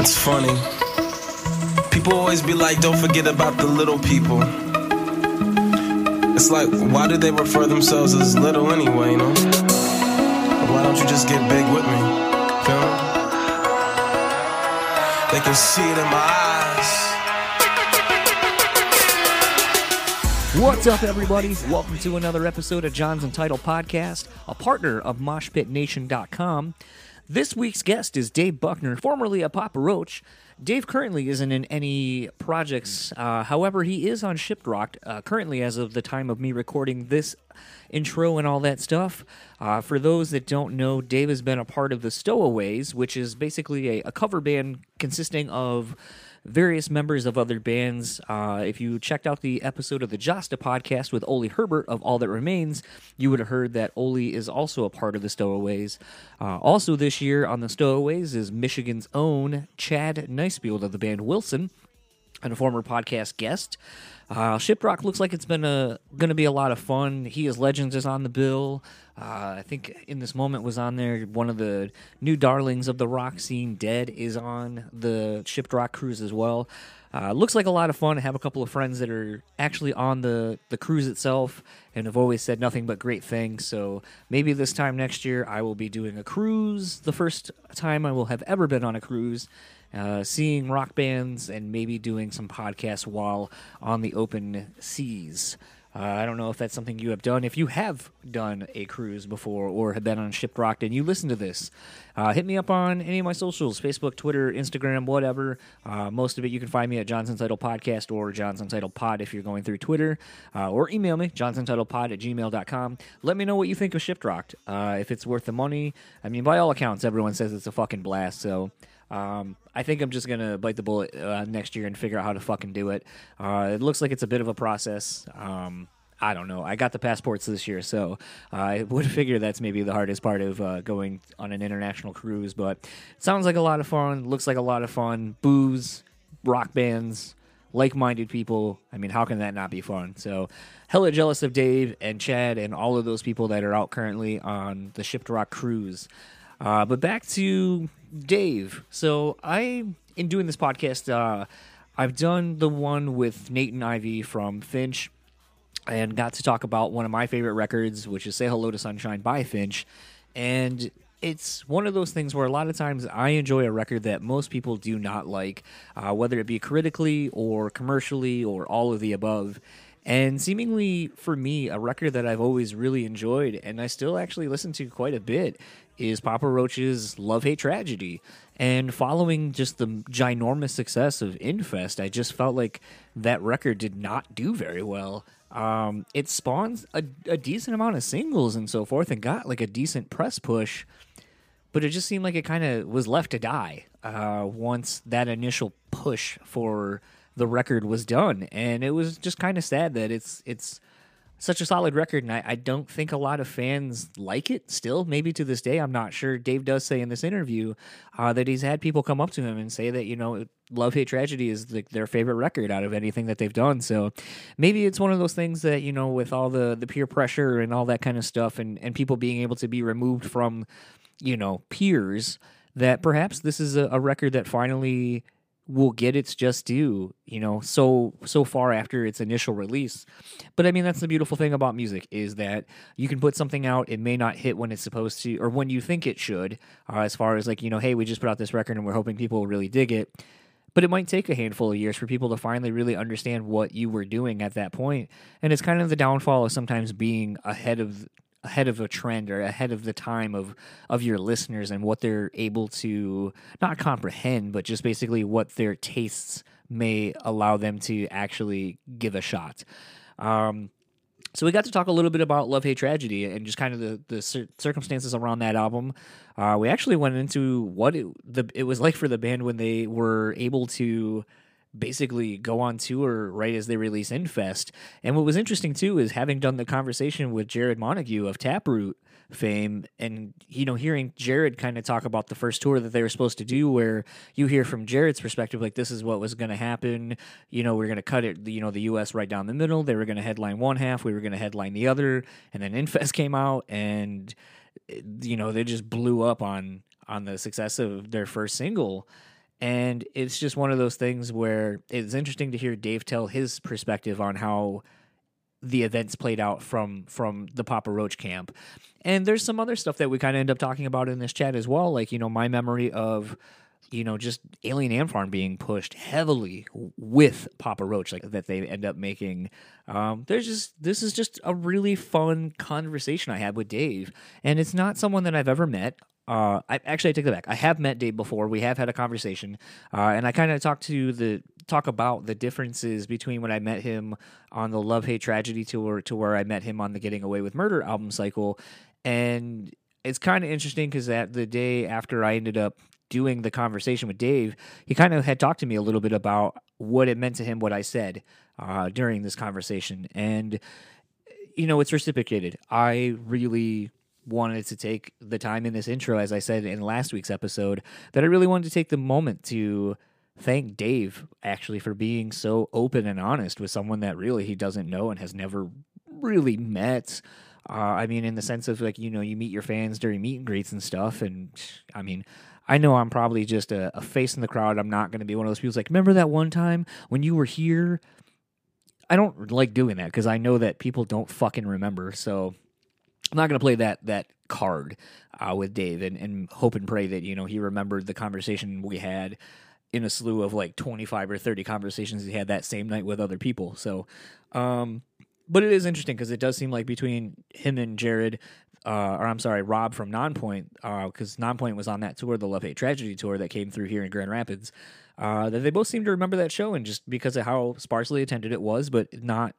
It's funny. People always be like, don't forget about the little people. It's like, why do they refer themselves as little anyway, you know? Why don't you just get big with me? Feel me? They can see it in my eyes. What's up, everybody? Welcome to another episode of John's Entitled Podcast, a partner of MoshPitNation.com. This week's guest is Dave Buckner, formerly a Papa Roach. Dave currently isn't in any projects. Uh, however, he is on ShipRocked uh, currently as of the time of me recording this intro and all that stuff. Uh, for those that don't know, Dave has been a part of the Stowaways, which is basically a, a cover band consisting of various members of other bands. Uh, if you checked out the episode of the Josta podcast with Oli Herbert of All That Remains, you would have heard that Oli is also a part of the Stowaways. Uh, also, this year on the Stowaways is Michigan's own Chad Nicefield of the band Wilson and a former podcast guest. Uh, ShipRocked looks like it's been a going to be a lot of fun. He is Legends is on the bill. Uh, I think in this moment was on there. One of the new darlings of the rock scene, Dead, is on the ShipRocked cruise as well. Uh, looks like a lot of fun. I have a couple of friends that are actually on the, the cruise itself and have always said nothing but great things. So maybe this time next year I will be doing a cruise. The first time I will have ever been on a cruise uh, seeing rock bands and maybe doing some podcasts while on the open seas. Uh, I don't know if that's something you have done. If you have done a cruise before or have been on ShipRocked and you listen to this, uh, hit me up on any of my socials Facebook, Twitter, Instagram, whatever. Uh, most of it you can find me at John's Entitled Podcast or John's Entitled Pod if you're going through Twitter, uh, or email me, johnsentitledpod at gmail.com. Let me know what you think of ShipRocked. Uh, if it's worth the money. I mean, by all accounts, everyone says it's a fucking blast, so. Um, I think I'm just gonna bite the bullet uh, next year and figure out how to fucking do it. Uh, it looks like it's a bit of a process. Um, I don't know. I got the passports this year, so I would figure that's maybe the hardest part of uh, going on an international cruise. But sounds like a lot of fun. Looks like a lot of fun. Booze, rock bands, like-minded people. I mean, how can that not be fun? So, hella jealous of Dave and Chad and all of those people that are out currently on the Ship to Rock cruise. Uh, but back to Dave. So I, in doing this podcast, uh, I've done the one with Nate and Ivy from Finch, and got to talk about one of my favorite records, which is "Say Hello to Sunshine" by Finch, and. It's one of those things where a lot of times I enjoy a record that most people do not like, uh, whether it be critically or commercially or all of the above. And seemingly for me, a record that I've always really enjoyed and I still actually listen to quite a bit is Papa Roach's Love Hate Tragedy. And following just the ginormous success of Infest, I just felt like that record did not do very well. Um, it spawned a, a decent amount of singles and so forth and got like a decent press push, but it just seemed like it kind of was left to die uh, once that initial push for the record was done. And it was just kind of sad that it's it's such a solid record, and I, I, don't think a lot of fans like it still. Maybe to this day, I'm not sure. Dave does say in this interview uh, that he's had people come up to him and say that you know, Love Hate Tragedy is the, their favorite record out of anything that they've done. So maybe it's one of those things that you know, with all the the peer pressure and all that kind of stuff, and and people being able to be removed from you know peers, that perhaps this is a, a record that finally will get its just due, you know, so so far after its initial release. But I mean that's the beautiful thing about music is that you can put something out, it may not hit when it's supposed to or when you think it should, uh, as far as like, you know, hey, we just put out this record and we're hoping people will really dig it. But it might take a handful of years for people to finally really understand what you were doing at that point. And it's kind of the downfall of sometimes being ahead of ahead of a trend or ahead of the time of of your listeners and what they're able to not comprehend but just basically what their tastes may allow them to actually give a shot. Um, so we got to talk a little bit about love hate tragedy and just kind of the, the cir- circumstances around that album. Uh, we actually went into what it, the, it was like for the band when they were able to basically go on tour right as they release Infest. And what was interesting too is having done the conversation with Jarrod Montague of Taproot fame and you know hearing Jarrod kind of talk about the first tour that they were supposed to do where you hear from Jarrod's perspective like this is what was going to happen. You know we're going to cut it you know the US right down the middle. They were going to headline one half. We were going to headline the other. And then Infest came out and you know they just blew up on on the success of their first single And it's just one of those things where it's interesting to hear Dave tell his perspective on how the events played out from from the Papa Roach camp. And there's some other stuff that we kind of end up talking about in this chat as well, like you know my memory of you know just Alien Ant Farm being pushed heavily with Papa Roach, like that they end up making. Um, there's just this is just a really fun conversation I had with Dave, and it's not someone that I've ever met. Uh, I actually I take that back. I have met Dave before. We have had a conversation, uh, and I kind of talked to the talk about the differences between when I met him on the Love Hate Tragedy tour to where I met him on the Getting Away with Murder album cycle, and it's kind of interesting because that the day after I ended up doing the conversation with Dave, he kind of had talked to me a little bit about what it meant to him what I said uh, during this conversation, and you know it's reciprocated. I really wanted to take the time in this intro, as I said in last week's episode, that I really wanted to take the moment to thank Dave actually for being so open and honest with someone that really he doesn't know and has never really met. Uh, I mean, in the sense of like, you know, you meet your fans during meet and greets and stuff. And I mean, I know I'm probably just a, a face in the crowd. I'm not going to be one of those people like, remember that one time when you were here? I don't like doing that because I know that people don't fucking remember. So I'm not going to play that that card uh, with Dave and, and hope and pray that you know he remembered the conversation we had in a slew of like 25 or 30 conversations he had that same night with other people. So, um, but it is interesting because it does seem like between him and Jarrod, uh, or I'm sorry, Rob from Nonpoint, because uh, Nonpoint was on that tour, the Love Hate Tragedy tour that came through here in Grand Rapids, uh, that they both seem to remember that show and just because of how sparsely attended it was, but not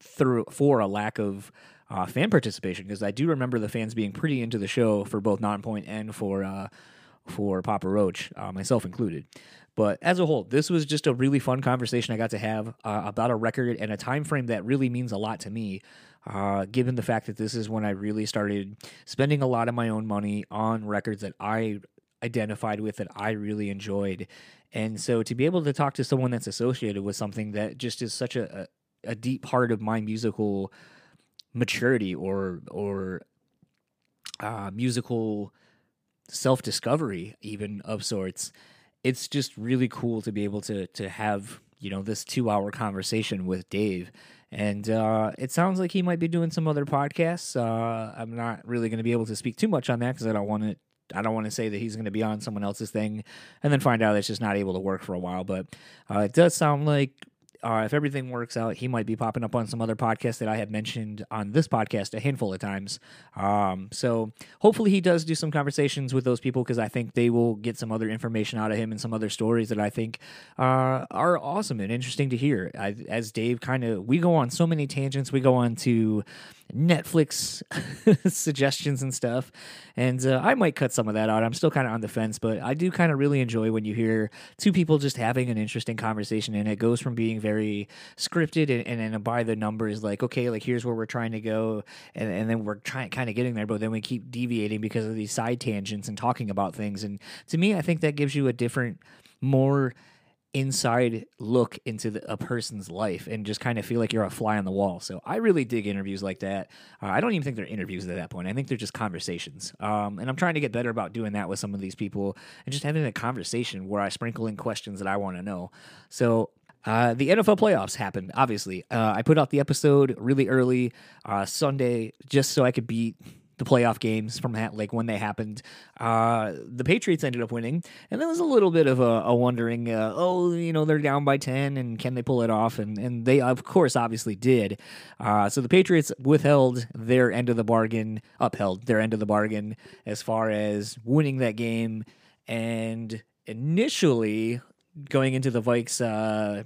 through for a lack of uh, fan participation because I do remember the fans being pretty into the show for both Nonpoint and for uh, for Papa Roach, uh, myself included. But as a whole, this was just a really fun conversation I got to have uh, about a record and a time frame that really means a lot to me. Uh, given the fact that this is when I really started spending a lot of my own money on records that I identified with that I really enjoyed. And so to be able to talk to someone that's associated with something that just is such a, a, a deep part of my musical maturity or or uh, musical self discovery, even of sorts. It's just really cool to be able to to have you know this two hour conversation with Dave. And uh, it sounds like he might be doing some other podcasts. Uh, I'm not really going to be able to speak too much on that because I don't want to I don't want to say that he's going to be on someone else's thing and then find out it's just not able to work for a while. But uh, it does sound like uh, if everything works out, he might be popping up on some other podcasts that I have mentioned on this podcast a handful of times. Um, so hopefully he does do some conversations with those people because I think they will get some other information out of him and some other stories that I think uh, are awesome and interesting to hear. I, as Dave kind of, we go on so many tangents. We go on to Netflix suggestions and stuff. And uh, I might cut some of that out. I'm still kind of on the fence, but I do kind of really enjoy when you hear two people just having an interesting conversation. And it goes from being very scripted and, and, and by the numbers, like, okay, like here's where we're trying to go. And, and then we're trying kind of getting there, but then we keep deviating because of these side tangents and talking about things. And to me, I think that gives you a different, more inside look into the, a person's life and just kind of feel like you're a fly on the wall. So I really dig interviews like that. Uh, I don't even think they're interviews at that point. I think they're just conversations. Um, and I'm trying to get better about doing that with some of these people and just having a conversation where I sprinkle in questions that I want to know. So uh, the NFL playoffs happened, obviously. Uh, I put out the episode really early uh, Sunday just so I could beat the playoff games from ha- like when they happened. Uh, the Patriots ended up winning, and there was a little bit of a, a wondering, uh, oh, you know, they're down by ten, and can they pull it off? And and they of course obviously did. Uh, so the Patriots withheld their end of the bargain, upheld their end of the bargain as far as winning that game, and initially going into the Vikes. Uh,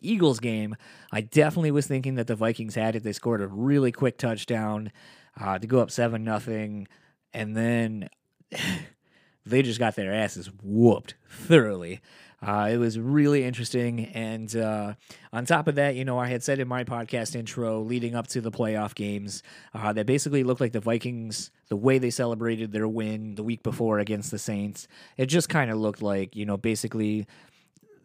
Eagles game, I definitely was thinking that the Vikings had it. They scored a really quick touchdown uh, to go up seven nothing, and then they just got their asses whooped thoroughly. Uh, it was really interesting, and uh, on top of that, you know, I had said in my podcast intro leading up to the playoff games uh, that basically looked like the Vikings, the way they celebrated their win the week before against the Saints, it just kind of looked like, you know, basically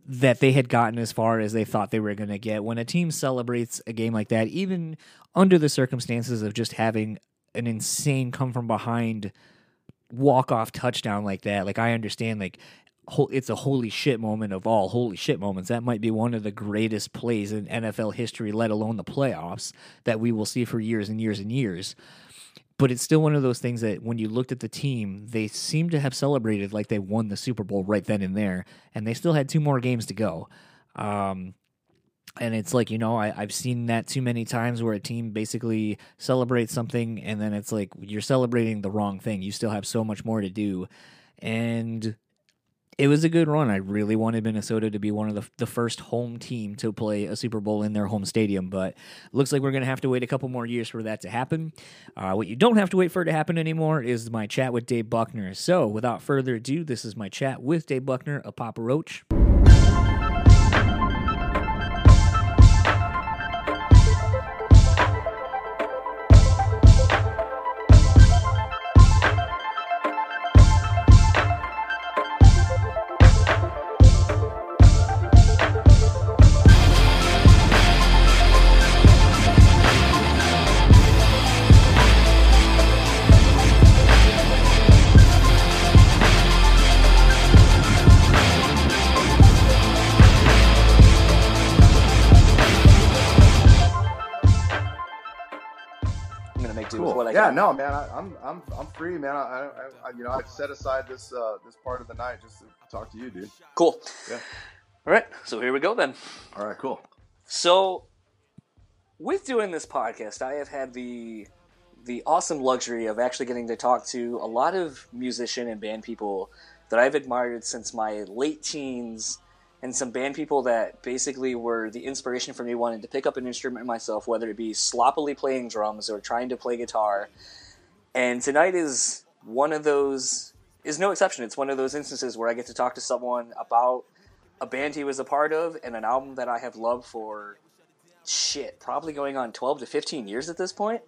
that they had gotten as far as they thought they were going to get. When a team celebrates a game like that, even under the circumstances of just having an insane come from behind walk off touchdown like that, like I understand, like it's a holy shit moment of all holy shit moments. That might be one of the greatest plays in NFL history, let alone the playoffs, that we will see for years and years and years. But it's still one of those things that when you looked at the team, they seemed to have celebrated like they won the Super Bowl right then and there, and they still had two more games to go. Um, and it's like you know I, i've seen that too many times where a team basically celebrates something and then it's like you're celebrating the wrong thing you still have so much more to do and it was a good run. I really wanted minnesota to be one of the, the first home team to play a super bowl in their home stadium but looks like we're going to have to wait a couple more years for that to happen. Uh, what you don't have to wait for it to happen anymore is my chat with dave buckner. So without further ado this is my chat with dave buckner of papa roach yeah, no, man, I, I'm I'm I'm free, man. I, I, I you know I set aside this uh, this part of the night just to talk to you, dude. cool Yeah. all right so here we go then All right, cool. So, with doing this podcast, I have had the the awesome luxury of actually getting to talk to a lot of musician and band people that I've admired since my late teens, and some band people that basically were the inspiration for me wanting to pick up an instrument myself, whether it be sloppily playing drums or trying to play guitar. And tonight is one of those is no exception. It's one of those instances where I get to talk to someone about a band he was a part of and an album that I have loved for shit, probably going on 12 to 15 years at this point.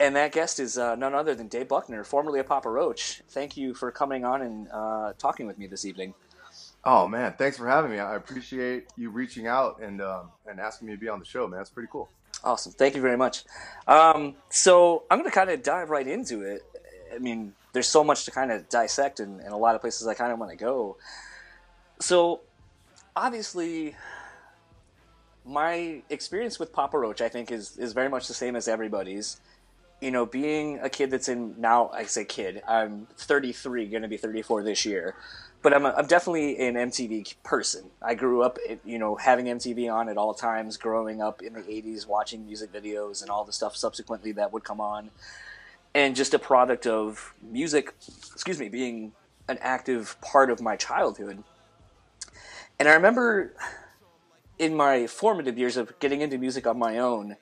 And that guest is uh, none other than Dave Buckner, formerly of Papa Roach. Thank you for coming on and uh, talking with me this evening. Oh man, thanks for having me. I appreciate you reaching out and um, and asking me to be on the show, man. That's pretty cool. Awesome. Thank you very much. Um, so I'm going to kind of dive right into it. I mean, there's so much to kind of dissect and, and a lot of places I kind of want to go. So, obviously, my experience with Papa Roach, I think, is, is very much the same as everybody's. You know, being a kid that's in now, I say kid, I'm 33, going to be 34 this year. But I'm, a, I'm definitely an MTV person. I grew up, you know, having MTV on at all times, growing up in the 80s, watching music videos and all the stuff subsequently that would come on. And just a product of music, excuse me, being an active part of my childhood. And I remember in my formative years of getting into music on my own,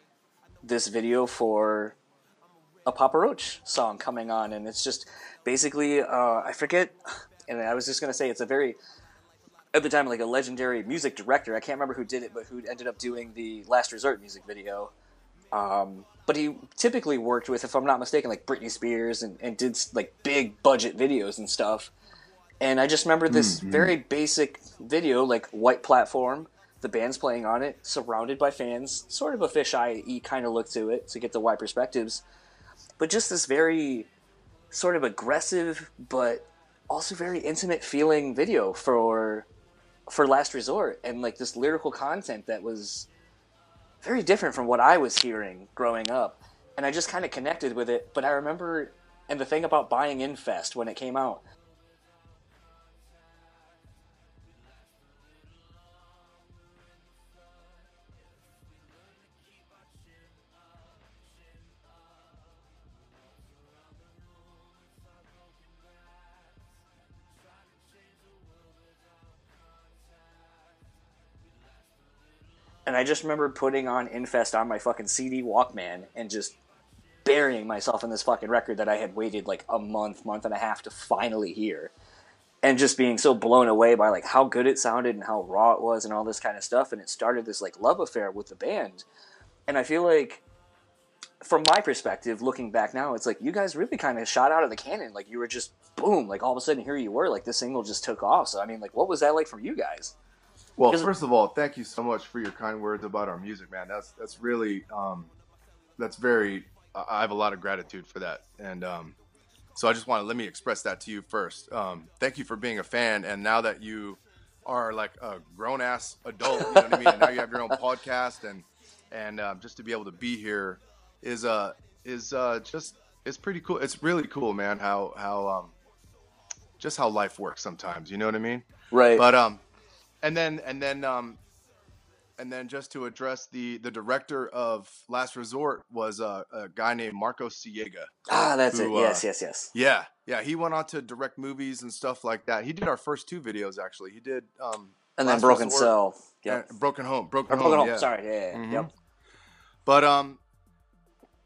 this video for a Papa Roach song coming on, and it's just basically uh, I forget, and I was just gonna say it's a very at the time like a legendary music director. I can't remember who did it, but who ended up doing the Last Resort music video. Um, but he typically worked with, if I'm not mistaken, like Britney Spears and, and did like big budget videos and stuff. And I just remember this very basic video, like white platform, the band's playing on it, surrounded by fans, sort of a fisheye kind of look to it to get the wide perspectives. But just this very sort of aggressive, but also very intimate feeling video for for Last Resort, and like this lyrical content that was very different from what I was hearing growing up. And I just kind of connected with it. But I remember, and the thing about buying Infest when it came out, and I just remember putting on Infest on my fucking CD Walkman and just burying myself in this fucking record that I had waited like a month, month and a half to finally hear. And just being so blown away by like how good it sounded and how raw it was and all this kind of stuff. And it started this like love affair with the band. And I feel like from my perspective, looking back now, it's like you guys really kind of shot out of the cannon. Like you were just boom, like all of a sudden here you were, like this single just took off. So I mean, like what was that like for you guys? Well, first of all, thank you so much for your kind words about our music, man. That's that's really um, that's very. I have a lot of gratitude for that, and um, so I just want to let me express that to you first. Um, thank you for being a fan, and now that you are like a grown ass adult, you know what I mean, and now you have your own podcast, and and um, just to be able to be here is uh is uh just it's pretty cool. It's really cool, man. How how um just how life works sometimes. You know what I mean? Right. But um, and then and then um, and then just to address the the director of Last Resort was a, a guy named Marco Siega. ah, that's who, it. uh, Yes, yes, yes. Yeah, yeah, he went on to direct movies and stuff like that. He did our first two videos actually. He did um And then Last Broken Resort Cell. Yep. and Broken Home, Broken Or Home. Broken Home. yeah. Sorry. Yeah. yeah, Mhm. Yep. But um,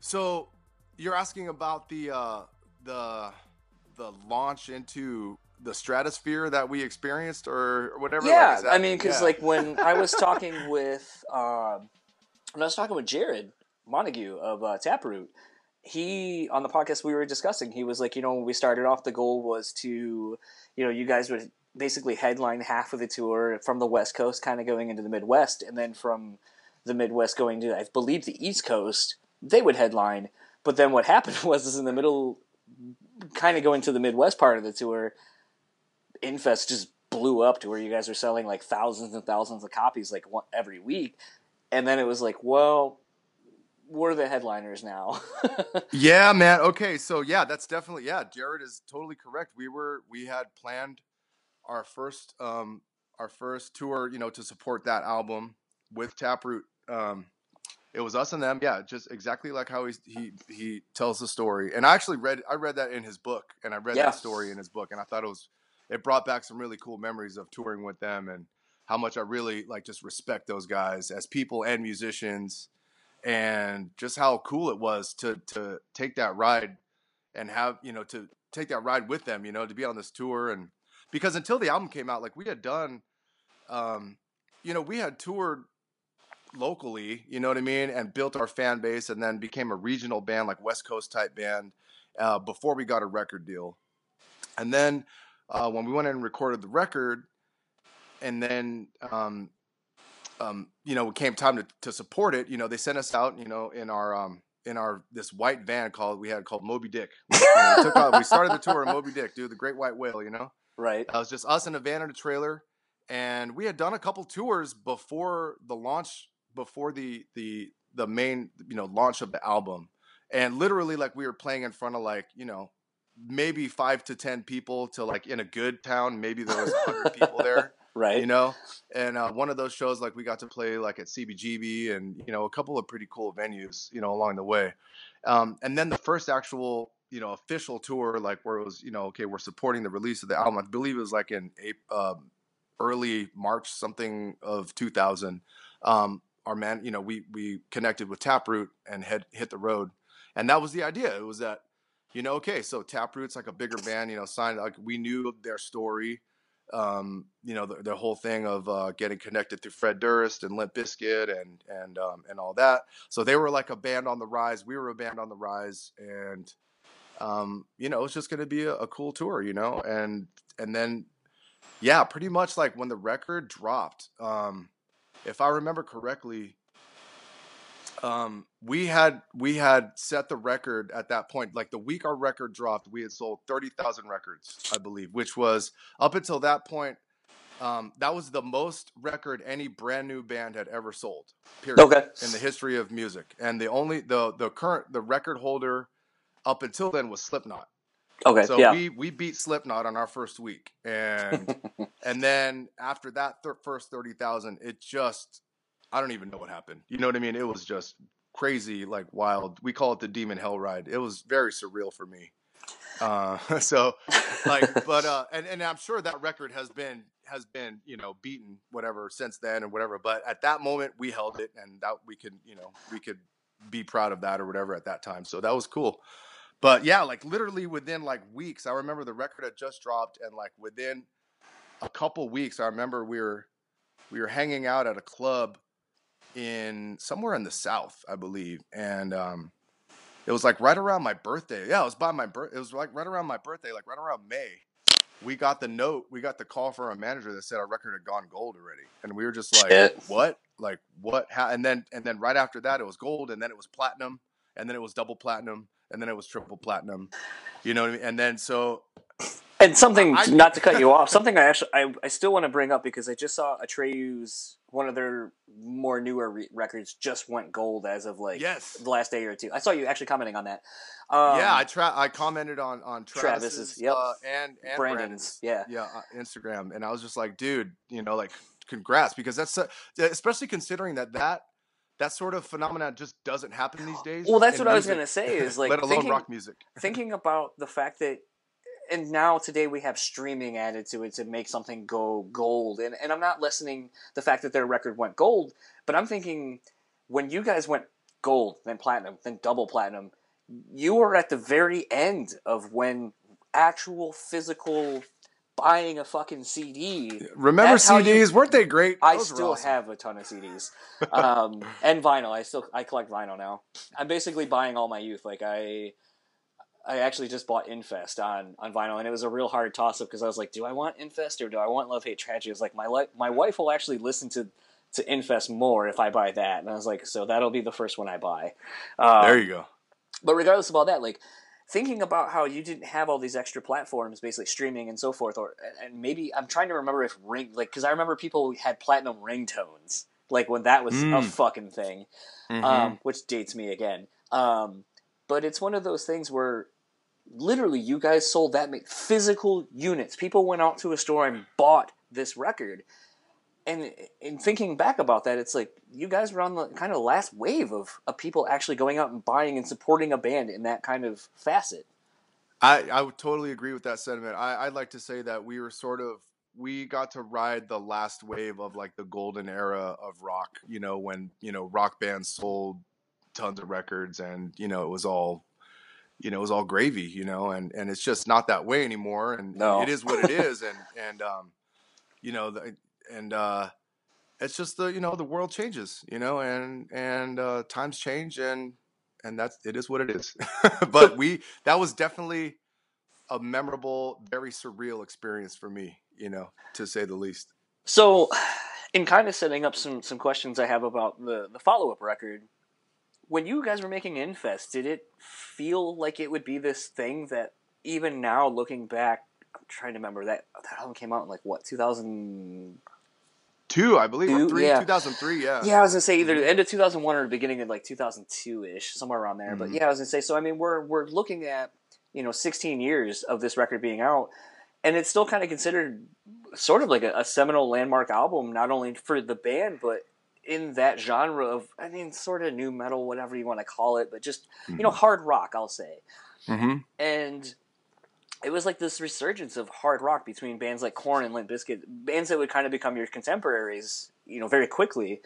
so you're asking about the uh the the launch into the stratosphere that we experienced or whatever. Yeah, like, I mean, because yeah. like when I was talking with um, when I was talking with Jarrod Montague of uh, Taproot, he on the podcast we were discussing, he was like, you know, when we started off, the goal was to, you know, you guys would basically headline half of the tour from the West Coast, kind of going into the Midwest, and then from the Midwest going to, I believe, the East Coast, they would headline. But then what happened was, is in the middle, kind of going to the Midwest part of the tour, Infest just blew up to where you guys were selling like thousands and thousands of copies like one, every week, and then it was like, well, we're the headliners now. Yeah, man. Okay, so yeah, that's definitely yeah. Jarrod is totally correct. We were we had planned our first um our first tour, you know, to support that album with Taproot. Um, it was us and them. Yeah, just exactly like how he he he tells the story. And I actually read I read that in his book, and I read Yeah. that story in his book, and I thought it was it brought back some really cool memories of touring with them and how much I really like just respect those guys as people and musicians and just how cool it was to to take that ride and have you know to take that ride with them you know to be on this tour and because until the album came out like we had done um you know we had toured locally you know what i mean and built our fan base and then became a regional band like west coast type band uh, before we got a record deal and then uh, when we went in and recorded the record and then um, um, you know, it came time to, to support it, you know, they sent us out, you know, in our um in our this white van called we had called Moby Dick. You know, we, took out, we started the tour in Moby Dick, dude, the Great White Whale, you know. right. It was just us in a van and a trailer, and we had done a couple tours before the launch, before the the the main you know launch of the album, and literally like we were playing in front of like you know maybe five to ten people to like in a good town, maybe there was a hundred people there Right. you know? And uh, one of those shows like we got to play like at cbgb and you know a couple of pretty cool venues you know along the way. Um, and then the first actual you know official tour like where it was you know okay we're supporting the release of the album i believe it was like in April, um, early march something of 2000 um, our man you know we we connected with taproot and had hit the road and that was the idea it was that you know okay so taproot's like a bigger band you know signed like we knew their story um, you know, the, the whole thing of uh, getting connected through Fred Durst and Limp Bizkit and and um, and all that. So they were like a band on the rise. We were a band on the rise, and um, you know, it's just going to be a, a cool tour, you know. And and then, yeah, pretty much like when the record dropped, um, if I remember correctly, um, we had we had set the record at that point. Like the week our record dropped, we had sold thirty thousand records, I believe, which was up until that point. Um, that was the most record any brand new band had ever sold. Period. Okay. In the history of music, and the only the the current the record holder up until then was Slipknot. Okay. So yeah. we we beat Slipknot on our first week, and and then after that thir- first thirty thousand, it just I don't even know what happened. You know what I mean? It was just crazy, like wild. We call it the Demon Hell Ride. It was very surreal for me. Uh, so like, but uh, and and I'm sure that record has been has been you know beaten whatever since then and whatever. But at that moment, we held it, and that we could you know we could be proud of that or whatever at that time. So that was cool. But yeah, like literally within like weeks, I remember the record had just dropped, and like within a couple weeks, I remember we were we were hanging out at a club in somewhere in the south, I believe, and um, it was like right around my birthday. Yeah, it was by my birth. It was like right around my birthday, like right around May. We got the note, we got the call from our manager that said our record had gone gold already, and we were just like, Shit. "What? Like what?" How? And then and then right after that, it was gold, and then it was platinum, and then it was double platinum, and then it was triple platinum. You know what I mean? And then so And something, I- not to cut you off, something I actually, I, I still want to bring up because I just saw Atreyu's, one of their more newer re- records just went gold as of like yes, the last day or two. I saw you actually commenting on that. Um, yeah, I tra- I commented on on Travis's, Travis's, yep. uh, and and Brandon's, yeah. yeah uh, Instagram, and I was just like, dude, you know, like congrats because that's uh, especially considering that that that sort of phenomenon just doesn't happen these days. Well, that's what I was going to say is like let alone thinking, rock music. thinking about the fact that and now today we have streaming added to it to make something go gold and, and i'm not listening the fact that their record went gold but i'm thinking when you guys went gold then platinum then double platinum you were at the very end of when actual physical buying a fucking cd Remember That's how you- CDs? Weren't they great? I Those still awesome. have a ton of CDs um, and vinyl. I still I collect vinyl now. I'm basically buying all my youth. Like I, I actually just bought Infest on on vinyl, and it was a real hard toss up because I was like, do I want Infest or do I want Love Hate Tragedy? It's like my li- my wife will actually listen to to Infest more if I buy that, and I was like, so that'll be the first one I buy. Um, There you go. but regardless of all that, like thinking about how you didn't have all these extra platforms, basically streaming and so forth, or and maybe I'm trying to remember if ring like because I remember people had platinum ringtones like when that was a Mm. fucking thing, Mhm. um, which dates me again. Um, but it's one of those things where literally you guys sold that ma- physical units. People went out to a store and bought this record. And in thinking back about that, it's like you guys were on the kind of last wave of, of people actually going out and buying and supporting a band in that kind of facet. I, I would totally agree with that sentiment. I, I'd like to say that we were sort of we got to ride the last wave of like the golden era of rock, you know, when, you know, rock bands sold tons of records and, you know, it was all you know, it was all gravy, you know, and, and it's just not that way anymore. And No. it is what it is. And, and, um, you know, the, and, uh, it's just the, you know, the world changes, you know, and, and, uh, times change and, and that's, it is what it is. but we, that was definitely a memorable, very surreal experience for me, you know, to say the least. So, in kind of setting up some, some questions I have about the, the follow up record, when you guys were making Infest, did it feel like it would be this thing that even now, looking back, I'm trying to remember that that album came out in like what 2000? Two, I believe, or Two, three, yeah. 2003. Yeah. Yeah, I was gonna say either the end of 2001 or the beginning of like 2002 ish, somewhere around there. But Mhm. yeah, I was gonna say. So I mean, we're we're looking at you know 16 years of this record being out, and it's still kind of considered sort of like a, a seminal landmark album, not only for the band but in that genre of I mean, sort of new metal, whatever you want to call it, but just you know hard rock, I'll say. Mm-hmm. And it was like this resurgence of hard rock between bands like Korn and Limp Bizkit, bands that would kind of become your contemporaries, you know, very quickly.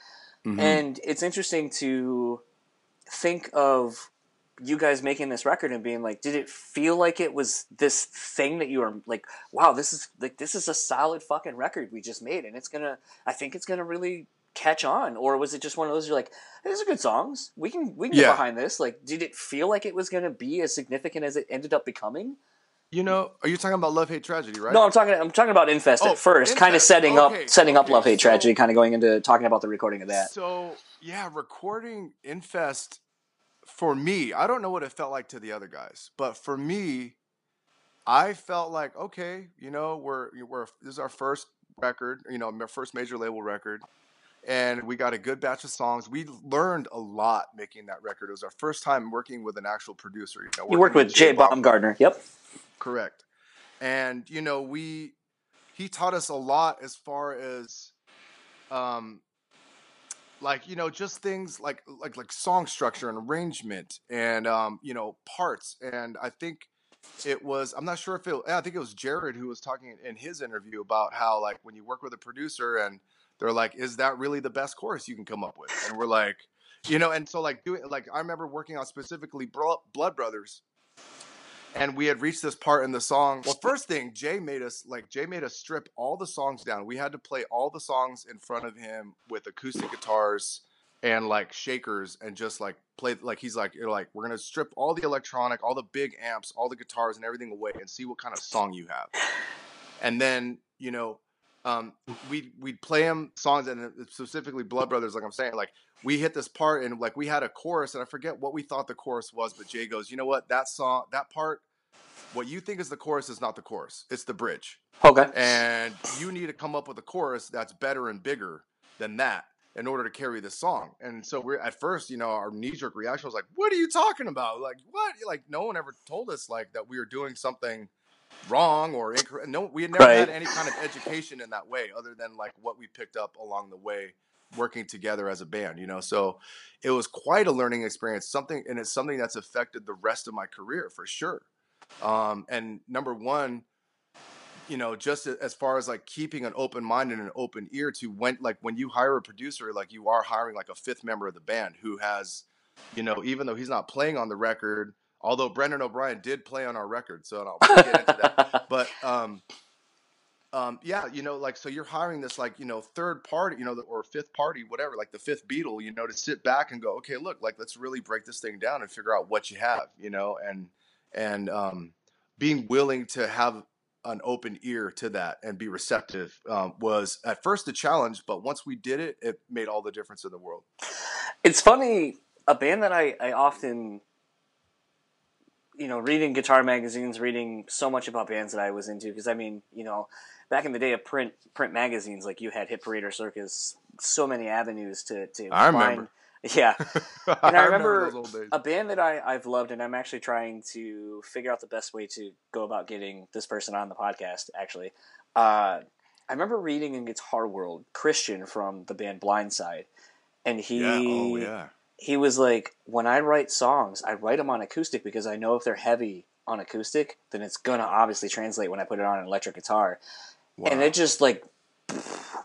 Mm-hmm. And it's interesting to think of you guys making this record and being like, did it feel like it was this thing that you were like, wow, this is like this is a solid fucking record we just made, and it's gonna, I think it's gonna really catch on, or was it just one of those you're like, these are good songs, we can we can get behind this. Like, did it feel like it was gonna be as significant as it ended up becoming? You know, are you talking about Love Hate Tragedy, right? No, I'm talking. I'm talking about Infest Oh, at first, kind of setting Okay, up, setting up Love Hate so- Tragedy, kind of going into talking about the recording of that. So yeah, recording Infest for me, I don't know what it felt like to the other guys, but for me, I felt like okay, you know, we're we're this is our first record, you know, my first major label record, and we got a good batch of songs. We learned a lot making that record. It was our first time working with an actual producer. You, know, You worked working with Jay Baumgardner. Yep. Correct. And you know, we he taught us a lot as far as um like you know just things like like like song structure and arrangement and um you know parts and I think it was I'm not sure if it I think it was Jarrod who was talking in his interview about how like when you work with a producer and they're like is that really the best chorus you can come up with and we're like you know and so like doing like I remember working on specifically Blood Brothers and we had reached this part in the song. Well, first thing, Jay made us like Jay made us strip all the songs down. We had to play all the songs in front of him with acoustic guitars and like shakers and just like play like he's like you're like we're gonna strip all the electronic, all the big amps, all the guitars and everything away and see what kind of song you have. And then you know um, we we'd play him songs and specifically Blood Brothers, like I'm saying, like we hit this part and like we had a chorus and I forget what we thought the chorus was, but Jay goes, you know what, that song, that part, what you think is the chorus is not the chorus, it's the bridge, Okay. and you need to come up with a chorus that's better and bigger than that in order to carry the song. And so we're at first, you know, our knee jerk reaction was like, "What are you talking about? Like what? Like no one ever told us like that we were doing something." Wrong or incorrect. No, we had never Right. had any kind of education in that way, other than like what we picked up along the way, working together as a band. You know, so it was quite a learning experience. Something, and it's something that's affected the rest of my career for sure. Um, and number one, you know, just as far as like keeping an open mind and an open ear to when, like when you hire a producer, like you are hiring like a fifth member of the band who has, you know, even though he's not playing on the record, although Brendan O'Brien did play on our record, so I'll get into that. But um um yeah you know like so you're hiring this like you know third party you know or fifth party whatever like the fifth beatle you know to sit back and go okay look like let's really break this thing down and figure out what you have you know and and um being willing to have an open ear to that and be receptive um, was at first a challenge but once we did it it made all the difference in the world. It's funny, a band that I, I often, you know, reading guitar magazines, reading so much about bands that I was into, because I mean, you know, back in the day of print print magazines, like you had Hit Parader or Circus, so many avenues to, to I find. remember. Yeah. And I remember those old days. a band that I, I've loved, and I'm actually trying to figure out the best way to go about getting this person on the podcast, actually. Uh, I remember reading in Guitar World, Christian from the band Blindside, and he yeah oh yeah he was like, when I write songs, I write them on acoustic because I know if they're heavy on acoustic, then it's gonna obviously translate when I put it on an electric guitar. Wow. And it just like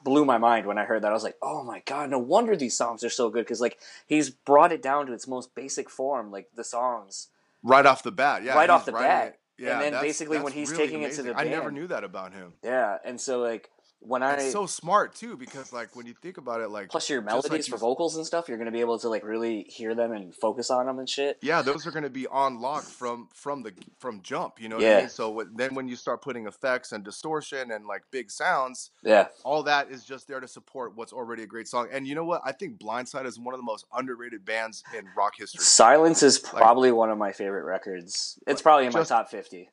blew my mind when I heard that. I was like, oh my god, no wonder these songs are so good because like he's brought it down to its most basic form, like the songs. right off the bat yeah Right off the bat. it. yeah And then that's- basically when he's really taking it to amazing. the i never knew that about him Yeah, and so like when I it's so smart too because like when you think about it like plus your just like melodies you for vocals and stuff, you're gonna be able to like really hear them and focus on them and shit. yeah those are going to be on lock from from the from jump you know what Yeah. i mean so what, then when you start putting effects and distortion and like big sounds Yeah, all that is just there to support what's already a great song and you know what i think blindside is one of the most underrated bands in rock history Silence is probably one of my favorite records. It's probably in my top fifty.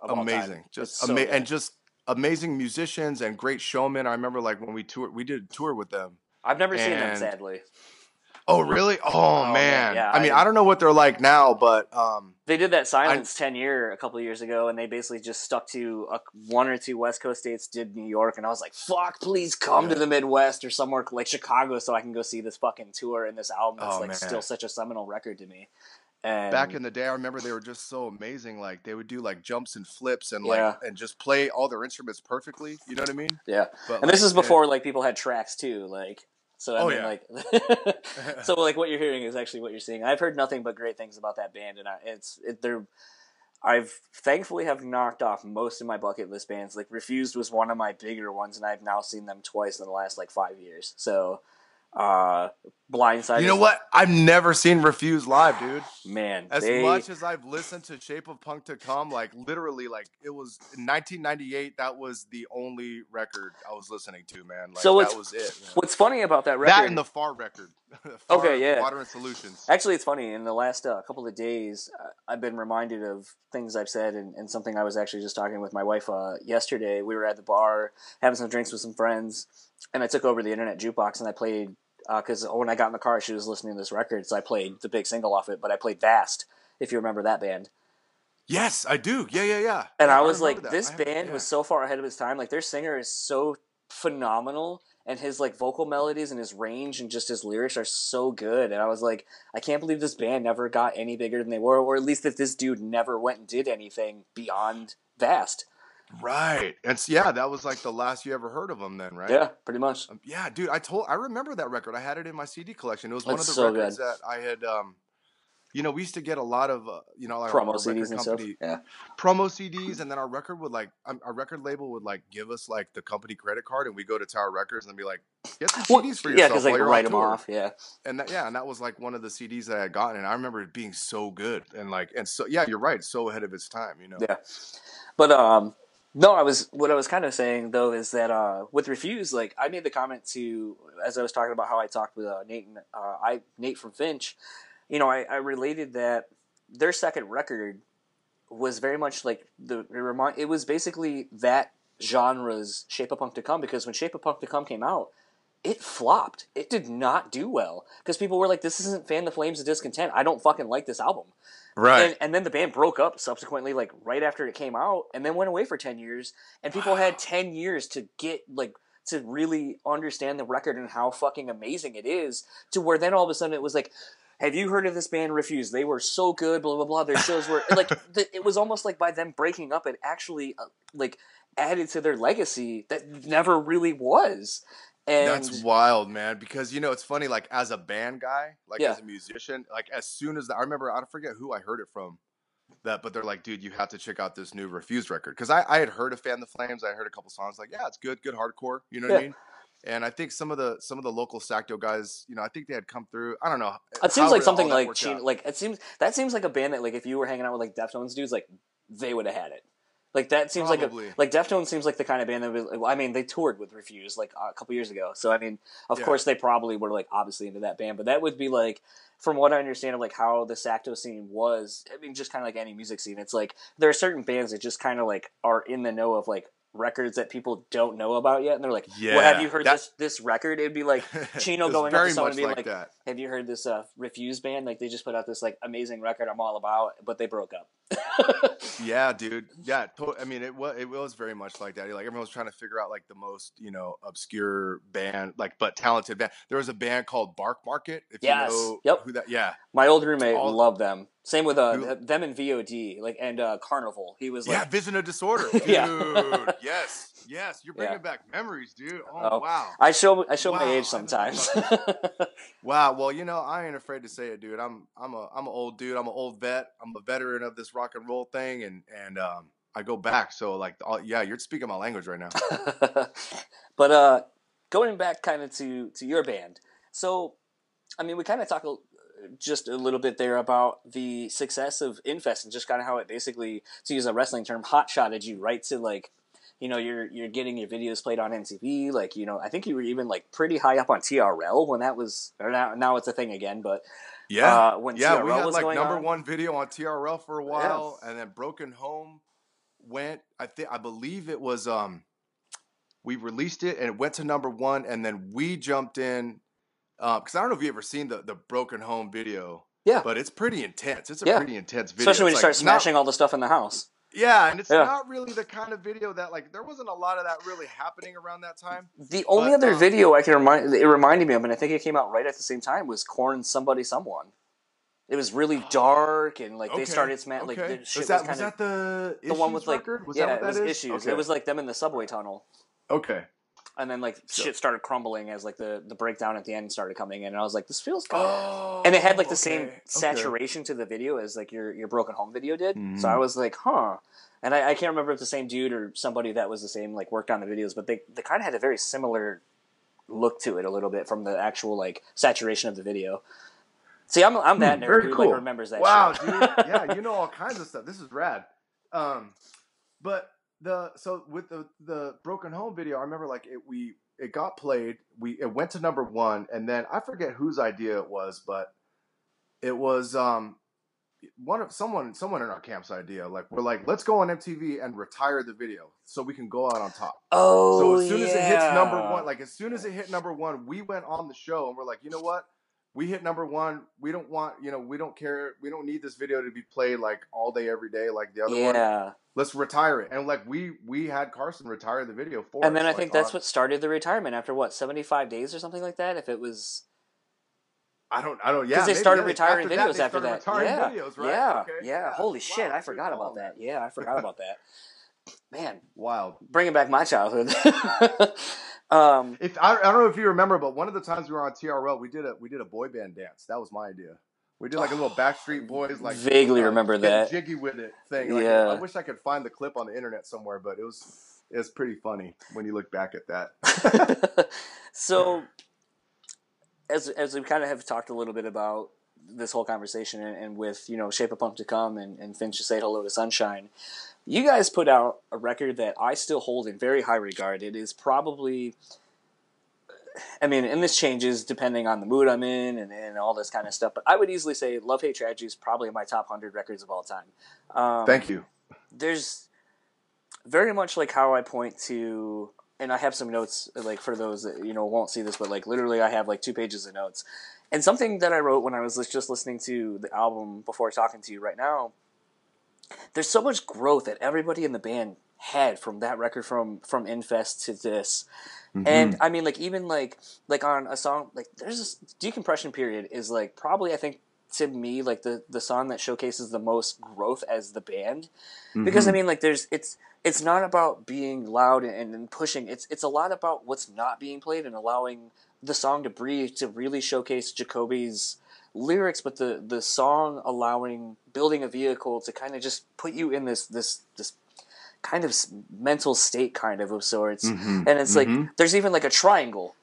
of all time. amazing just It's so ama- and just amazing musicians and great showmen i remember like when we toured we did a tour with them I've never seen them sadly. oh really oh, Oh, man, yeah, i mean I- I don't know what they're like now but um They did that Silence ten year a couple years ago, and they basically just stuck to a, one or two West Coast states. Did New York, and I was like, "Fuck, please come to the Midwest or somewhere like Chicago, so I can go see this fucking tour and this album that's Oh, like man. still such a seminal record to me." And back in the day i remember they were just so amazing like they would do like jumps and flips and like Yeah. and just play all their instruments perfectly you know what i mean yeah, but and this is before like people had tracks too, like. So I Oh, mean, yeah. like, so like what you're hearing is actually what you're seeing. I've heard nothing but great things about that band, and I, it's it, they're. I've thankfully have knocked off most of my bucket list bands. Like Refused was one of my bigger ones, and I've now seen them twice in the last like five years. So, uh, Blindside. you know what i've never seen Refused live dude man? as they, much as i've listened to shape of punk to come like literally like it was in 1998 that was the only record i was listening to man like So that was it man. What's funny about that record? that and the far record Far Okay, yeah. water and solutions Actually, it's funny. In the last uh, couple of days, uh, I've been reminded of things I've said and, and something I was actually just talking with my wife uh, yesterday. We were at the bar having some drinks with some friends, and I took over the internet jukebox and I played Uh, because when I got in the car, she was listening to this record, so I played the big single off it. But I played Vast, if you remember that band. yes i do yeah yeah yeah And Yeah, I was like, that. this I have- band yeah. was so far ahead of its time. Like their singer is so phenomenal, and his like vocal melodies and his range and just his lyrics are so good. And I was like, I can't believe this band never got any bigger than they were, or at least that this dude never went and did anything beyond Vast. Right and s- yeah that was like the last you ever heard of them then right Yeah, pretty much. Um, yeah, dude, I told I remember that record. I had it in my CD collection. It was one That's of the so records good. that I had. Um, you know, we used to get a lot of uh, you know like Promo CDs and stuff. Yeah. promo CDs, and then our record would like um, our record label would like give us like the company credit card, and we go to Tower Records and be like, get some Well, CDs for yeah, yourself because like you're write them tour. off. Yeah. And that, yeah, and that was like one of the CDs that I had gotten, and I remember it being so good, and like and so yeah, you're right, so ahead of its time, you know. Yeah. But um No, I was what I was kind of saying though is that uh, with Refused, like I made the comment to as I was talking about how I talked with uh, Nate and uh, I Nate from Finch, you know, I, I related that their second record was very much like the it remind it was basically that genre's Shape of Punk to Come because when Shape of Punk to Come came out, it flopped. It did not do well because people were like, "This isn't Fan the Flames of Discontent. I don't fucking like this album." Right. And, and then the band broke up subsequently, like right after it came out, and then went away for ten years. And people had ten years to get like to really understand the record and how fucking amazing it is. To where then all of a sudden it was like, "Have you heard of this band? Refused. They were so good. Blah blah blah. Their shows were like the, it was almost like by them breaking up, it actually uh, like added to their legacy that never really was." And That's wild, man. Because you know, it's funny. Like as a band guy, like Yeah. as a musician, like as soon as the, I remember, I don't forget who I heard it from. That, but they're like, dude, you have to check out this new Refused record because I, I had heard of Fan the Flames. I heard a couple songs. Like, yeah, it's good, good hardcore. You know what I mean? And I think some of the some of the local Sacto guys, you know, I think they had come through. I don't know. It seems like something like Chino, like it seems that seems like a band that like if you were hanging out with like Deftones dudes, like they would have had it. Like that seems Probably. like a like Deftones seems like the kind of band that would, I mean they toured with Refused like a couple years ago. So I mean, of Yeah. course they probably were like obviously into that band, but that would be like from what I understand of like how the Sacto scene was. I mean, just kind of like any music scene, it's like there are certain bands that just kind of like are in the know of like records that people don't know about yet, and they're like, "Well, have you heard that- this this record?" It'd be like Chino going up to someone and being like like, that. Have you heard this uh, Refused band? Like they just put out this like amazing record I'm all about, but they broke up. Yeah, dude. Yeah, to- I mean, it was it was very much like that. Like everyone was trying to figure out like the most you know obscure band, like but talented band. There was a band called Barkmarket. If Yes. you know Yep. who that. Yeah, My old roommate All- loved them. Same with uh, Who- them and VOD, like and uh, Carnival. He was like, yeah. Vision of Disorder, dude. Yeah. yes, yes. You're bringing Yeah. back memories, dude. Oh, Oh. wow, I show I show my age sometimes. wow. Well, you know, I ain't afraid to say it, dude. I'm I'm a I'm an old dude. I'm an old vet. I'm a veteran of this rock and roll thing, and and um, I go back. So like, all, yeah, you're speaking my language right now. but uh, going back kind of to to your band, so I mean, we kind of talked a- just a little bit there about the success of Infest and just kind of how it basically, to use a wrestling term, hot shotted you right to like, you know, you're you're getting your videos played on MTV. Like, you know, I think you were even like pretty high up on TRL when that was, or now now it's a thing again. But Yeah, Uh, when yeah, we had was like number on. one video on TRL for a while, and then Broken Home went. I think I believe it was. Um, we released it and it went to number one, and then we jumped in because I don't know if you ever seen the the Broken Home video, yeah, but it's pretty intense. It's a Yeah. pretty intense video, especially when you It's, start like, not- smashing all the stuff in the house. Yeah, and it's Yeah. not really the kind of video that like there wasn't a lot of that really happening around that time. The only But, other um, video I can remind it reminded me of, and I think it came out right at the same time, was Korn Somebody Someone. It was really dark and like they Okay, started sma- like okay. the shit was that was was kind of that the the one with like record? Was yeah, that what it was that is? issues. Okay. It was like them in the subway tunnel, okay. And then like So- shit started crumbling as like the the breakdown at the end started coming in, and I was like, this feels. Oh, and it had like the same okay, okay. saturation to the video as like your your broken home video did. So Mhm. I was like, huh. And I, I can't remember if the same dude or somebody that was the same like worked on the videos, but they they kind of had a very similar look to it a little bit from the actual like saturation of the video. See, I'm I'm that Hmm, nerd who cool. like remembers that. Wow, shit. dude. Yeah, you know all kinds of stuff. This is rad. Um, but the so with the the broken home video, I remember like it we it got played. We it went to number one, and then I forget whose idea it was, but it was um one of someone someone in our camp's idea. Like we're like, let's go on MTV and retire the video so we can go out on top. Oh, So as soon as it hits number one, like as soon as it hit number one, we went on the show and we're like, you know what? We hit number one. We don't want, you know, we don't care. We don't need this video to be played like all day, every day, like the other one. yeah. Let's retire it. And like we we had Carson retire the video for And us. then I like, think that's on- what started the retirement after what seventy five days or something like that. If it was I don't I don't yeah. because they started yeah, retiring after videos they after that. retiring Yeah, videos, right? yeah, Okay, yeah. Holy Wow, shit, I forgot about that. man. Yeah, I forgot about that. Man, Wild. bringing back my childhood. um, If I, I don't know if you remember, but one of the times we were on TRL, we did a we did a boy band dance. That was my idea. We did like a little Backstreet Boys like Vaguely uh, remember that. jiggy with it thing. Like, Yeah. I wish I could find the clip on the internet somewhere, but it was it's pretty funny when you look back at that. so, as as we kind of have talked a little bit about this whole conversation and, and with you know Shape of Punk to come and, and Finch to say hello to Sunshine. You guys put out a record that I still hold in very high regard. It is probably I mean, and this changes depending on the mood I'm in and, and all this kind of stuff. But I would easily say Love Hate Tragedy is probably my top hundred records of all time. Um, Thank you. There's very much like how I point to, and I have some notes like for those that you know won't see this, but like literally I have like two pages of notes. And something that I wrote when I was just listening to the album before talking to you right now, there's so much growth that everybody in the band had from that record from from Infest to this. Mm-hmm. And I mean, like even like like on a song like there's this decompression period is like probably I think to me like the the song that showcases the most growth as the band because I Mm-hmm. mean like there's it's it's not about being loud and, and pushing it's it's a lot about what's not being played and allowing the song to breathe to really showcase Jacoby's lyrics but the the song allowing building a vehicle to kind of just put you in this this this kind of mental state kind of of sorts Mhm. and it's Mhm. like there's even like a triangle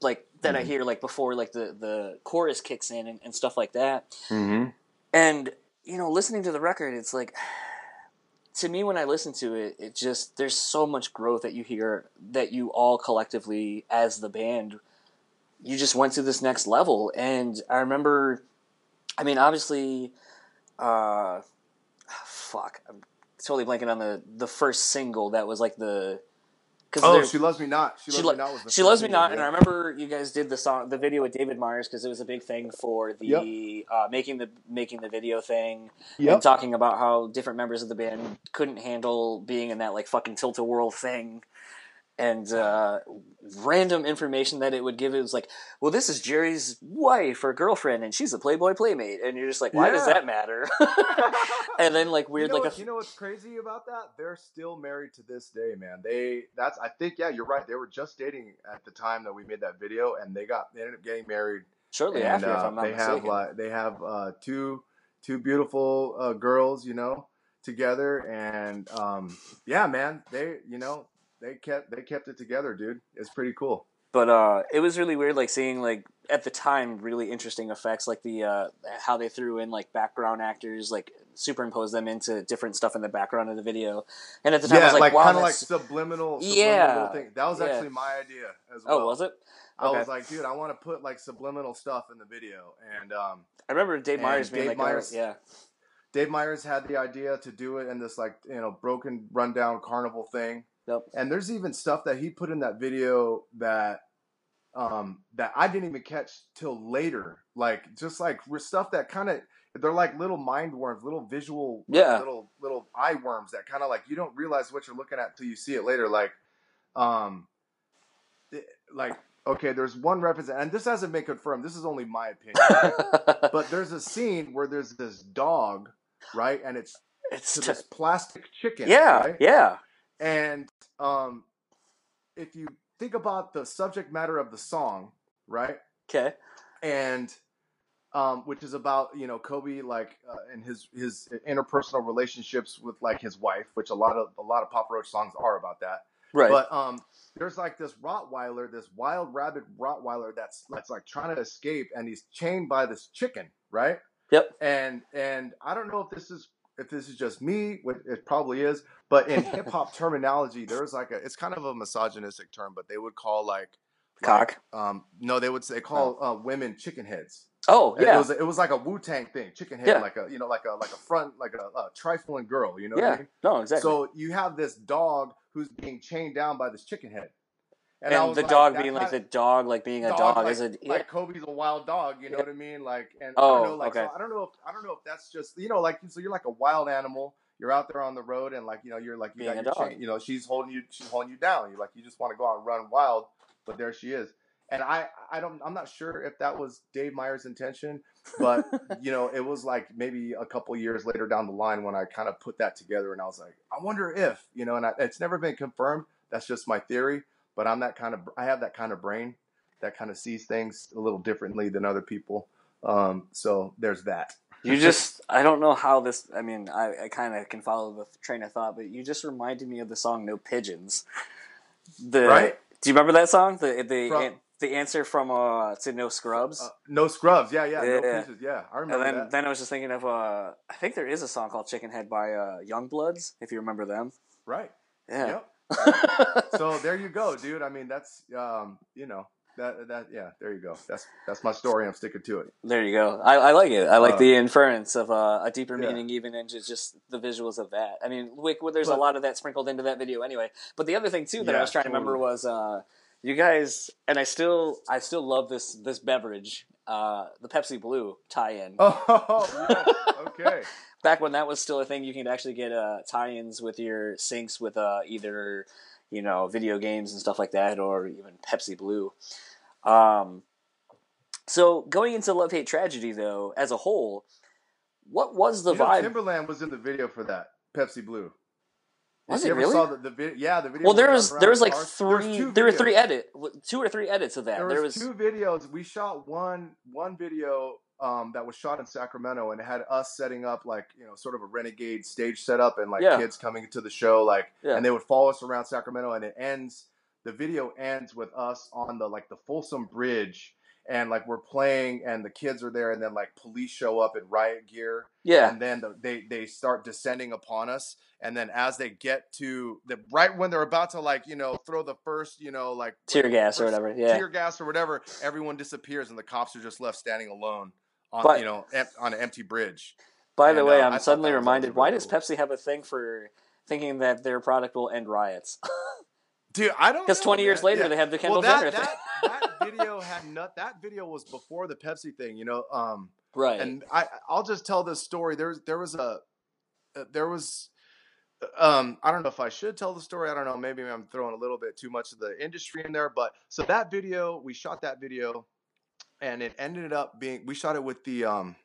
like that Mm-hmm. i hear like before like the the chorus kicks in and, and stuff like that Mhm. and you know listening to the record it's like to me when i listen to it it just there's so much growth that you hear that you all collectively as the band you just went to this next level and i remember i mean obviously uh fuck i'm totally blanking on the the first single that was like the because Oh, she loves me not. She, she, loves lo- me not. Was the she loves me not, and. I remember you guys did the song, the video with David Meyers because it was a big thing for the uh, making the making the video thing and talking about how different members of the band couldn't handle being in that like fucking tilt a whirl thing, and uh, random information that it would give. It was like, well, this is Jerry's wife or girlfriend, and she's a Playboy playmate, and you're just like, why does that matter? and then like weird, you know, like what- you know what's crazy about that? They're still married to this day, man. They that's I think yeah, you're right. They were just dating at the time that we made that video, and they got they ended up getting married. shortly and, after, if uh, I'm not they mistaken. have like they have uh, two two beautiful uh, girls, you know, together, and um, yeah, man, they you know they kept they kept it together, dude. It's pretty cool. but uh, it was really weird, like seeing like at the time really interesting effects, like the uh, how they threw in like background actors, like superimpose them into different stuff in the background of the video. And at the time, I was like, like, wow, kind of like subliminal, subliminal Yeah, thing. That was yeah. actually my idea as well. oh, was it? I was like, dude, I want to put like subliminal stuff in the video, and um, I remember Dave Meyers being Dave like, oh, Meyers- yeah, Dave Meyers had the idea to do it in this like you know broken rundown carnival thing. Yep. And there's even stuff that he put in that video that um that I didn't even catch till later. Like just like stuff that kind of they're like little mind worms, little visual Yeah. little little eye worms that kind of like you don't realize what you're looking at till you see it later like um it- like okay, there's one reference and this hasn't been confirmed. This is only my opinion. but there's a scene where there's this dog, right? And it's it's to t- this plastic chicken. yeah, right? yeah, And um, if you think about the subject matter of the song, right? okay, And um, which is about you know Coby like uh, and his his interpersonal relationships with like his wife, which a lot of a lot of Papa Roach songs are about that. right, But um, there's like this Rottweiler, this wild rabbit Rottweiler that's that's like trying to escape, and he's chained by this chicken, right? Yep. And and I don't know if this is if this is just me, which it probably is, but in hip hop terminology, there's like a it's kind of a misogynistic term, but they would call like cock. um no, they would say call uh, women chicken heads. Oh yeah, It was it was like a Wu Tang thing, chicken head, Yeah. like a you know like a like a front like a, a trifling girl, you know what I yeah, mean? no, exactly. So you have this dog who's being chained down by this chicken head, and, was the like, dog being like the dog, like being a dog, like, as a yeah. like Coby's a wild dog, you know Yeah. what I mean? Like, and Oh, I don't know, like, okay. so I don't know if I don't know if that's just you know, like, so you're like a wild animal. You're out there on the road, and like you know, you're like you Being got your dog. chain, you know, she's holding you, she's holding you down. You like you just want to go out and run wild, but there she is. And I, I don't, I'm not sure if that was Dave Meyer's intention, but you know, it was like maybe a couple years later down the line when I kind of put that together, and I was like, I wonder if, you know, and I, it's never been confirmed. That's just my theory, but I'm that kind of, I have that kind of brain that kind of sees things a little differently than other people. Um, so there's that. You just, I don't know how this, I mean, I, I kind of can follow the train of thought, but you just reminded me of the song No Pigeons. The, Right? Do you remember that song? The, the, From, the answer from uh to No Scrubs. Uh, no scrubs. Yeah, yeah. Yeah. No pieces. Yeah, I and remember then, that. then I was just thinking of uh, I think there is a song called "Chicken Head" by uh, Youngbloods, if you remember them. right. Yeah. Yep. So there you go, dude. I mean, that's um, you know, that that yeah, there you go. That's that's my story. I'm sticking to it. There you go. I, I like it. I like Uh, the inference of uh, a deeper yeah. meaning, even in just, just the visuals of that. I mean, Wick, there's a lot of that sprinkled into that video anyway. But the other thing too that I was trying to remember was uh, you guys, and I still I still love this this beverage, uh, the Pepsi Blue tie-in. Oh, okay. Back when that was still a thing, you could actually get uh, tie-ins with your sinks with uh, either you know video games and stuff like that, or even Pepsi Blue. Um, so going into Love Hate Tragedy though, as a whole, what was the You know, vibe? Timbaland was in the video for that Pepsi Blue. Was it really? Saw the, the video, yeah, the video. well, there was there was like cars. There was three there were three edit two or three edits of that. There There was, was, two videos. We shot one one video um, that was shot in Sacramento, and it had us setting up like you know sort of a renegade stage setup, and like Yeah. kids coming to the show, like, Yeah. and they would follow us around Sacramento, and it ends. The video ends with us on the like the Folsom Bridge, and like we're playing, and the kids are there, and then like police show up in riot gear, yeah and then the, they they start descending upon us and then as they get to the right when they're about to like you know throw the first you know like tear gas or whatever. Yeah, tear gas or whatever everyone disappears and the cops are just left standing alone on But- you know em- on an empty bridge By the way, uh, I'm suddenly reminded. also Why really does. Pepsi have a thing for thinking that their product will end riots? dude i don't Because 20 years later, Yeah. they have the Kendall well, Jenner that, thing. that, that video had not that video was before the pepsi thing you know um right. and I I'll just tell this story. There's there was a uh, there was um I don't know if I should tell the story. I don't know. Maybe I'm throwing a little bit too much of the industry in there, but so that video we shot that video, and it ended up being we shot it with the um.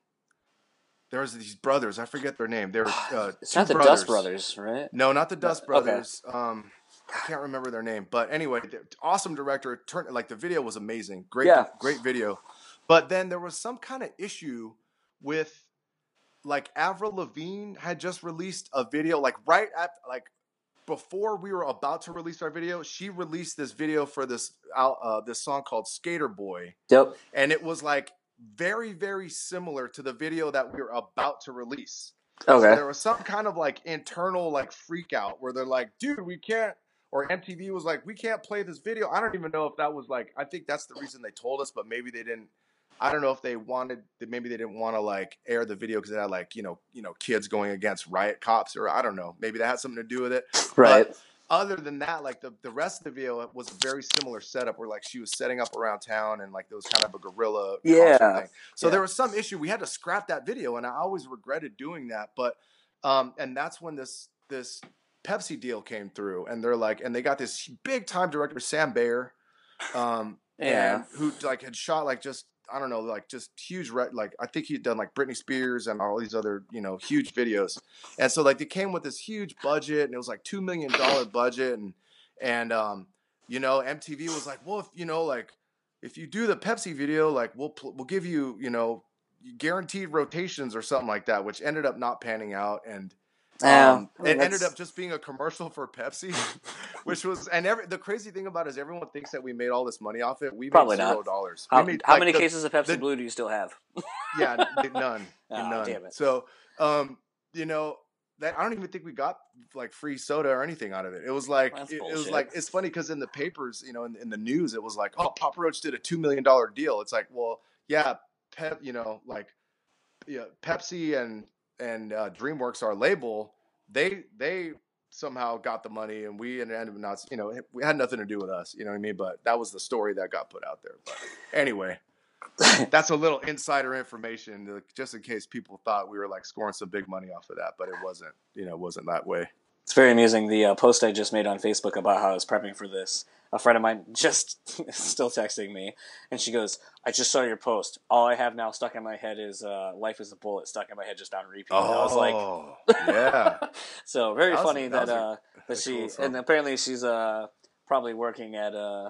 There was these brothers. I forget their name. They're uh, it's not the Dust Brothers, right? No, not the Dust okay. Brothers. Um, I can't remember their name, but anyway, awesome director. Turn like the video was amazing. Great, Yeah. great video. But then there was some kind of issue with like Avril Lavigne had just released a video, like right at like before we were about to release our video, she released this video for this uh, this song called Skater Boy, Yep. and it was like very very similar to the video that we were about to release. Okay. So there was some kind of like internal like freak out where they're like, dude, we can't or MTV was like, we can't play this video. I don't even know if that was like I think that's the reason they told us, but maybe they didn't I don't know if they wanted that maybe they didn't want to like air the video because it had like, you know, you know, kids going against riot cops or I don't know. Maybe that had something to do with it. right. But other than that, like the, the rest of the video was a very similar setup where like she was setting up around town and like there was kind of a gorilla. Yeah. thing. So Yeah. there was some issue. We had to scrap that video, and I always regretted doing that. But um, and that's when this this Pepsi deal came through, and they're like, and they got this big time director Sam Bayer, um, Yeah. and who like had shot like just I don't know like just huge re- like I think he'd done like Britney Spears and all these other you know huge videos, and so like they came with this huge budget, and it was like two million dollar budget, and and um, you know MTV was like, well, if you know like if you do the Pepsi video, like we'll pl- we'll give you you know guaranteed rotations or something like that, which ended up not panning out, and Yeah, um, it ended up just being a commercial for Pepsi, which was and every the crazy thing about it is everyone thinks that we made all this money off it. We Probably made not. zero dollars. How, made, how like, many the- cases of Pepsi the- Blue do you still have? Yeah, none, Oh, none. damn it. So, um, you know. That, I don't even think we got like free soda or anything out of it. It was like it, it was like it's funny because in the papers, you know, in, in the news, it was like, oh, Papa Roach did a two million dollar deal. It's like, well, yeah, Pep, you know, like yeah, Pepsi and and uh, DreamWorks, our label, they they somehow got the money, and we ended up not, you know, we had nothing to do with us, you know what I mean? But that was the story that got put out there. But anyway, that's a little insider information, just in case people thought we were like scoring some big money off of that, but it wasn't, you know, it wasn't that way. It's very amusing. The uh, post I just made on Facebook about how I was prepping for this. A friend of mine just still texting me, and she goes, "I just saw your post. All I have now stuck in my head is uh, "Life is a Bullet" stuck in my head just on repeat." And I was like, Oh, yeah. so very That funny that that, was a- uh, that she cool and apparently she's uh probably working at uh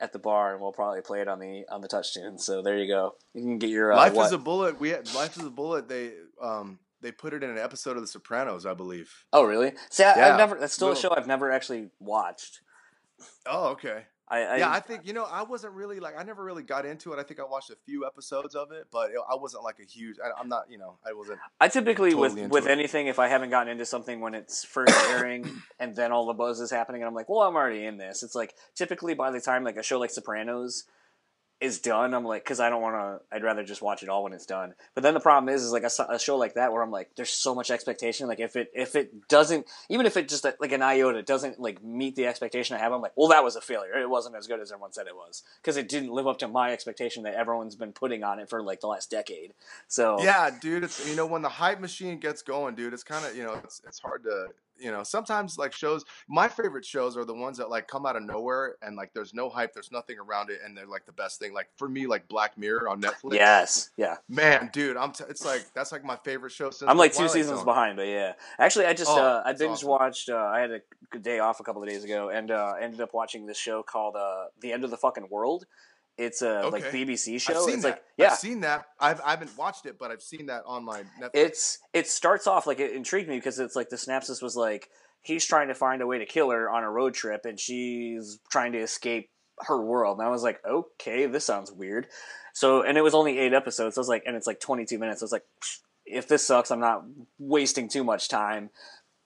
at the bar, and we'll probably play it on the on the touch tune. So there you go. You can get your uh, Life what- is a bullet. We had, Life is a bullet. They um they put it in an episode of The Sopranos, I believe. Oh really? See, I, Yeah, I've never. That's still a show I've never actually watched. Oh, okay. I, I yeah, I think you know I wasn't really like I never really got into it. I think I watched a few episodes of it, but it, I wasn't like a huge. I, I'm not, you know, I wasn't. I typically totally with with it. anything, if I haven't gotten into something when it's first airing and then all the buzz is happening, and I'm like, well, I'm already in this. It's like typically by the time like a show like Sopranos is done, I'm like, because I don't want to. I'd rather just watch it all when it's done. But then the problem is, is like a, a show like that where I'm like, there's so much expectation. Like if it if it doesn't, even if it just like an iota doesn't like meet the expectation I have, I'm like, well, that was a failure. It wasn't as good as everyone said it was because it didn't live up to my expectation that everyone's been putting on it for like the last decade. So Yeah, dude, it's you know when the hype machine gets going, dude, it's kind of you know it's it's hard to you know sometimes like shows. My favorite shows are the ones that like come out of nowhere and like there's no hype, there's nothing around it, and they're like the best thing. Like for me, like Black Mirror on Netflix. yes, yeah. man, dude, I'm t- it's like that's like my favorite show since. I'm like two seasons Zone. behind, but yeah. Actually, I just Oh, uh, I binge awesome. watched. Uh, I had a good day off a couple of days ago, and uh, ended up watching this show called uh, "The End of the Fucking World." It's a like BBC show. I've seen it's that. like yeah, I've seen that. I've I haven't watched it, but I've seen that on my Netflix. it's it starts off like it intrigued me because it's like the synopsis was like he's trying to find a way to kill her on a road trip, and she's trying to escape her world. And I was like, okay, this sounds weird. So and it was only eight episodes. So I was like, and it's like 22 minutes. I was like, if this sucks, I'm not wasting too much time.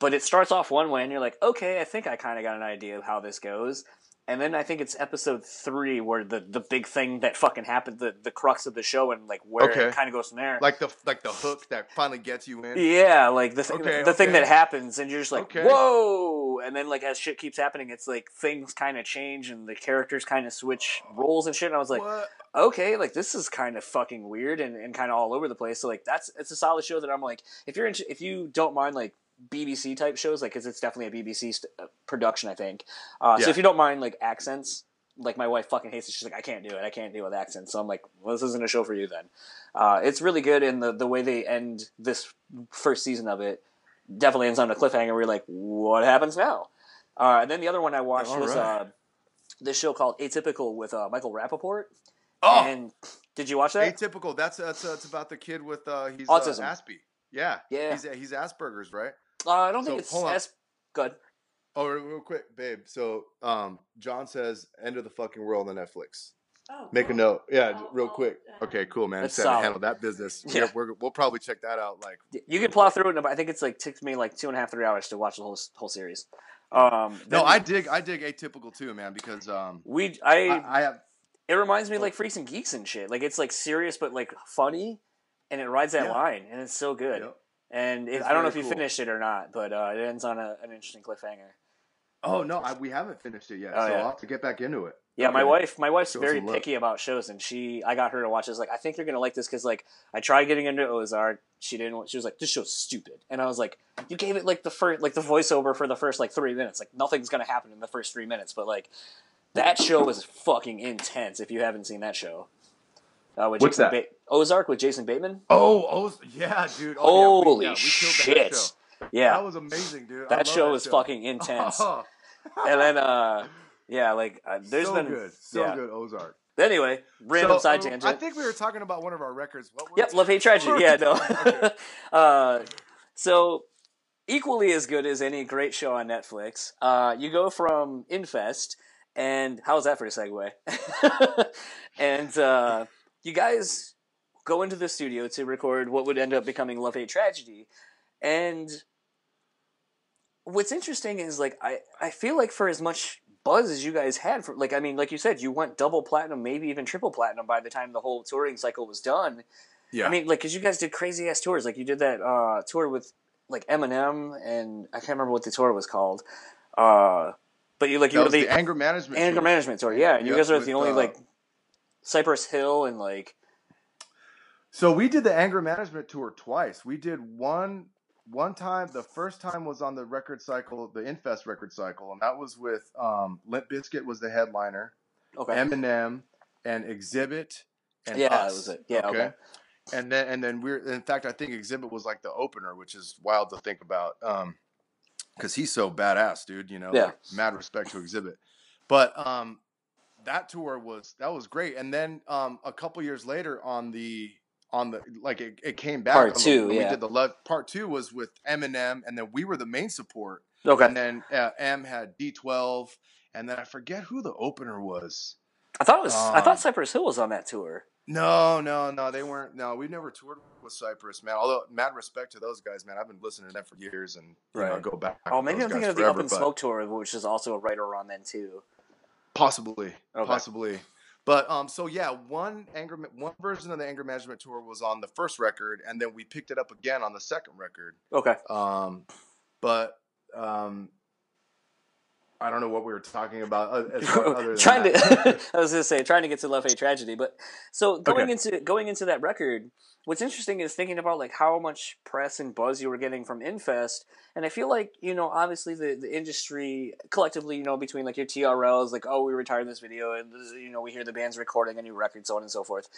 But it starts off one way, and you're like, okay, I think I kind of got an idea of how this goes. And then I think it's episode three where the, the big thing that fucking happened, the, the crux of the show, and like where Okay. it kind of goes from there. like the like the hook that finally gets you in. Yeah, like the thing, Okay, the thing okay. that happens, and you're just like, whoa! And then like as shit keeps happening, it's like things kind of change and the characters kind of switch roles and shit. And I was like, what? okay, like this is kind of fucking weird and, and kind of all over the place. So like that's it's a solid show that I'm like, if you're into, if you don't mind like BBC type shows, like because it's definitely a BBC st- uh, production, I think. Uh, So if you don't mind like accents. Like my wife fucking hates it. She's like, I can't do it. I can't deal with accents. So I'm like, well, this isn't a show for you then. Uh, it's really good, and the the way they end this first season of it definitely ends on a cliffhanger. Where you're like, what happens now? Uh, and then the other one I watched All was right. uh, this show called Atypical with uh, Michael Rapaport. Oh, And did you watch that? atypical. That's that's uh, it's about the kid with uh he's Autism. Aspie. Yeah, Yeah. He's he's Asperger's, right? Uh, I don't think So, it's as good. Oh, real, real quick, babe. So, um, John says "End of the fucking world" on Netflix. Oh, Make a note. Yeah, I'll- real I'll, quick. Okay, cool, man. That's Just solid. handle that business. Yeah. We're, we're, we'll probably check that out. Like, You can plow through it, but I think it's like took me like two and a half, three hours to watch the whole whole series. Um, no, I dig, I dig atypical too, man, because um, we I, I, I have it reminds me of like Freaks and Geeks and shit. Like it's like serious but like funny, and it rides that Yeah. line, and it's so good. Yep. And it, I don't know if you cool. finished it or not, but uh, it ends on a, an interesting cliffhanger. Oh no, I, we haven't finished it yet, Oh, so yeah. I'll have to get back into it. Yeah, my wife, my wife's Show very love. picky about shows, and she, I got her to watch this. Like, I think you're gonna like this because, like, I tried getting into Ozark. She didn't. She was like, "This show's stupid," and I was like, "You gave it like the first, like the voiceover for the first like three minutes. Like, nothing's gonna happen in the first three minutes." But like, that show was fucking intense. If you haven't seen that show, uh, with What's Jason that? Ba- Ozark with Jason Bateman. Oh, oh, yeah, dude. Oh, yeah, we- Holy yeah, we shit! That, show. Yeah, that was amazing, dude. That show that was fucking intense. Oh, and then, uh, yeah, like, uh, there's so been good, so yeah. good. Ozark. Anyway, random So, side tangent. I think we were talking about one of our records. What Yep, Love Hate Tragedy. Yeah, no. Okay. uh, so equally as good as any great show on Netflix. Uh, you go from Infest, and how's that for a segue? and uh, you guys go into the studio to record what would end up becoming Love Hate Tragedy, and what's interesting is like I I feel like for as much buzz as you guys had for like I mean like you said you went double platinum maybe even triple platinum by the time the whole touring cycle was done. Yeah. I mean like cuz you guys did crazy ass tours like you did that uh tour with like Eminem and I can't remember what the tour was called. Uh but you like you were the, the anger management. anger tour. management tour. Yeah, and you guys are the only uh, like Cypress Hill and like So we did the anger management tour twice. We did one one time. The first time was on the record cycle, the Infest record cycle, and that was with um, Limp Bizkit was the headliner, okay. Eminem, and Xzibit, and yeah, us, that was it. Yeah, okay. And then and then we're in fact I think Xzibit was like the opener, which is wild to think about. Um because he's so badass, dude, you know. Yeah. Like, mad respect to Xzibit. But um that tour was that was great. And then um a couple years later on the on the like it, it came back Part on the- two, we did the love part two was with Eminem and then we were the main support Okay. and then uh, M had D12 and then I forget who the opener was. I thought it was. I Um, thought Cypress Hill was on that tour. No, no, no, they weren't. No, we've never toured with Cypress, man. Although, mad respect to those guys, man. I've been listening to them for years, and you know, I go back. Oh, maybe I'm thinking of the forever, Up in Smoke tour, which is also a right around then too. Possibly, Okay. possibly. But um, so yeah, one anger, one version of the anger management tour was on the first record, and then we picked it up again on the second record. Okay. Um, but um, I don't know what we were talking about. uh, As far, other than trying to I was gonna say trying to get to Love Hate Tragedy, but so going Okay. into going into that record, what's interesting is thinking about like how much press and buzz you were getting from Infest, and I feel like you know obviously the the industry collectively you know between like your TRLs like oh we retired this video and you know we hear the band's recording a new record so on and so forth.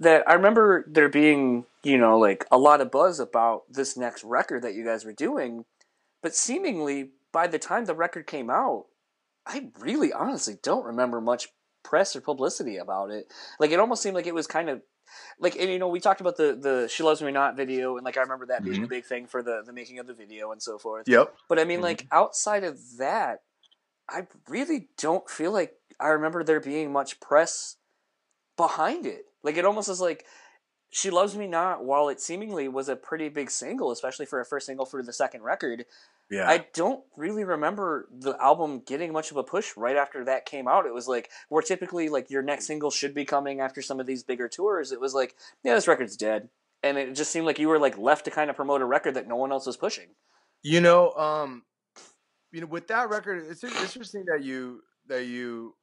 That I remember there being you know like a lot of buzz about this next record that you guys were doing, but seemingly by the time the record came out, I really honestly don't remember much press or publicity about it. Like it almost seemed like it was kind of like and you know we talked about the the She Loves Me Not video and like I remember that being a big thing for the the making of the video and so forth. Yep. But I mean Mhm. like outside of that, I really don't feel like I remember there being much press behind it. Like it almost is like she Loves Me Not, while it seemingly was a pretty big single, especially for a first single for the second record, Yeah. I don't really remember the album getting much of a push right after that came out. It was like where typically like your next single should be coming after some of these bigger tours. It was like, yeah, this record's dead. And it just seemed like you were like left to kind of promote a record that no one else was pushing. You know, um, you know, with that record, it's it's interesting that you that you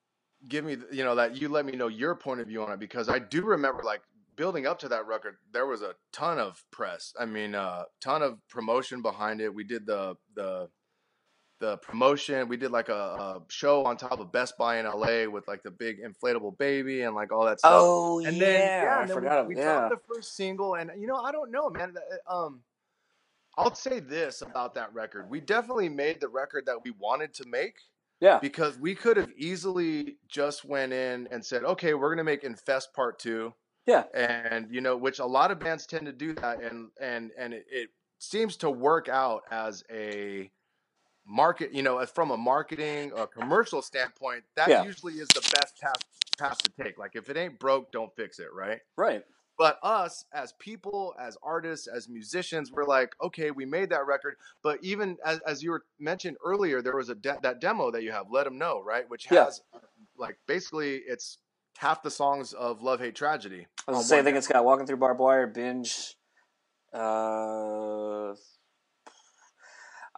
give me, you know, that you let me know your point of view on it because I do remember like building up to that record, there was a ton of press. I mean, uh, ton of promotion behind it. We did the the the promotion. We did like a, a show on top of Best Buy in LA with like the big inflatable baby and like all that stuff. Oh and yeah, then yeah, I and then forgot. We, we yeah, dropped the first single, and you know, I don't know, man. Um, I'll say this about that record: we definitely made the record that we wanted to make yeah, because we could have easily just went in and said, "Okay, we're gonna make Infest Part 2. Yeah. and you know, which a lot of bands tend to do that, and and and it, it seems to work out as a market you know from a marketing a commercial standpoint that Yeah. usually is the best path path to take like if it ain't broke don't fix it right right. but us as people as artists as musicians we're like okay we made that record but even as, as you were mentioned earlier there was a de- that demo that you have let them know right which Yeah. has like basically it's half the songs of love hate tragedy I was say, I think it's got Walking Through Barbed Wire, Binge. Uh,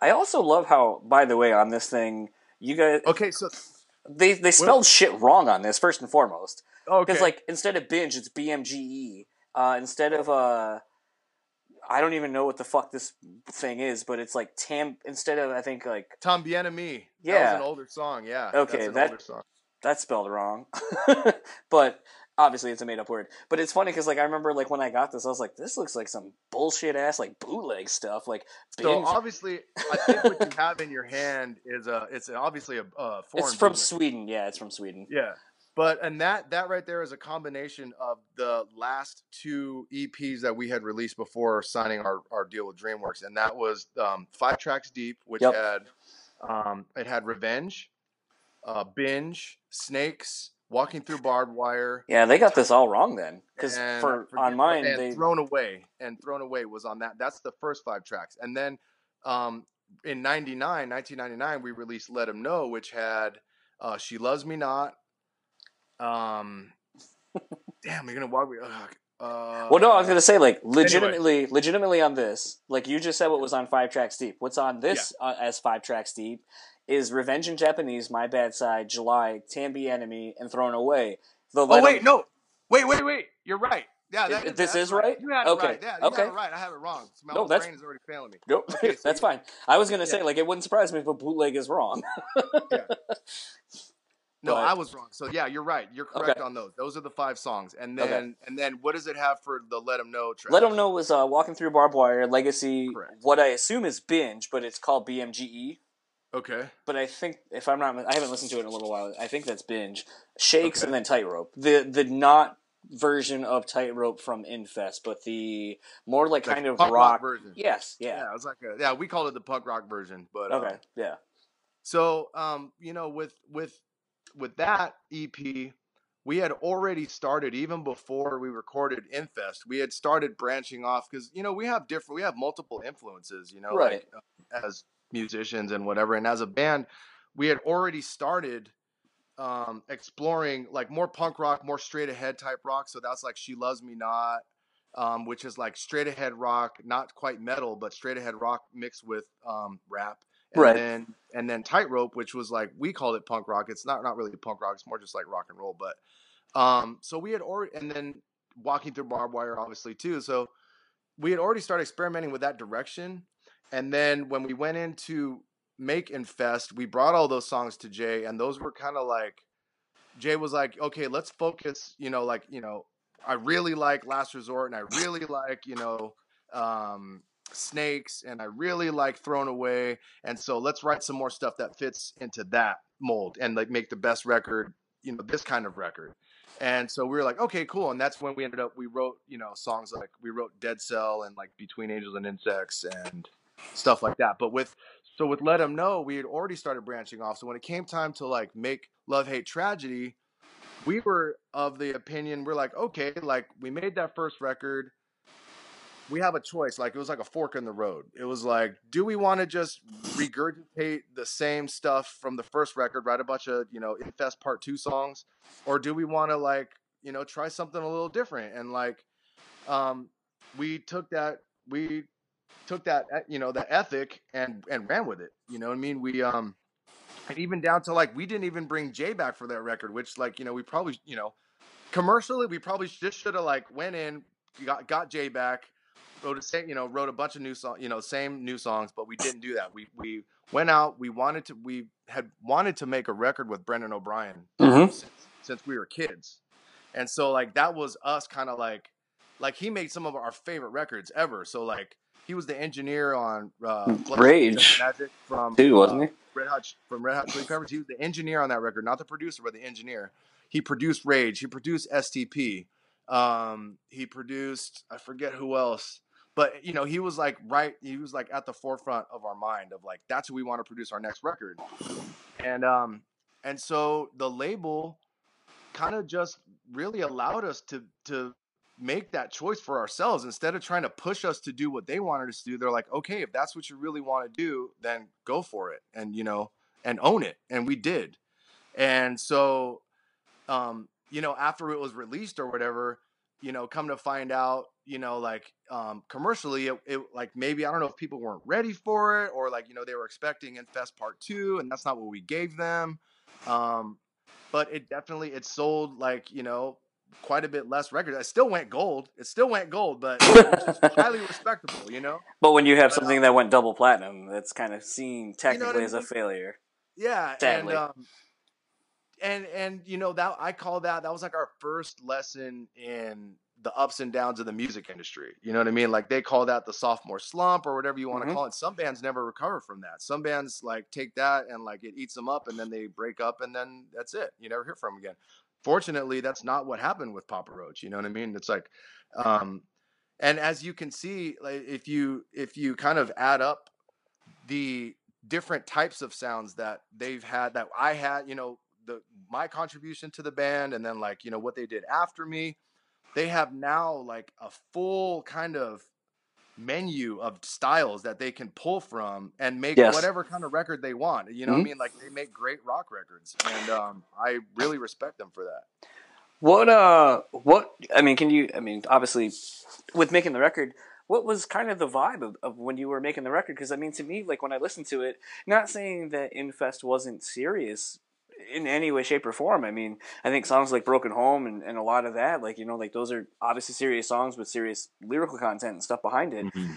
I also love how, by the way, on this thing, you guys okay so they they spelled shit wrong on this first and foremost. okay Because like instead of binge, it's BMGE. Uh, instead of uh, I don't even know what the fuck this thing is, but it's like tam. Instead of I think like tom that Yeah. was an older song yeah Okay, that's an that- older song that's spelled wrong, but obviously it's a made up word. But it's funny because like I remember like when I got this, I was like, this looks like some bullshit ass like bootleg stuff. Like so binge. obviously i think what you have in your hand is a it's obviously a uh, foreign it's from bootleg. Sweden. Yeah, it's from Sweden. Yeah. But and that that right there is a combination of the last two EPs that we had released before signing our, our deal with DreamWorks, and that was um, five tracks deep, which Yep. had um, it had Revenge, uh, Binge, Snakes, Walking Through Barbed Wire, Yeah, they got this all wrong then. Because for on mine, they Thrown Away and Thrown Away was on that. That's the first five tracks, and then um, in 99, 1999, we released Let 'Em Know, which had uh, She Loves Me Not. Um, damn, you're gonna walk ugh, Uh, Well, no, I was gonna say like legitimately, legitimately on this, like you just said, what was on five tracks deep. What's on this uh, as five tracks deep is "Revenge in Japanese," "My Bad Side," "July," "Tambi Enemy," and "Thrown Away." The Oh wait, no, wait, wait, wait. You're right. Yeah, that this that's is right? You had it Okay, right. Yeah, you okay. had it right. I have it wrong. My No, that's- brain is already failing me. Nope, Okay, so that's fine. I was gonna say like it wouldn't surprise me if a bootleg is wrong. No, But- I was wrong. So yeah, you're right. You're correct Okay. on those. Those are the five songs, and Okay. then and then what does it have for the "Let 'Em Know" track? Let them know was uh, "Walking Through Barbed Wire," "Legacy," Correct. what I assume is "Binge," but it's called BMGE. Okay. but I think if I'm not, I haven't listened to it in a little while. I think that's binge, snakes, Okay. and then tightrope. The the not version of tightrope from Infest, but the more like Like kind of punk rock. version. Yes, Yeah. yeah. it was like a, yeah, we called it the punk rock version, but Okay, yeah. So, um, you know, with with with that EP, we had already started even before we recorded Infest. We had started branching off because you know we have different, we have multiple influences. You know, Right. like uh, as musicians and whatever, and as a band, we had already started um exploring like more punk rock more straight ahead type rock so that's like she loves me not um which is like straight ahead rock not quite metal but straight ahead rock mixed with um rap and Right. then and then tightrope which was like we called it punk rock it's not not really punk rock it's more just like rock and roll but um so we had already and then walking through barbed wire obviously too so we had already started experimenting with that direction and then when we went into make infest we brought all those songs to jay and those were kind of like jay was like okay let's focus you know like you know i really like last resort and i really like you know um snakes and i really like thrown away and so let's write some more stuff that fits into that mold and like make the best record you know this kind of record. And so we were like okay cool. And that's when we ended up we wrote you know songs like we wrote dead cell and like between angels and insects and stuff like that but with so with let them know we had already started branching off so when it came time to like make love hate tragedy we were of the opinion we're like okay like we made that first record we have a choice like it was like a fork in the road. It was like do we want to just regurgitate the same stuff from the first record write a bunch of you know infest part two songs or do we want to like you know try something a little different? And like um we took that we took that uh, you know that ethic and and ran with it you know what i mean? We um and even down to like we didn't even bring jay back for that record which like you know we probably you know commercially we probably just should have like went in got got jay back wrote a same you know wrote a bunch of new songs you know same new songs but we didn't do that. We we went out we wanted to we had wanted to make a record with brendan o'brien Mhm. since, since we were kids. And so like that was us kind of like like he made some of our favorite records ever. So like he was the engineer on uh Rage. Magic from wasn't uh, he? Red Hot from Red Hot Chili Peppers. He was the engineer on that record, not the producer, but the engineer. He produced Rage. He produced STP. Um, he produced I forget who else, but you know he was like right. He was like at the forefront of our mind of like that's who we want to produce our next record, and um and so the label kind of just really allowed us to to make that choice for ourselves instead of trying to push us to do what they wanted us to do they're like okay if that's what you really want to do then go for it and you know and own it and we did. And so um you know after it was released or whatever you know come to find out you know like um commercially it, it like maybe i don't know if people weren't ready for it or like you know they were expecting infest part two and that's not what we gave them. Um but it definitely it sold like you know quite a bit less records. It still went gold. It still went gold, but highly respectable, you know. But when you have But, something that went double platinum, that's kind of seen technically I as a mean? failure. Yeah, Sadly. and um, and and you know that I call that that was like our first lesson in the ups and downs of the music industry. You know what I mean? Like they call that the sophomore slump or whatever you want to Mhm. call it. Some bands never recover from that. Some bands like take that and like it eats them up and then they break up and then that's it. You never hear from 'em again. Fortunately, that's not what happened with Papa Roach. You know what I mean? It's like, um, and as you can see, like if you if you kind of add up the different types of sounds that they've had that I had, you know, the my contribution to the band and then like, you know, what they did after me, they have now like a full kind of menu of styles that they can pull from and make Yes. whatever kind of record they want. You know what I Mhm. mean? Like they make great rock records and um I really respect them for that. What uh what I mean can you I mean obviously with making the record what was kind of the vibe of, of when you were making the record because I mean to me like when I listened to it not saying that Infest wasn't serious in any way shape or form I mean I think songs like Broken Home and, and a lot of that like you know like those are obviously serious songs with serious lyrical content and stuff behind it mm-hmm.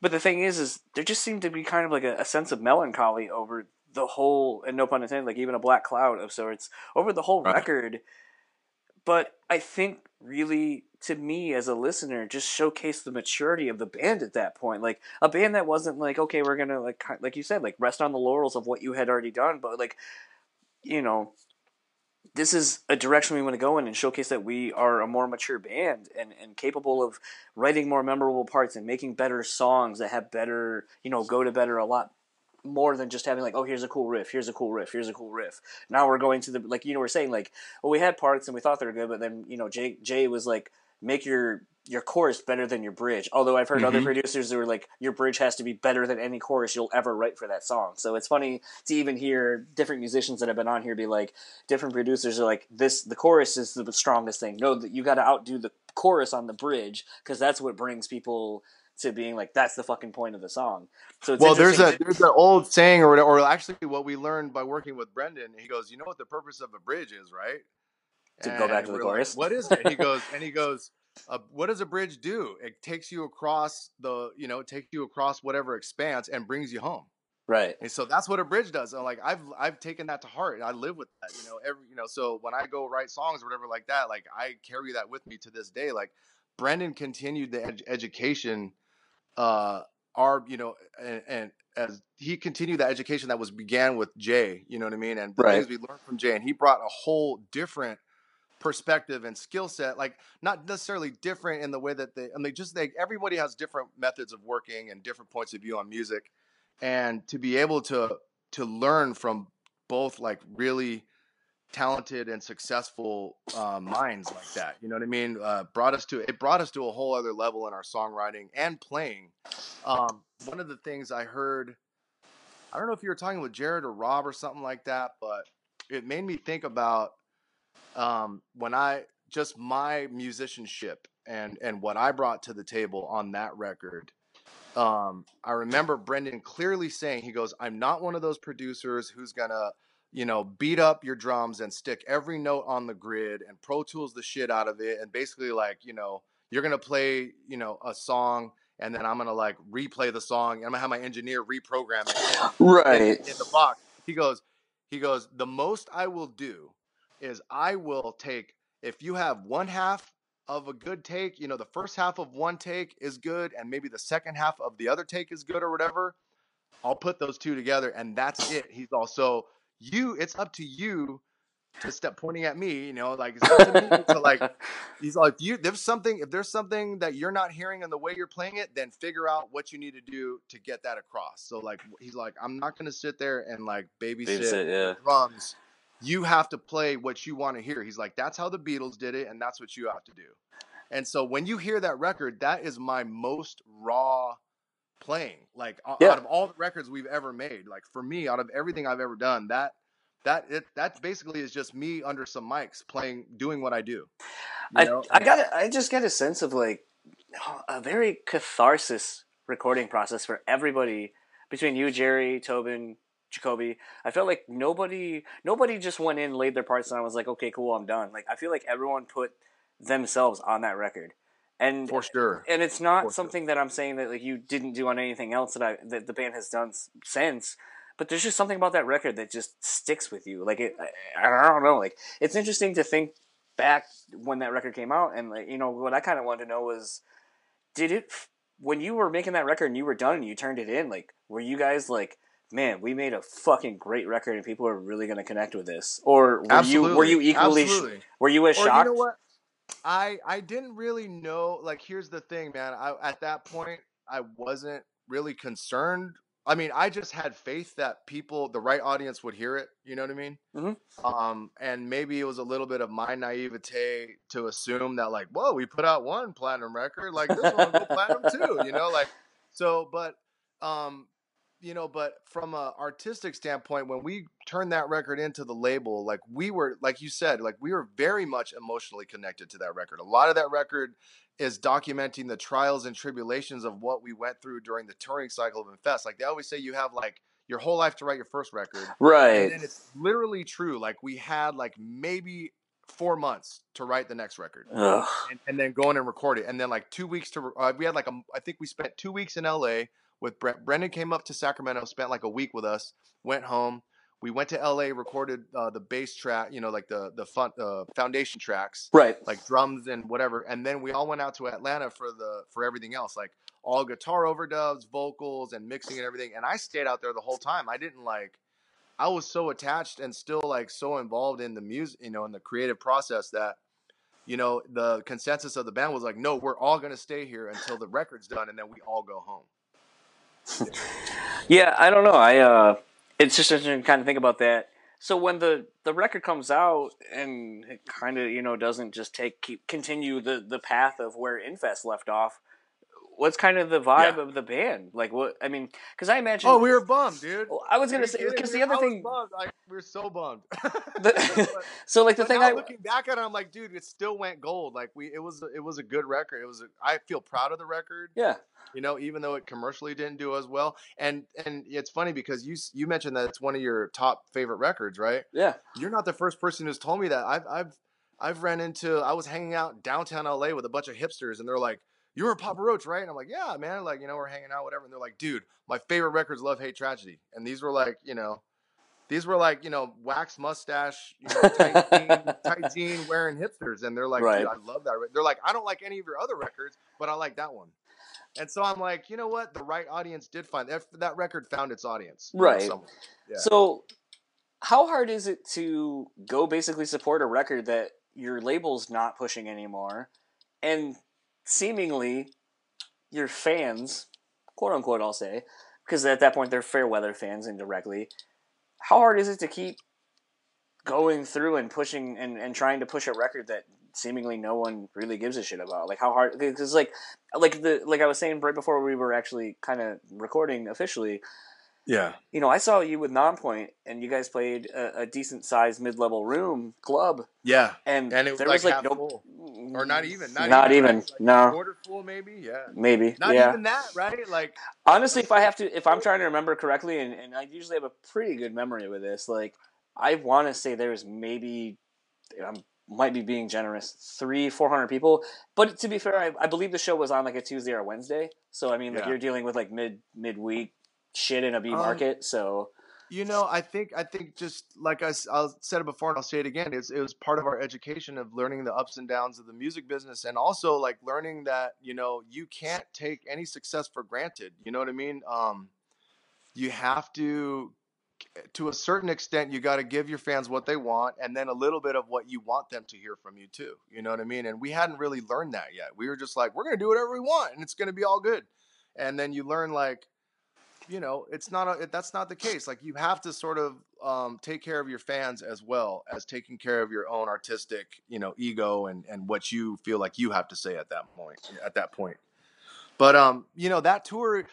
but the thing is is there just seemed to be kind of like a, a sense of melancholy over the whole and no pun intended like even a black cloud of sorts over the whole Right. record but I think really to me as a listener just showcased the maturity of the band at that point. Like a band that wasn't like okay, we're gonna like like you said like rest on the laurels of what you had already done, but like you know this is a direction we want to go in and showcase that we are a more mature band and, and capable of writing more memorable parts and making better songs that have better you know go to better a lot more than just having like, oh, here's a cool riff, here's a cool riff, here's a cool riff. Now we're going to the like you know we're saying like, well, we had parts and we thought they were good, but then you know Jay Jay was like, make your your chorus better than your bridge. Although I've heard mm-hmm. other producers who are like, your bridge has to be better than any chorus you'll ever write for that song. So it's funny to even hear different musicians that have been on here be like, different producers are like, this the chorus is the strongest thing. No, you got to outdo the chorus on the bridge because that's what brings people to being like that's the fucking point of the song. So well, there's a there's an old saying or or actually what we learned by working with Brendan. He goes, you know what the purpose of a bridge is, right? To and go back to the chorus. Like, what is it? He goes and he goes. Uh, what does a bridge do? It takes you across the, you know, takes you across whatever expanse and brings you home. Right. And so that's what a bridge does. And like I've I've taken that to heart. I live with that. You know, every you know, so when I go write songs or whatever like that, like I carry that with me to this day. Like Brendan continued the ed- education uh, our you know and, and, as he continued that education that was began with Jay, you know what I mean, and right. things we learned from Jay, and he brought a whole different perspective and skill set like not necessarily different in the way that they I mean just they everybody has different methods of working and different points of view on music and to be able to to learn from both like really talented and successful uh, minds like that. You know what I mean? Uh, brought us to it brought us to a whole other level in our songwriting and playing. Um, one of the things I heard, I don't know if you were talking with Jarrod or Rob or something like that, but it made me think about um, when I just my musicianship and and what I brought to the table on that record. Um, I remember Brendan clearly saying, he goes, I'm not one of those producers who's gonna you know, beat up your drums and stick every note on the grid and Pro Tools the shit out of it. And basically, like, you know, you're to play, you know, a song and then I'm to like replay the song and I'm to have my engineer reprogram it. right. In, in the box. He goes, he goes, the most I will do is I will take, if you have one half of a good take, you know, the first half of one take is good and maybe the second half of the other take is good or whatever. I'll put those two together and that's it. He's also you it's up to you to step pointing at me, you know, like it's up to me to like he's like you there's something if there's something that you're not hearing in the way you're playing it, then figure out what you need to do to get that across. So like he's like, I'm not gonna sit there and like babysit, babysit yeah. drums. You have to play what you want to hear. He's like, that's how the Beatles did it, and that's what you have to do. And so when you hear that record, that is my most raw playing. Like yeah. out of all the records we've ever made, like for me, out of everything I've ever done, that that it that basically is just me under some mics playing, doing what I do. I know? I got I just get a sense of like a very catharsis recording process for everybody between you, Jerry, Tobin, Jacoby. I felt like nobody nobody just went in, laid their parts, and I was like, okay, cool, I'm done. Like I feel like everyone put themselves on that record and for sure and it's not for something sure. that i'm saying that like you didn't do on anything else that i that the band has done since but there's just something about that record that just sticks with you like it i, I don't know like it's interesting to think back when that record came out and like you know what i kind of wanted to know was did it when you were making that record and you were done and you turned it in like were you guys like man, we made a fucking great record and people are really going to connect with this? Or were Absolutely. you were you equally Absolutely. were you as or shocked? You know what? I I didn't really know. Like, here's the thing, man. I at that point I wasn't really concerned. I mean, I just had faith that people, the right audience, would hear it. You know what I mean? Mm-hmm. Um, and maybe it was a little bit of my naivete to assume that, like, whoa, we put out one platinum record, like this one will go platinum too. You know, like so. But um, you know, but from a artistic standpoint, when we turned that record into the label, like we were, like you said, like we were very much emotionally connected to that record. A lot of that record is documenting the trials and tribulations of what we went through during the touring cycle of Infest. Like they always say, you have like your whole life to write your first record, right? And it's literally true. Like we had like maybe four months to write the next record, and, and, then go in and record it, and then like two weeks to. Uh, we had like a, I think we spent two weeks in L.A with Brent. Brendan came up to Sacramento, spent like a week with us, went home. We went to LA, recorded uh, the bass track, you know, like the the fun, uh, foundation tracks, right? Like drums and whatever. And then we all went out to Atlanta for the for everything else, like all guitar overdubs, vocals, and mixing and everything. And I stayed out there the whole time. I didn't like. I was so attached and still like so involved in the music, you know, in the creative process that you know, the consensus of the band was like, no, we're all going to stay here until the record's done and then we all go home. Yeah, I don't know. I uh, it's just interesting to kind of think about that. So when the the record comes out and it kind of you know doesn't just take keep continue the the path of where Infest left off, what's kind of the vibe Yeah. of the band? Like what I mean, because I imagine. Oh, we were bummed, dude. Well, I was gonna you say because the other I thing. Like, we were so bummed. the, so like the But thing I looking back at it, I'm like, dude, it still went gold. Like we, it was, it was a good record. It was. A, I feel proud of the record. yeah You know, even though it commercially didn't do as well. And and it's funny because you you mentioned that it's one of your top favorite records, right? yeah You're not the first person who's told me that. I've I've I've ran into. I was hanging out downtown LA with a bunch of hipsters, and they're like. You were a Papa Roach, right? And I'm like, yeah, man. Like, you know, we're hanging out, whatever. And they're like, dude, my favorite records, Love, Hate, Tragedy. And these were like, you know, these were like, you know, wax mustache, you know, tight jean, tight jean wearing hipsters. And they're like, Right. dude, I love that. They're like, I don't like any of your other records, but I like that one. And so I'm like, you know what? The right audience did find that. That record found its audience. you know, Right. Yeah. So, how hard is it to go basically support a record that your label's not pushing anymore, and seemingly your fans, quote unquote, I'll say, because at that point they're fair weather fans indirectly. How hard is it to keep going through and pushing and, and trying to push a record that seemingly no one really gives a shit about? Like how hard? Because like like the like I was saying right before we were actually kind of recording officially yeah. you know, I saw you with Nonpoint, and you guys played a, a decent sized mid level room club, Yeah. and, And it was there like was like no, full. Or not even. Not, Not even. even. Like no. Quarter full, maybe. Yeah. maybe, Not yeah. even that, right? Like, Honestly, if I have to, if I'm trying to remember correctly, and, and I usually have a pretty good memory with this, like I want to say there's maybe, I might be being generous, three, four hundred people. But to be fair, I, I believe the show was on like a Tuesday or Wednesday, so I mean, like Yeah. you're dealing with like mid midweek shit in a B Um, market, so You know, I think I think just like I, I said it before and I'll say it again, it's, it was part of our education of learning the ups and downs of the music business and also like learning that, you know, you can't take any success for granted. You know what I mean? Um, you have to to a certain extent you got to give your fans what they want and then a little bit of what you want them to hear from you too. You know what I mean? And we hadn't really learned that yet. We were just like, we're going to do whatever we want and it's going to be all good. And then you learn like you know it's not a, that's not the case like you have to sort of um, take care of your fans as well as taking care of your own artistic you know ego and and what you feel like you have to say at that point at that point. But um you know that tour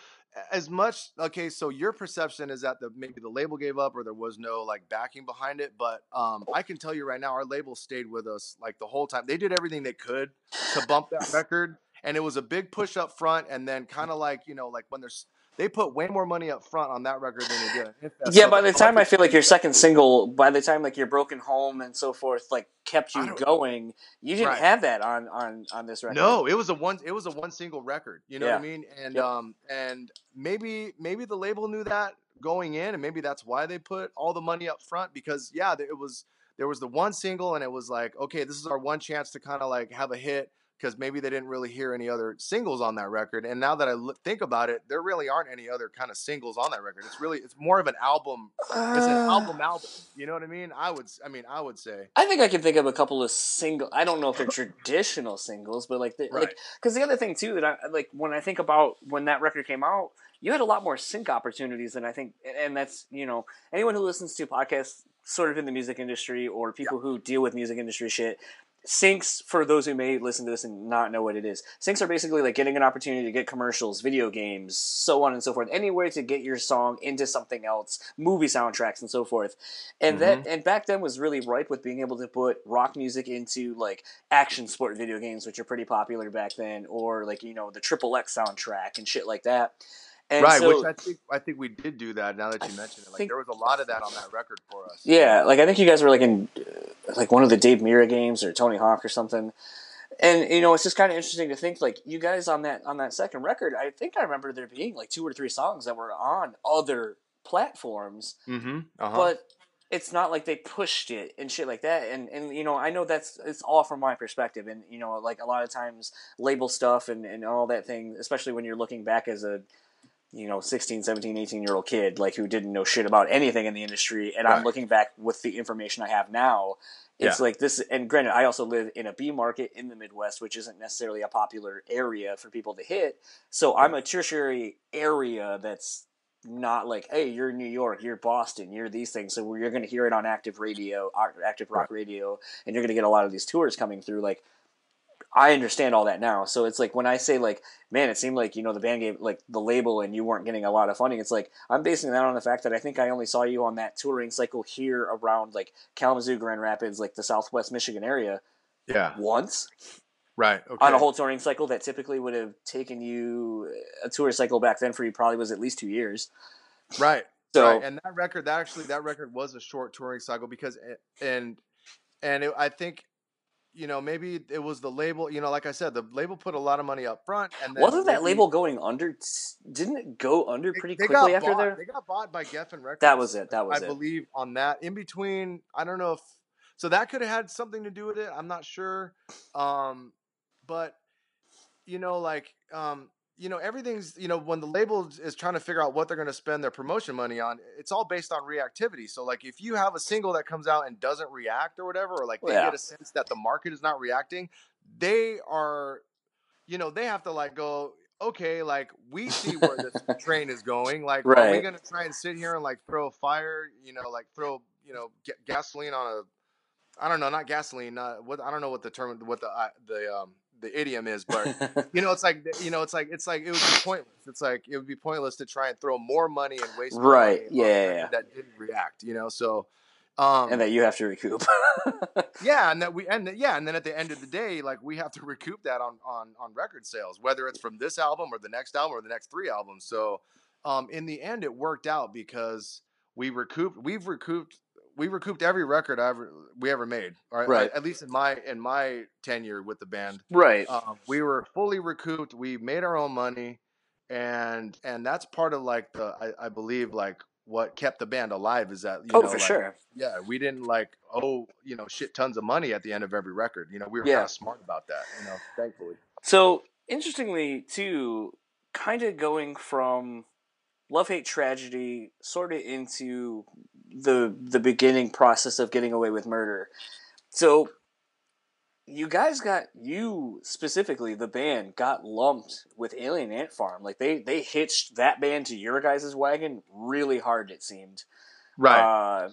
as much okay so your perception is that the maybe the label gave up or there was no like backing behind it but um i can tell you right now our label stayed with us like the whole time. They did everything they could to bump that record and it was a big push up front and then kind of like you know like when there's they put way more money up front on that record than they did. Yeah, by the time I feel like your second single, by the time like your broken home and so forth, like kept you going, you didn't Right. have that on on on this record. No, it was a one. It was a one single record. You know what I mean? And Yep. um, and maybe maybe the label knew that going in, and maybe that's why they put all the money up front because yeah, it was there was the one single, and it was like okay, this is our one chance to kind of like have a hit because maybe they didn't really hear any other singles on that record. And now that I look, think about it, there really aren't any other kind of singles on that record. It's really it's more of an album. It's an Uh, album album. You know what I mean? I would. I mean, I would say. I think I can think of a couple of single. I don't know if they're traditional singles, but like, the, like because the other thing too that I like when I think about when that record came out, you had a lot more sync opportunities than I think, and that's you know anyone who listens to podcasts sort of in the music industry or people who deal with music industry shit. Syncs, for those who may listen to this and not know what it is, syncs are basically like getting an opportunity to get commercials, video games, so on and so forth. Any way to get your song into something else, movie soundtracks and so forth. And that and back then was really ripe with being able to put rock music into like action sport video games, which are pretty popular back then, or like you know the Triple X soundtrack and shit like that. And right, so, which I think I think we did do that. Now that you I mention it, like think- there was a lot of that on that record for us. Yeah, like I think you guys were like in uh, like one of the Dave Mirra games or Tony Hawk or something. And you know, it's just kind of interesting to think like you guys on that on that second record. I think I remember there being like two or three songs that were on other platforms, Mm-hmm. Uh-huh. but it's not like they pushed it and shit like that. And and you know, I know that's it's all from my perspective. And you know, like a lot of times label stuff and and all that thing, especially when you're looking back as a you know 16 17 18 year old kid like who didn't know shit about anything in the industry and i'm looking back with the information i have now it's Yeah. like this and granted i also live in a b market in the midwest which isn't necessarily a popular area for people to hit so i'm a tertiary area that's not like hey you're in new york you're boston you're these things so you're going to hear it on active radio active rock radio and you're going to get a lot of these tours coming through like I understand all that now. So it's like when I say like, man, it seemed like you know the band gave like the label and you weren't getting a lot of funding. It's like I'm basing that on the fact that I think I only saw you on that touring cycle here around like Kalamazoo, Grand Rapids, like the Southwest Michigan area Yeah. once Right. Okay. on a whole touring cycle that typically would have taken you uh, a tour cycle back then for you probably was at least two years. Right. So right. And that record, that actually, that record was a short touring cycle because, and, and it, I think, you know, maybe it was the label. You know, like I said, the label put a lot of money up front, and then wasn't that label going under? Didn't it go under pretty they quickly after bought, there? They got bought by Geffen Records. That was it. That was I it. believe on that. In between, I don't know if so that could have had something to do with it. I'm not sure. Um, but you know, like um, you know, everything's you know when the label is trying to figure out what they're going to spend their promotion money on, it's all based on reactivity. So like if you have a single that comes out and doesn't react or whatever, or like they Yeah. get a sense that the market is not reacting, they are, you know, they have to like go. Okay, like we see where this train is going. Like, are we Right. gonna try and sit here and like throw a fire? You know, like throw you know ga- gasoline on a I don't know, not gasoline. Not what I don't know what the term, what the uh, the um the idiom is, but you know, it's like you know, it's like it's like it would be pointless. It's like it would be pointless to try and throw more money and waste Right, money yeah, yeah. that didn't react. You know, so um and that you have to recoup. yeah, and that we and yeah, and then at the end of the day, like we have to recoup that on on on record sales, whether it's from this album or the next album or the next three albums. So, um, in the end, it worked out because we recouped. We've recouped. We recouped every record I ever we ever made, Right. at, at least in my in my tenure with the band. right. Um, we were fully recouped. We made our own money, and and that's part of like the I, I believe like what kept the band alive is that you oh, know for like, sure. yeah, we didn't like oh you know shit tons of money at the end of every record. You know, we were Yeah. kind of smart about that. You know, thankfully. So interestingly, too, kind of going from love hate tragedy sort of into the the beginning process of getting away with murder. So you guys got you specifically the band got lumped with Alien Ant Farm. Like they they hitched that band to your guys' wagon really hard. It seemed. Right, uh,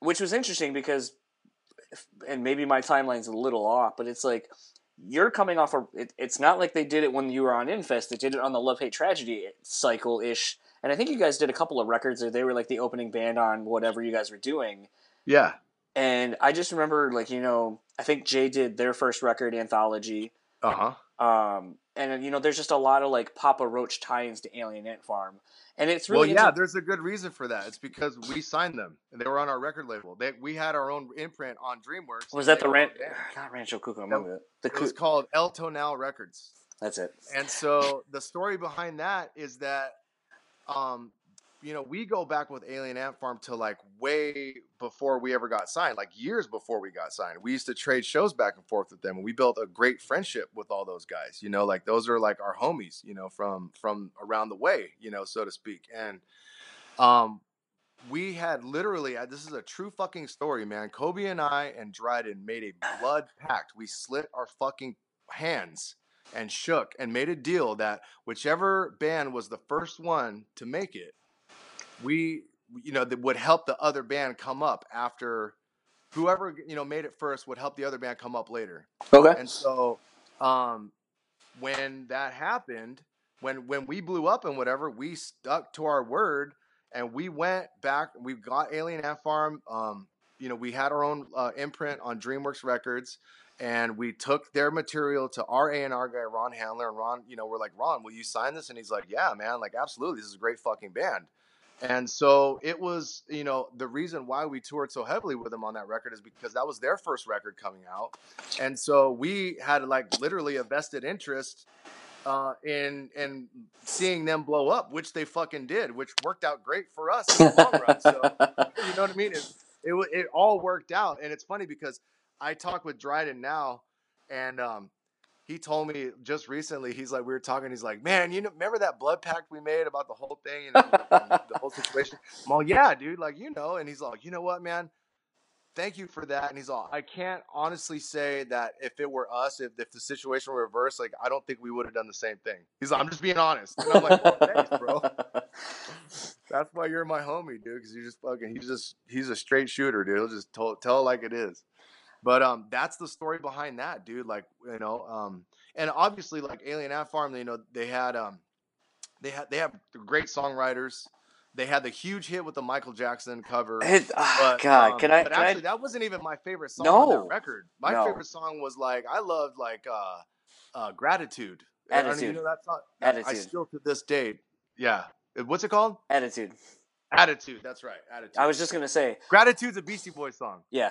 which was interesting because, and maybe my timeline's a little off, but it's like you're coming off a. It, it's not like they did it when you were on Infest. They did it on the Love Hate Tragedy cycle ish, and I think you guys did a couple of records, or they were like the opening band on whatever you guys were doing. yeah. And I just remember, like you know, I think Jay did their first record anthology. Uh huh. Um, and you know, there's just a lot of like Papa Roach tie-ins to Alien Ant Farm, and it's really Well, yeah. There's a good reason for that. It's because we signed them and they were on our record label. They we had our own imprint on DreamWorks. was that the Ran- not Rancho Cucamonga? No, the It was called El Tonal Records. that's it. And so the story behind that is that, um, you know, we go back with Alien Ant Farm to like way before we ever got signed, like years before we got signed. We used to trade shows back and forth with them, and we built a great friendship with all those guys. You know, like those are like our homies, you know, from from around the way, you know, so to speak. And um, we had literally, uh, this is a true fucking story, man. Coby and I and Dryden made a blood pact. We slit our fucking hands and shook and made a deal that whichever band was the first one to make it, we, you know, that would help the other band come up after whoever, you know, made it first would help the other band come up later. Okay. And so, um, when that happened, when when we blew up and whatever, we stuck to our word and we went back. We got Alien Ant Farm. Um, you know, we had our own uh, imprint on DreamWorks Records, and we took their material to our A and R guy Ron Handler. And Ron, you know, we're like, Ron, will you sign this? And he's like, Yeah, man, like absolutely, this is a great fucking band. And so it was, you know, the reason why we toured so heavily with them on that record is because that was their first record coming out. And so we had like literally a vested interest uh, in in seeing them blow up, which they fucking did, which worked out great for us in the long run. So you know what I mean? It, it it all worked out, and it's funny because I talk with Dryden now, and um, he told me just recently. He's like, we were talking. He's like, man, you know, remember that blood pact we made about the whole thing and, the whole situation? I'm all, yeah, dude. Like, you know. And he's like, you know what, man? Thank you for that. And he's all, I can't honestly say that if it were us, if, if the situation were reversed, like, I don't think we would have done the same thing. He's like, I'm just being honest. And I'm like, well, thanks, bro. That's why you're my homie, dude. Because you just fucking, he's just, he's a straight shooter, dude. He'll just tell, tell like it is. But um, that's the story behind that, dude. Like you know, um, and obviously like Alien Ant Farm, you know, they had um, they had they have great songwriters. They had the huge hit with the Michael Jackson cover. It, oh, But, God, um, can I? But Can actually, I that wasn't even my favorite song on No. that record. My No. favorite song was like I loved like uh, uh, gratitude. I know you know that song? I Attitude. still to this date, yeah. What's it called? attitude? Attitude. That's right. Attitude. I was just gonna say, Gratitude's a Beastie Boys song. Yeah.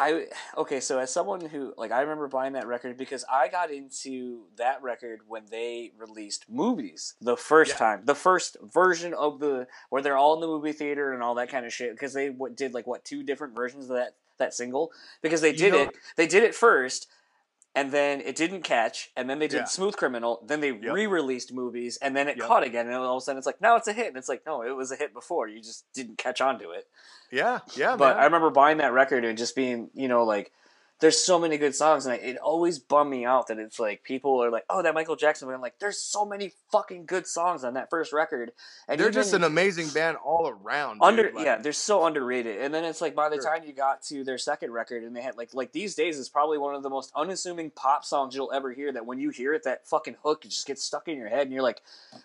I okay. So as someone who like, I remember buying that record because I got into that record when they released movies the first Yeah. time, the first version of the where they're all in the movie theater and all that kind of shit. Because they what, did like what two different versions of that that single because they You did know- it. They did it first. And then it didn't catch, and then they did Yeah. Smooth Criminal. Then they Yep. re-released movies, and then it Yep. caught again. And all of a sudden, it's like now it's a hit, and it's like no, it was a hit before. You just didn't catch on to it. Yeah, yeah, But man. I remember buying that record and just being, you know, like, there's so many good songs, and I, it always bummed me out that it's like people are like, oh, that Michael Jackson. But I'm like, there's so many fucking good songs on that first record, and They're even just an amazing band all around. dude. under, Like, yeah, they're so underrated. And then it's like by the Sure. time you got to their second record, and they had like like these days is probably one of the most unassuming pop songs you'll ever hear. That when you hear it, that fucking hook just gets stuck in your head, and you're like,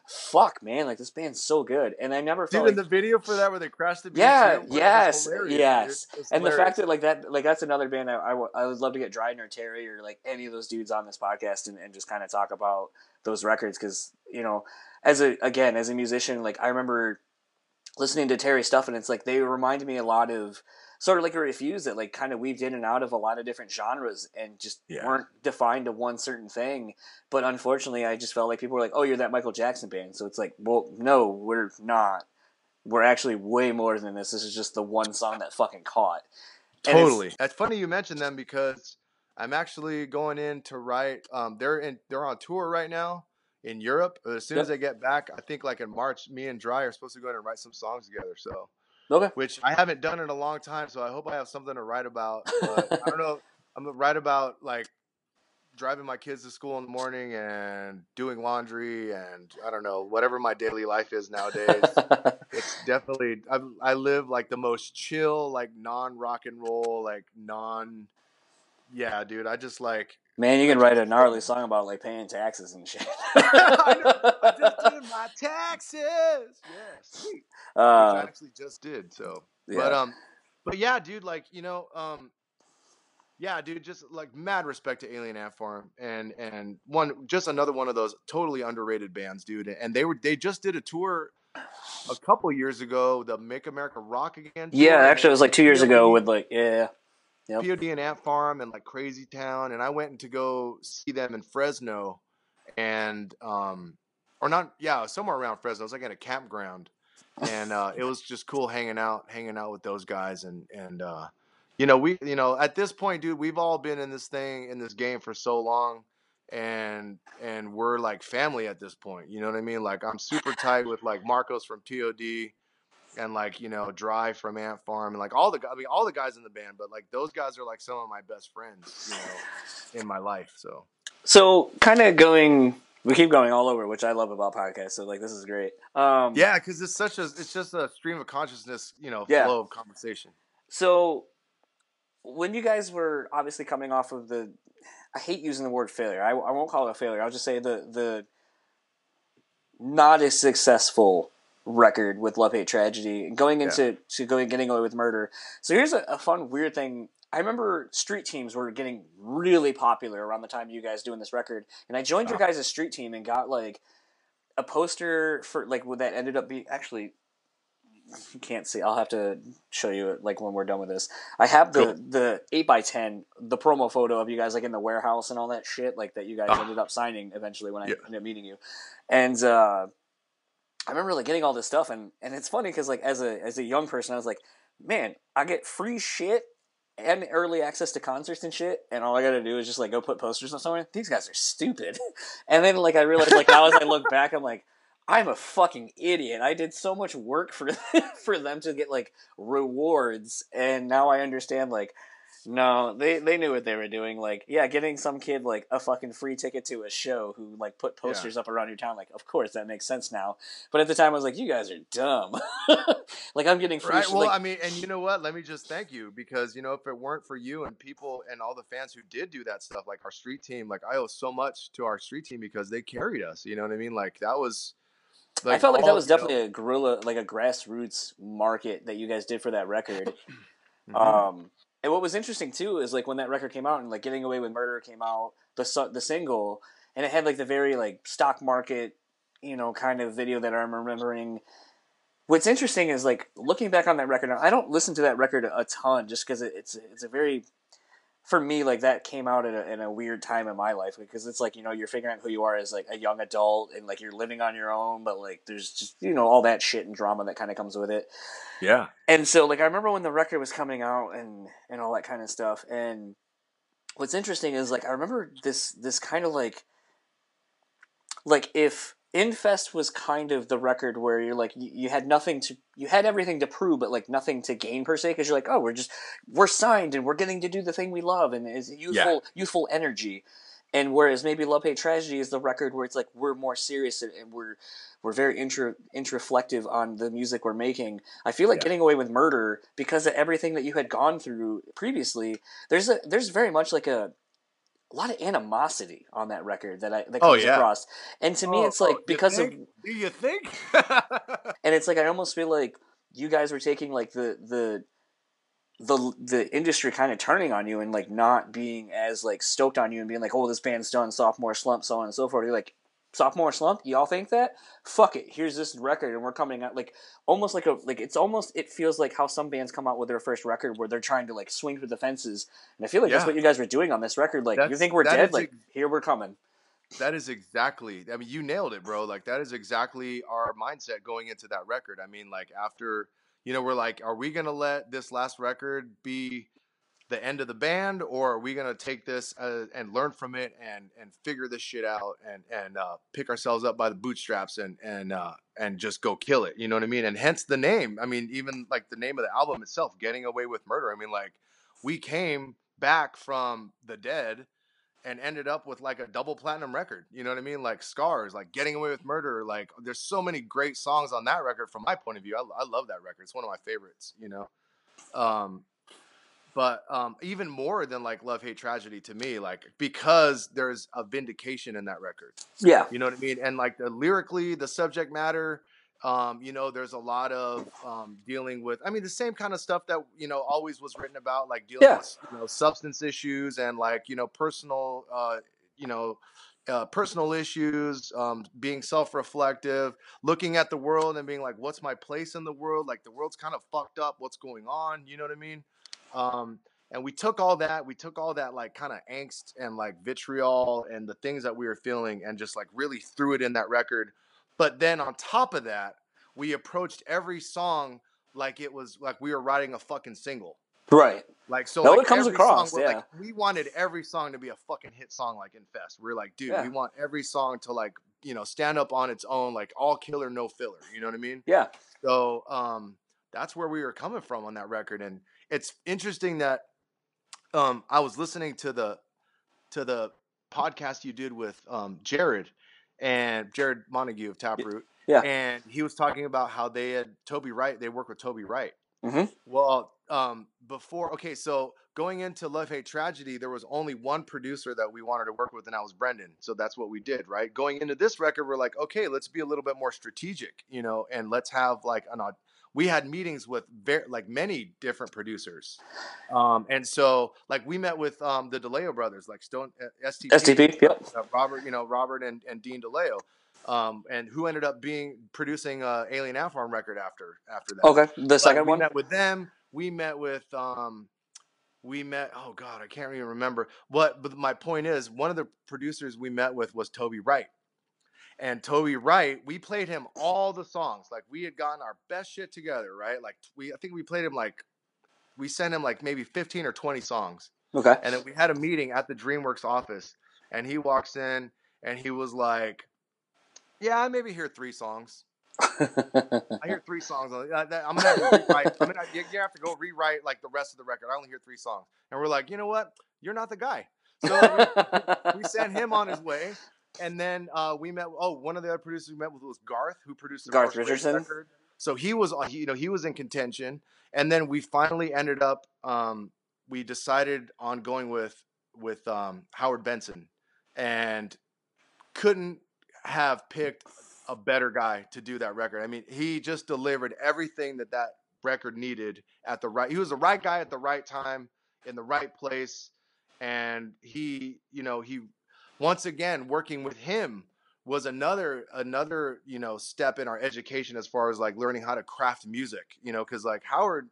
fuck, man, like this band's so good. And I never Dude, felt in like the video for that where they crashed the beach, Yeah, yes, yes. dude. And the fact that like that like that's another band I, I, would- I would love to get Dryden or Terry or like any of those dudes on this podcast and, and just kind of talk about those records because you know as a again as a musician like I remember listening to Terry stuff and it's like they reminded me a lot of sort of like a Refused that like kind of weaved in and out of a lot of different genres and just Yeah. weren't defined to one certain thing. But unfortunately I just felt like people were like oh you're that Michael Jackson band. So it's like well no we're not. We're actually way more than this. This is just the one song that fucking caught Totally. It's funny you mentioned them because I'm actually going in to write. Um, they're in. They're on tour right now in Europe. As soon Yep. as they get back, I think like in March, me and Dry are supposed to go in and write some songs together. So, okay which I haven't done in a long time. So I hope I have something to write about. But I don't know. I'm gonna write about like driving my kids to school in the morning and doing laundry and I don't know whatever my daily life is nowadays. it's definitely I, I live like the most chill like non rock and roll like non yeah dude i just like man you can write a gnarly song about like paying taxes and shit I know, I just did my taxes yeah sweet which i uh, actually just did so yeah. but um but yeah dude like you know um yeah dude just like mad respect to alien ant farm and and one just another one of those totally underrated bands dude and they were they just did a tour a couple years ago the make america rock again tour, yeah actually it was like two years ago with like yeah Yep. POD and Ant Farm and like Crazy Town, and I went to go see them in Fresno, and um, or not, yeah, somewhere around Fresno. It was like at a campground, and uh, it was just cool hanging out, hanging out with those guys, and and uh, you know we, you know, at this point, dude, we've all been in this thing in this game for so long, and and we're like family at this point. You know what I mean? Like I'm super tight with like Marcos from POD and like you know Dry from Ant Farm and like all the I mean all the guys in the band, but like those guys are like some of my best friends, you know, in my life. So so kind of going we keep going all over which i love about podcasts so like this is great um yeah, because it's such a it's just a stream of consciousness, you know, Yeah. flow of conversation. So, when you guys were obviously coming off of the, I hate using the word failure. I, I won't call it a failure. I'll just say the the not as successful record with Love Hate Tragedy and going into to going getting away with murder. So here's a, a fun weird thing. I remember street teams were getting really popular around the time you guys doing this record, and I joined your Oh. guys' street team and got like a poster for like what that ended up being actually you can't see. I'll have to show you it like when we're done with this. I have the Cool. the eight x ten, the promo photo of you guys like in the warehouse and all that shit, like that you guys Ah. ended up signing eventually when I Yeah. ended up meeting you. And uh, I remember like getting all this stuff, and and it's funny because like as a as a young person, I was like, man, I get free shit and early access to concerts and shit, and all I gotta do is just like go put posters on somewhere. These guys are stupid. And then like I realized like now as I look back, I'm like, I'm a fucking idiot. I did so much work for for them to get like rewards, and now I understand like no, they they knew what they were doing. Like, yeah, getting some kid like a fucking free ticket to a show who like put posters yeah. up around your town. Like, of course that makes sense now. But at the time, I was like, you guys are dumb. like, I'm getting free. Right. Well, like, I mean, and you know what? Let me just thank you because you know if it weren't for you and people and all the fans who did do that stuff, like our street team, like I owe so much to our street team because they carried us. You know what I mean? Like that was. Like, I felt like that was definitely a guerrilla, like a grassroots market that you guys did for that record. mm-hmm. Um, and what was interesting too is like when that record came out and like Getting Away with Murder came out, the the single, and it had like the very like stock market, you know, kind of video that I'm remembering. What's interesting is like looking back on that record. I don't listen to that record a ton just because it's it's a very for me, like that came out in a, in a weird time in my life because it's like you know you're figuring out who you are as like a young adult and like you're living on your own, but like there's just you know all that shit and drama that kind of comes with it. Yeah. And so like I remember when the record was coming out and and all that kind of stuff. And what's interesting is like I remember this this kind of like like if Infest was kind of the record where you're like you, you, had nothing to you had everything to prove but like nothing to gain per se because you're like oh we're just we're signed and we're getting to do the thing we love and it's youthful yeah. youthful energy and whereas maybe Love Hate Tragedy is the record where it's like we're more serious and, and we're we're very intro, introflective on the music we're making. I feel like yeah. getting away with murder because of everything that you had gone through previously. There's a there's very much like a a lot of animosity on that record that I that oh, comes oh, yeah. across. And to me, oh, it's like oh, because of do you think? and it's like I almost feel like you guys were taking like the the the the industry kind of turning on you and like not being as like stoked on you and being like, oh, this band's done, sophomore slump, so on and so forth. You're like, sophomore slump y'all think that? Fuck it here's this record and we're coming out like almost like a like it's almost it feels like how some bands come out with their first record where they're trying to like swing for the fences. And i feel like yeah. that's what you guys were doing on this record like that's, you think we're dead like ex- here we're coming. that is exactly i mean you nailed it bro. Like that is exactly our mindset going into that record. I mean like after you know we're like are we gonna let this last record be the end of the band, or are we gonna take this uh, and learn from it and and figure this shit out and and uh, pick ourselves up by the bootstraps and and uh, and just go kill it? You know what I mean? And hence the name. I mean, even like the name of the album itself, "Getting Away with Murder." I mean, like we came back from the dead and ended up with like a double platinum record. You know what I mean? Like Scars, like Getting Away with Murder. Like there's so many great songs on that record from my point of view. I, I love that record. It's one of my favorites, you know? Um, but um, even more than like love hate tragedy to me like because there's a vindication in that record yeah you know what i mean and like the lyrically the subject matter um, you know there's a lot of um, dealing with i mean the same kind of stuff that you know always was written about like dealing yeah. with you know substance issues and like you know personal uh, you know uh, personal issues, um, being self-reflective, looking at the world and being like, "What's my place in the world?" Like the world's kind of fucked up. What's going on? You know what I mean? Um, and we took all that, we took all that like kind of angst and like vitriol and the things that we were feeling and just like really threw it in that record. But then on top of that, we approached every song like it was like we were writing a fucking single. Right. Like so, like it comes across. Song, yeah. Like, we wanted every song to be a fucking hit song, like Infest. We are like, dude, yeah. we want every song to like, you know, stand up on its own, like all killer, no filler. You know what I mean? Yeah. So, um, that's where we were coming from on that record, and it's interesting that um, I was listening to the to the podcast you did with um, Jarrod and Jarrod Montague of Taproot. Yeah. And he was talking about how they had Toby Wright, they work with Toby Wright. Mm-hmm. Well, um, before, okay, so going into Love Hate Tragedy, there was only one producer that we wanted to work with, and that was Brendan. So that's what we did, right? Going into this record, we're like, okay, let's be a little bit more strategic, you know, and let's have like an we had meetings with very like many different producers, um, and so like we met with um, the DeLeo brothers, like Stone uh, STP, STP, yep. Uh, Robert, you know Robert and, and Dean DeLeo, um, and who ended up being producing uh, Alien Ant Farm record after after that. Okay, the second like, we one. We met with them. We met with um, we met. Oh God, I can't even remember. What, but my point is, one of the producers we met with was Toby Wright. And Toby Wright, we played him all the songs. Like we had gotten our best shit together, right? Like we, I think we played him like we sent him like maybe 15 or 20 songs. Okay. And then we had a meeting at the DreamWorks office, and he walks in and he was like, "Yeah, I maybe hear three songs. I hear three songs. Uh, I'm gonna have to rewrite. I'm gonna, you you have to go rewrite like the rest of the record. I only hear three songs." And we're like, "You know what? You're not the guy." So we, we sent him on his way, and then uh, we met. Oh, one of the other producers we met with was Garth, who produced the Garth Richardson? record. So he was, uh, you know, he was in contention, and then we finally ended up. Um, we decided on going with with um, Howard Benson, and couldn't have picked a better guy to do that record. I mean, he just delivered everything that that record needed at the right. He was the right guy at the right time in the right place, and he, you know, he once again working with him was another another you know step in our education as far as like learning how to craft music. You know, because like Howard.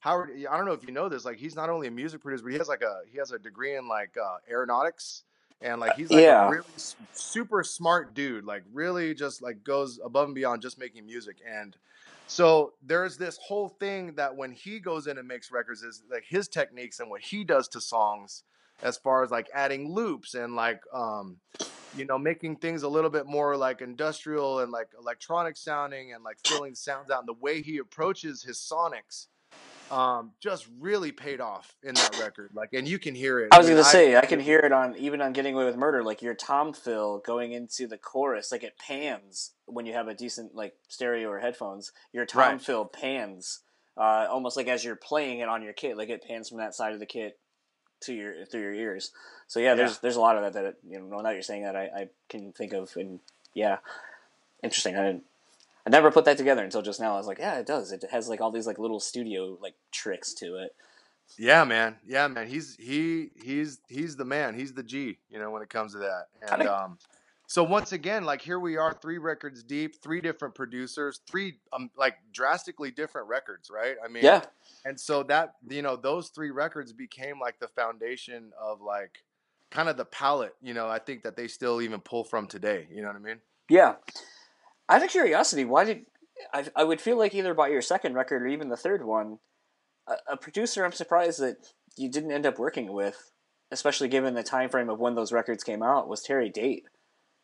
Howard, I don't know if you know this. Like, he's not only a music producer, but he has like a he has a degree in like uh, aeronautics, and like he's like Yeah. a really super smart dude. Like, really just like goes above and beyond just making music. And so there's this whole thing that when he goes in and makes records is like his techniques and what he does to songs, as far as like adding loops and like um, you know, making things a little bit more like industrial and like electronic sounding and like filling sounds out and the way he approaches his sonics um just really paid off in that record like and you can hear it I was gonna say I can hear it on even on Getting Away with Murder, like your tom fill going into the chorus, like it pans when you have a decent like stereo or headphones. Your tom Right. fill pans, uh, almost like as you're playing it on your kit, like it pans from that side of the kit to your through your ears. So yeah, there's Yeah. there's a lot of that that you know. Now you're saying that, I, I can think of, and yeah, interesting. I didn't. I never put that together until just now. I was like, yeah, it does. It has like all these like little studio like tricks to it. yeah man yeah man he's he he's he's the man he's the g you know when it comes to that and um so once again like here we are three records deep three different producers three um like drastically different records right i mean Yeah, and so that you know those three records became like the foundation of like kind of the palette you know i think that they still even pull from today you know what i mean Yeah. Out of curiosity, why did I? I would feel like either by your second record or even the third one, a, a producer I'm surprised that you didn't end up working with, especially given the time frame of when those records came out, was Terry Date.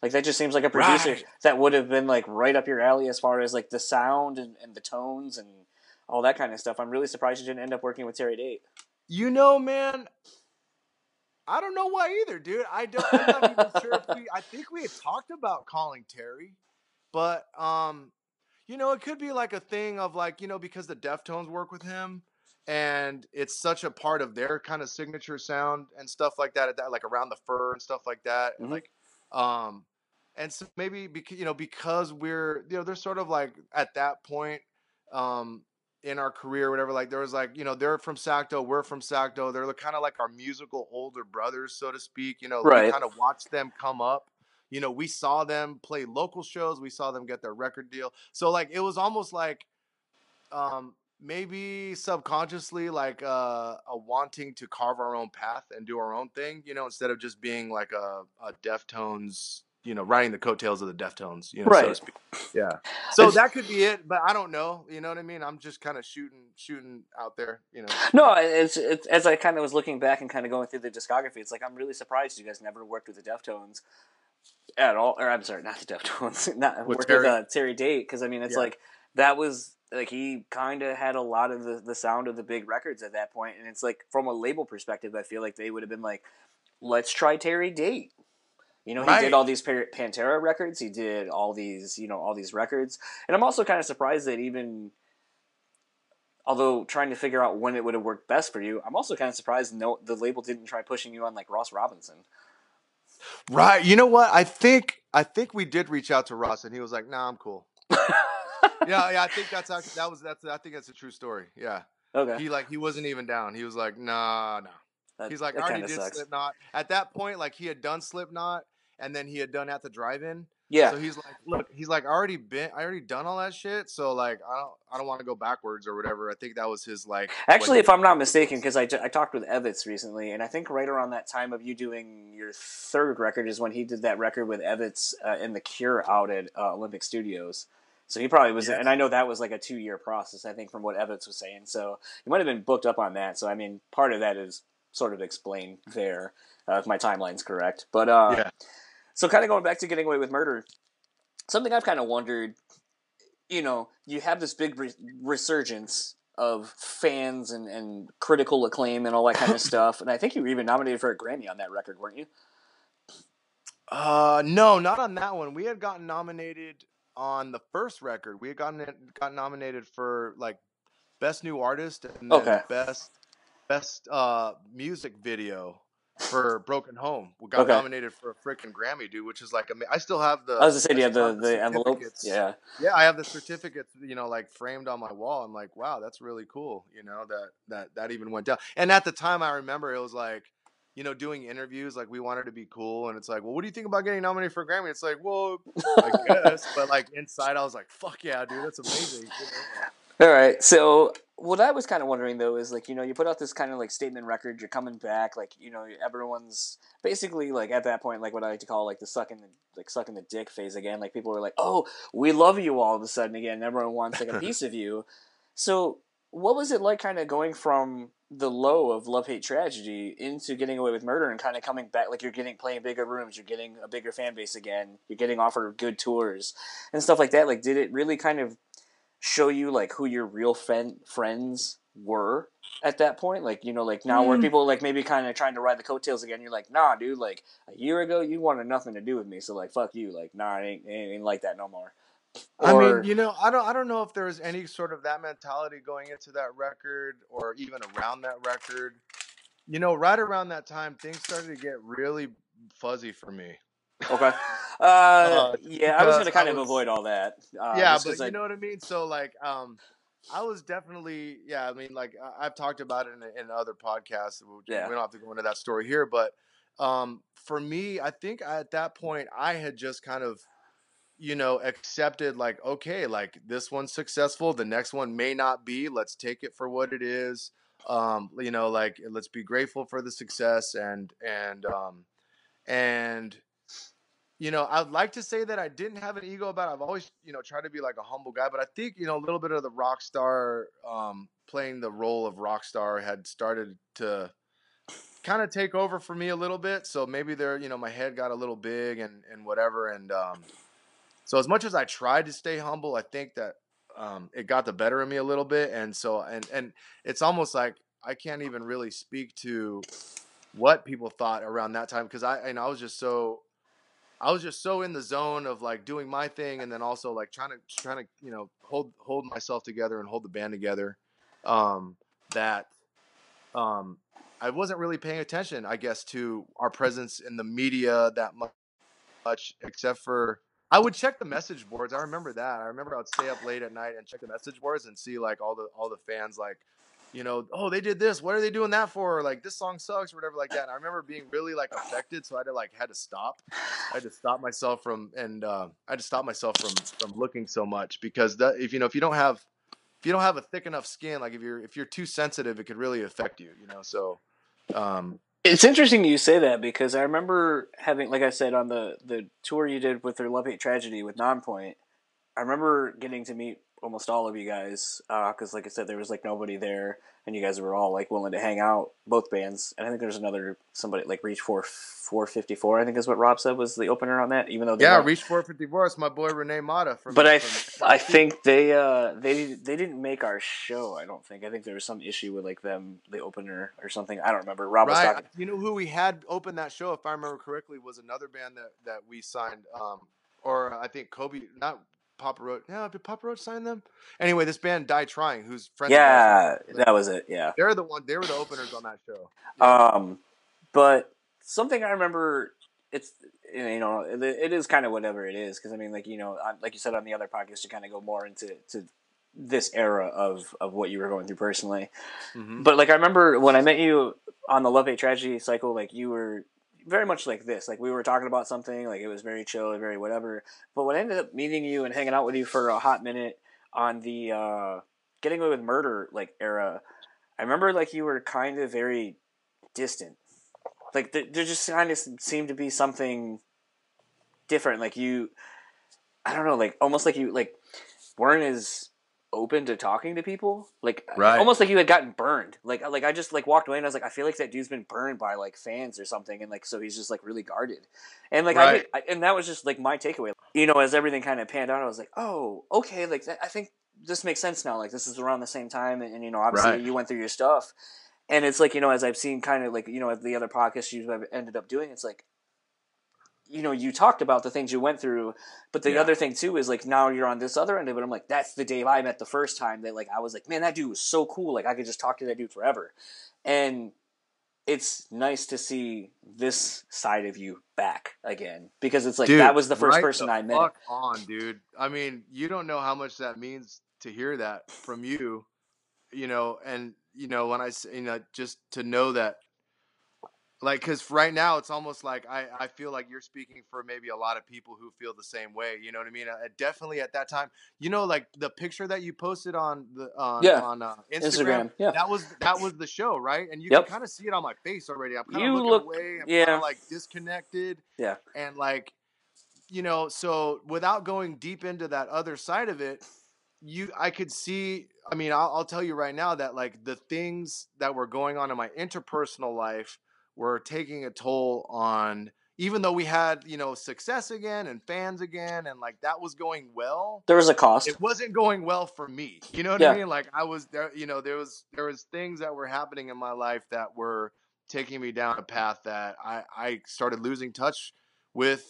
Like that just seems like a producer Right. that would have been like right up your alley as far as like the sound and, and the tones and all that kind of stuff. I'm really surprised you didn't end up working with Terry Date. You know, man, I don't know why either, dude. I don't. I'm not even sure if we. I think we had talked about calling Terry, but um, you know, it could be like a thing of like you know because the Deftones work with him, and it's such a part of their kind of signature sound and stuff like that. At that, like around the fur and stuff like that, and Mhm. like um, and so maybe because you know because we're you know they're sort of like at that point um in our career, whatever. Like there was like, you know, they're from Sacto, we're from Sacto. They're kind of like our musical older brothers, so to speak. You know, we Right. kind of watched them come up. You know, we saw them play local shows. We saw them get their record deal. So like, it was almost like, um, maybe subconsciously like uh, a wanting to carve our own path and do our own thing. You know, instead of just being like a, a Deftones. You know, riding the coattails of the Deftones. You know, so to Right. speak. Yeah. So that could be it, but I don't know. You know what I mean? I'm just kind of shooting, shooting out there. You know. No, it's, it's as I kind of was looking back and kind of going through the discography. It's like I'm really surprised you guys never worked with the Deftones at all. Or I'm sorry, not the Deftones, not With worked Terry? with uh, Terry Date because I mean it's Yeah. like that was like he kind of had a lot of the the sound of the big records at that point, and it's like from a label perspective, I feel like they would have been like, let's try Terry Date. You know, he Right. did all these Pantera records. He did all these, you know, all these records. And I'm also kind of surprised that even, although trying to figure out when it would have worked best for you, I'm also kind of surprised no the label didn't try pushing you on like Ross Robinson. Right. You know what? I think I think we did reach out to Ross, and he was like, "Nah, I'm cool." yeah, yeah. I think that's actually that was that's I think that's a true story. Yeah. Okay, He like he wasn't even down. He was like, "Nah, nah." That- He's like, "I already did sucks. Slipknot." At that point, like he had done Slipknot, and then he had done at the drive-in. Yeah, So he's like, "Look, he's like, I already been, I already done all that shit. So like, I don't, I don't want to go backwards or whatever. I think that was his like." Actually, if I'm not mistaken, because I, I talked with Evitz recently, and I think right around that time of you doing your third record is when he did that record with Evitz uh, and The Cure out at uh, Olympic Studios. So he probably was, Yeah. and I know that was like a two year process. I think from what Evans was saying. So he might have been booked up on that. So I mean, part of that is sort of explained there, uh, if my timeline's correct. But uh, Yeah. so kind of going back to getting away with murder, something I've kind of wondered. You know, you have this big re- resurgence of fans and, and critical acclaim and all that kind of stuff. And I think you were even nominated for a Grammy on that record, weren't you? Uh, no, not on that one. We had gotten nominated on the first record. We had gotten got nominated for like best new artist and Okay. best best uh music video for Broken Home. We got Okay. nominated for a freaking Grammy, dude, which is like ama- I still have the. I was gonna say, do you have the, the envelope? Yeah. Yeah, I have the certificates, you know, like framed on my wall. I'm like, wow, that's really cool. You know that that that even went down. And at the time, I remember it was like, you know, doing interviews, like we wanted to be cool, and it's like, well, what do you think about getting nominated for a Grammy? It's like, well, I guess, but like inside, I was like, fuck yeah, dude, that's amazing. you know? All right. So what I was kind of wondering though is like you know you put out this kind of like statement record. You're coming back. Like you know everyone's basically like at that point like what I like to call like the sucking the like sucking the dick phase again. Like people are like, oh, we love you all of a sudden again. Everyone wants like a piece of you. So what was it like kind of going from the low of love hate tragedy into getting away with murder and kind of coming back like you're getting playing bigger rooms you're getting a bigger fan base again you're getting offered good tours and stuff like that like did it really kind of show you like who your real friend friends were at that point like you know like now where Mm. people like maybe kind of trying to ride the coattails again you're like nah dude like a year ago you wanted nothing to do with me so like fuck you like nah it ain't, it ain't like that no more I mean, you know, I don't, I don't know if there was any sort of that mentality going into that record or even around that record. You know, right around that time, things started to get really fuzzy for me. okay uh, Uh, yeah i was gonna kind I of avoid all that uh, yeah, but 'cause you I- know what I mean. So like, um, I was definitely, yeah. I mean, like I- I've talked about it in, in other podcasts. Yeah. We don't have to go into that story here, but um, for me, I think at that point I had just kind of, you know, accepted like, okay, like this one's successful, the next one may not be. Let's take it for what it is. Um, you know, like let's be grateful for the success and and um, and you know, I'd like to say that I didn't have an ego about it. I've always, you know, tried to be like a humble guy, but I think, you know, a little bit of the rock star um, playing the role of rock star had started to kind of take over for me a little bit. So maybe there, you know, my head got a little big and, and whatever. And um, so as much as I tried to stay humble, I think that um, it got the better of me a little bit. And so, and, and it's almost like I can't even really speak to what people thought around that time because I, and I was just so, I was just so in the zone of like doing my thing and then also like trying to trying to you know hold hold myself together and hold the band together um that um I wasn't really paying attention I guess to our presence in the media that mu- much except for I would check the message boards I remember that I remember I'd stay up late at night and check the message boards and see like all the all the fans like you know, oh, they did this. What are they doing that for? Like this song sucks or whatever like that. And I remember being really like affected, so I had to like had to stop. I had to stop myself from and uh, I had to stop myself from from looking so much because that if you know if you don't have if you don't have a thick enough skin, like if you're if you're too sensitive, it could really affect you. You know, so um, It's interesting you say that because I remember having, like I said, on the, the tour you did with their Love Hate Tragedy with Nonpoint, I remember getting to meet almost all of you guys because, like I said, there was like nobody there, and you guys were all like willing to hang out, both bands. And I think there's another somebody like Reach for 454. I think is what Rob said was the opener on that, even though yeah, weren't- reach for fifty four. It's my boy Renee Mata from. But I, from I think they uh they they didn't make our show. I don't think. I think there was some issue with like them the opener or something. I don't remember. Rob was talking. You know who we had open that show, if I remember correctly, was another band that that we signed. Um, or I think Coby, not Papa Roach. Yeah, did Papa Roach sign them? Anyway, this band Die Trying, who's friends. Yeah, that was it. Yeah. they're the one. They were the openers on that show. Um, but something I remember, it's you know, it, it is kind of whatever it is because I mean, like you know, like you said on the other podcast, you kind of go more into to this era of of what you were going through personally. Mhm. But like I remember when I met you on the Love Hate Tragedy cycle, like you were very much like this. Like we were talking about something, like it was very chill, very whatever. But when I ended up meeting you and hanging out with you for a hot minute on the uh, Getting Away with Murder like era, I remember like you were kind of very distant. Like there, there just kind of seemed to be something different. Like you, I don't know, like almost like you like weren't as open to talking to people. Like uh, Right. almost like you had gotten burned. Like like I just like walked away and I was like, I feel like that dude's been burned by like fans or something, and like so he's just like really guarded. And like I, Right. I and that was just like my takeaway. You know, as everything kind of panned out, I was like, oh, okay, like I think this makes sense now. Like this is around the same time, and, and you know, obviously Right. you went through your stuff. And it's like you know, as I've seen, kind of like you know, the other podcasts you have uh, ended up doing, it's like you know, you talked about the things you went through, but the Yeah. other thing too is like now you're on this other end of it. I'm like, that's the Dave I met the first time that like I was like, man, that dude was so cool. Like I could just talk to that dude forever. And it's nice to see this side of you back again because it's like Dude, that was the first person the I met. Fuck on, dude. I mean, you don't know how much that means to hear that from you, you know, and you know when I say, you know, just to know that, like, because right now it's almost like I I feel like you're speaking for maybe a lot of people who feel the same way. You know what I mean? Uh, definitely at that time, you know, like the picture that you posted on the on Yeah. on uh, Instagram. Instagram, yeah. That was that was the show, right? And you Yep. can kind of see it on my face already. I'm kind of looking look- away. I'm yeah. like disconnected Yeah. and like you know so without going deep into that other side of it you i could see i mean I'll, I'll tell you right now that like the things that were going on in my interpersonal life were taking a toll on even though we had you know success again and fans again and like that was going well There was a cost. it wasn't going well for me. You know what Yeah. I mean? Like I was there, you know, there was there was things that were happening in my life that were taking me down a path that I I started losing touch with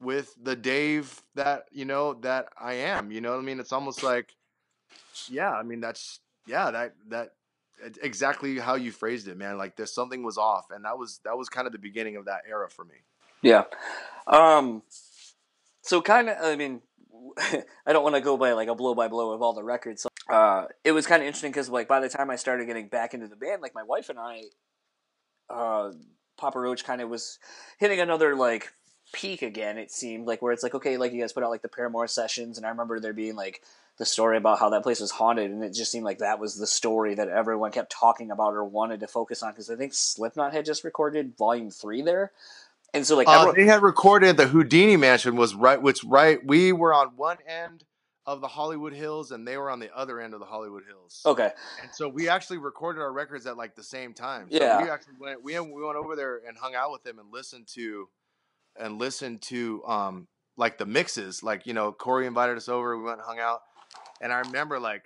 with the Dave that, you know, that I am. You know what I mean? It's almost like yeah, I mean that's yeah, that that exactly how you phrased it, man. Like there's something was off and that was that was kind of the beginning of that era for me. Yeah. Um. So kind of, I mean, I don't want to go by like a blow by blow of all the records. So, uh, it was kind of interesting because like by the time I started getting back into the band, like my wife and I, uh, Papa Roach kind of was hitting another like peak again. It seemed like where it's like okay, like you guys put out like the Paramour sessions, and I remember there being like the story about how that place was haunted, and it just seemed like that was the story that everyone kept talking about or wanted to focus on because I think Slipknot had just recorded Volume Three there. And so, like, Uh, everyone, they had recorded the Houdini Mansion was right, which right we were on one end of the Hollywood Hills and they were on the other end of the Hollywood Hills. okay, And so we actually recorded our records at like the same time. So Yeah. we actually went we we went over there and hung out with them and listened to and listened to um like the mixes. Like, you know, Corey invited us over, we went and hung out. And I remember like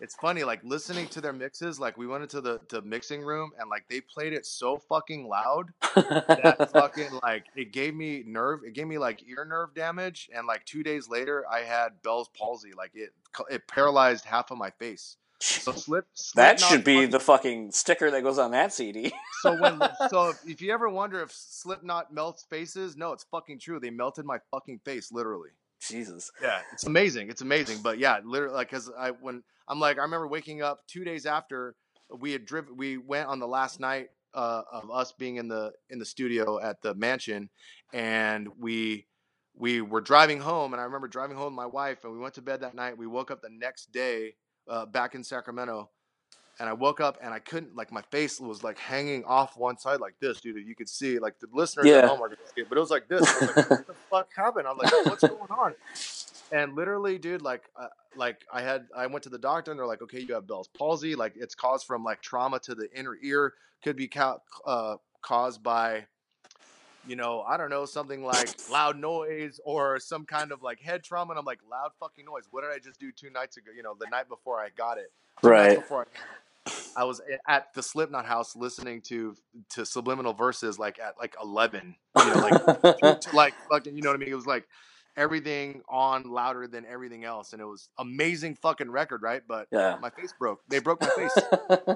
it's funny, like listening to their mixes, like we went into the, the mixing room and like they played it so fucking loud that fucking like it gave me nerve it gave me like ear nerve damage and like two days later i had bell's palsy like it it paralyzed half of my face so slip that should be fucking- the fucking sticker that goes on that CD. so when so if, if you ever wonder if slipknot melts faces no it's fucking true they melted my fucking face literally Jesus. yeah it's amazing it's amazing but yeah literally like because i when i'm like i remember waking up two days after we had driven we went on the last night uh, of us being in the in the studio at the mansion and we we were driving home and i remember driving home with my wife and we went to bed that night we woke up the next day uh, back in sacramento and i woke up and i couldn't like my face was like hanging off one side like this dude you could see like the listeners Yeah. at home are gonna see it but it was like this I was like, what the fuck happened i'm like what's going on and literally dude like uh, like i had i went to the doctor and they're like okay you have bell's palsy like it's caused from like trauma to the inner ear could be ca- uh, caused by you know i don't know something like loud noise or some kind of like head trauma and i'm like loud fucking noise what did i just do two nights ago you know the night before i got it Two Right. I, was at the slipknot house listening to to subliminal verses like at like 11 you know like to, like fucking you know what I mean? It was like everything on louder than everything else, and it was amazing fucking record, right? But Yeah. my face broke. They broke my face.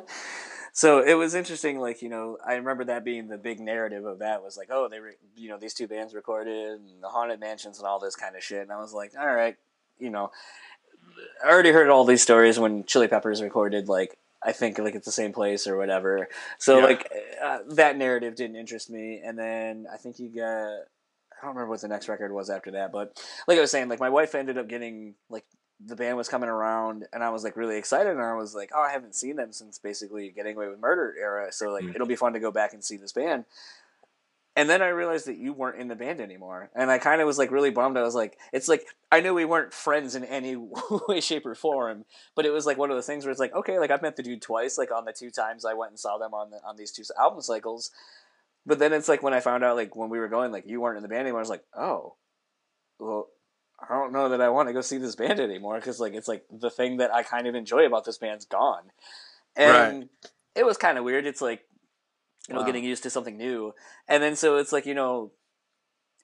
so it was interesting like you know i remember that being the big narrative of that was like oh they re- you know these two bands recorded and the haunted mansions and all this kind of shit and i was like all right you know i already heard all these stories when chili peppers recorded like i think like at the same place or whatever so Yeah. like uh, that narrative didn't interest me and then i think you got I don't remember what the next record was after that, but like I was saying, like my wife ended up getting like the band was coming around, and I was like really excited, and I was like, oh, I haven't seen them since basically Getting Away with Murder era, so like Mm. it'll be fun to go back and see this band. And then I realized that you weren't in the band anymore. And I kind of was like really bummed. I was like, it's like, I knew we weren't friends in any way, shape, or form, but it was like one of those things where it's like, okay, like I've met the dude twice, like on the two times I went and saw them on the, on these two album cycles. But then it's like when I found out, like when we were going, like you weren't in the band anymore, I was like, oh, well, I don't know that I want to go see this band anymore because like it's like the thing that I kind of enjoy about this band's gone, and right. it was kind of weird. It's like you know wow. getting ah. used to something new, and then so it's like you know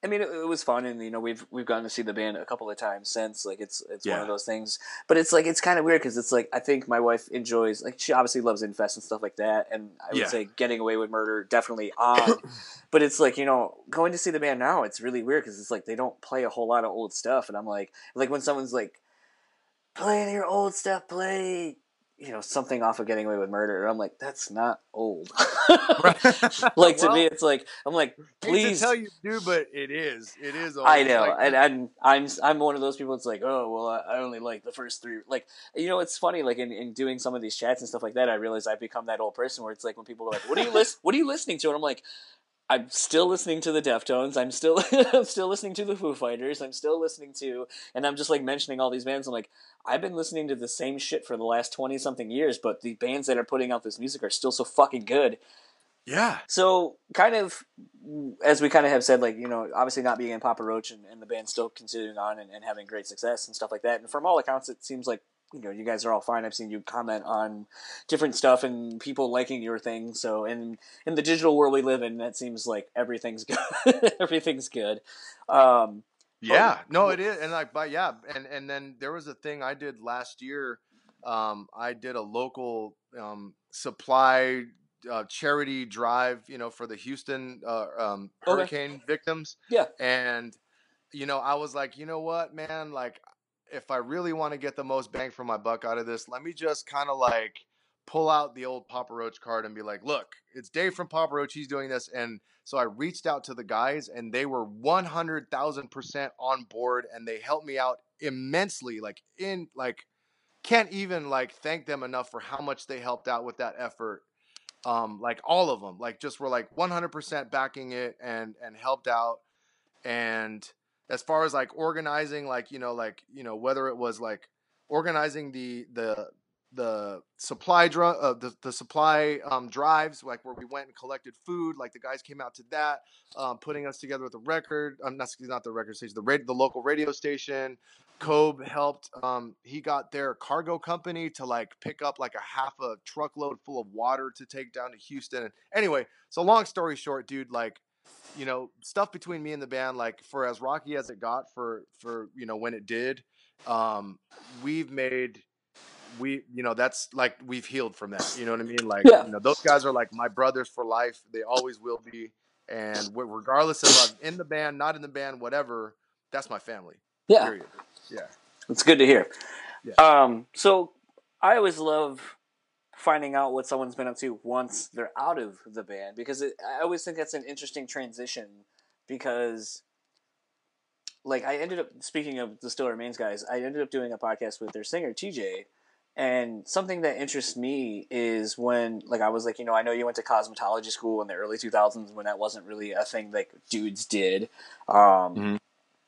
I mean, it, it, was fun, and you know, we've we've gotten to see the band a couple of times since. Like, it's it's yeah. one of those things, but it's like it's kind of weird because it's like I think my wife enjoys like she obviously loves Infest and stuff like that, and I would yeah. say Getting Away with Murder definitely on, but it's like you know going to see the band now, it's really weird because it's like they don't play a whole lot of old stuff, and I'm like like when someone's like playing your old stuff, play you know something off of getting away with murder And i'm like that's not old. Like to me it's like i'm like please tell you do but it is. It is old. i know like, and, and i'm i'm one of those people it's like oh well I, I, only like the first three like you know it's funny like in, in doing some of these chats and stuff like that i realize i've become that old person where it's like when people are like what are you list what are you listening to? And i'm like I'm still listening to the Deftones. I'm still I'm still listening to the Foo Fighters. I'm still listening to, and I'm just like mentioning all these bands. I'm like, I've been listening to the same shit for the last twenty something years, but the bands that are putting out this music are still so fucking good. Yeah. So kind of as we kind of have said, like you know, obviously not being in Papa Roach and, and the band still continuing on and, and having great success and stuff like that. And from all accounts, it seems like you know you guys are all fine. I've seen you comment on different stuff and people liking your thing. So in in the digital world we live in, that seems like everything's good. everything's good. Um, yeah, but, no, it is, and like, but yeah, and and then there was a thing I did last year. Um, I did a local um, supply uh, charity drive, you know, for the Houston uh, um, hurricane okay. victims. Yeah, and you know, I was like, you know what, man, like if I really want to get the most bang for my buck out of this, let me just kind of like pull out the old Papa Roach card and be like, look, it's Dave from Papa Roach. He's doing this. And so I reached out to the guys and they were 100,000% on board and they helped me out immensely. Like, in, like, can't even like thank them enough for how much they helped out with that effort. Um, like all of them, like just were like 100% backing it and and helped out. And as far as like organizing like you know like you know whether it was like organizing the the the supply dr- uh, the, the supply um, drives like where we went and collected food like the guys came out to that um, putting us together with the record um, not, not the record station the the local radio station. Coby helped um, he got their cargo company to like pick up like a half a truckload full of water to take down to Houston and anyway so long story short dude like you know, stuff between me and the band, like for as rocky as it got for for you know when it did, um, we've made we you know that's like we've healed from that. You know what I mean? Like yeah. you know those guys are like my brothers for life. They always will be, and regardless of I'm in the band, not in the band, whatever, that's my family. Yeah, period. yeah, it's good to hear. Yeah. Um, so I always love finding out what someone's been up to once they're out of the band because it, I always think that's an interesting transition because like I ended up speaking of the Still Remains guys, I ended up doing a podcast with their singer TJ and something that interests me is when like I was like, you know, I know you went to cosmetology school in the early 2000s when that wasn't really a thing like dudes did. Um, mm-hmm.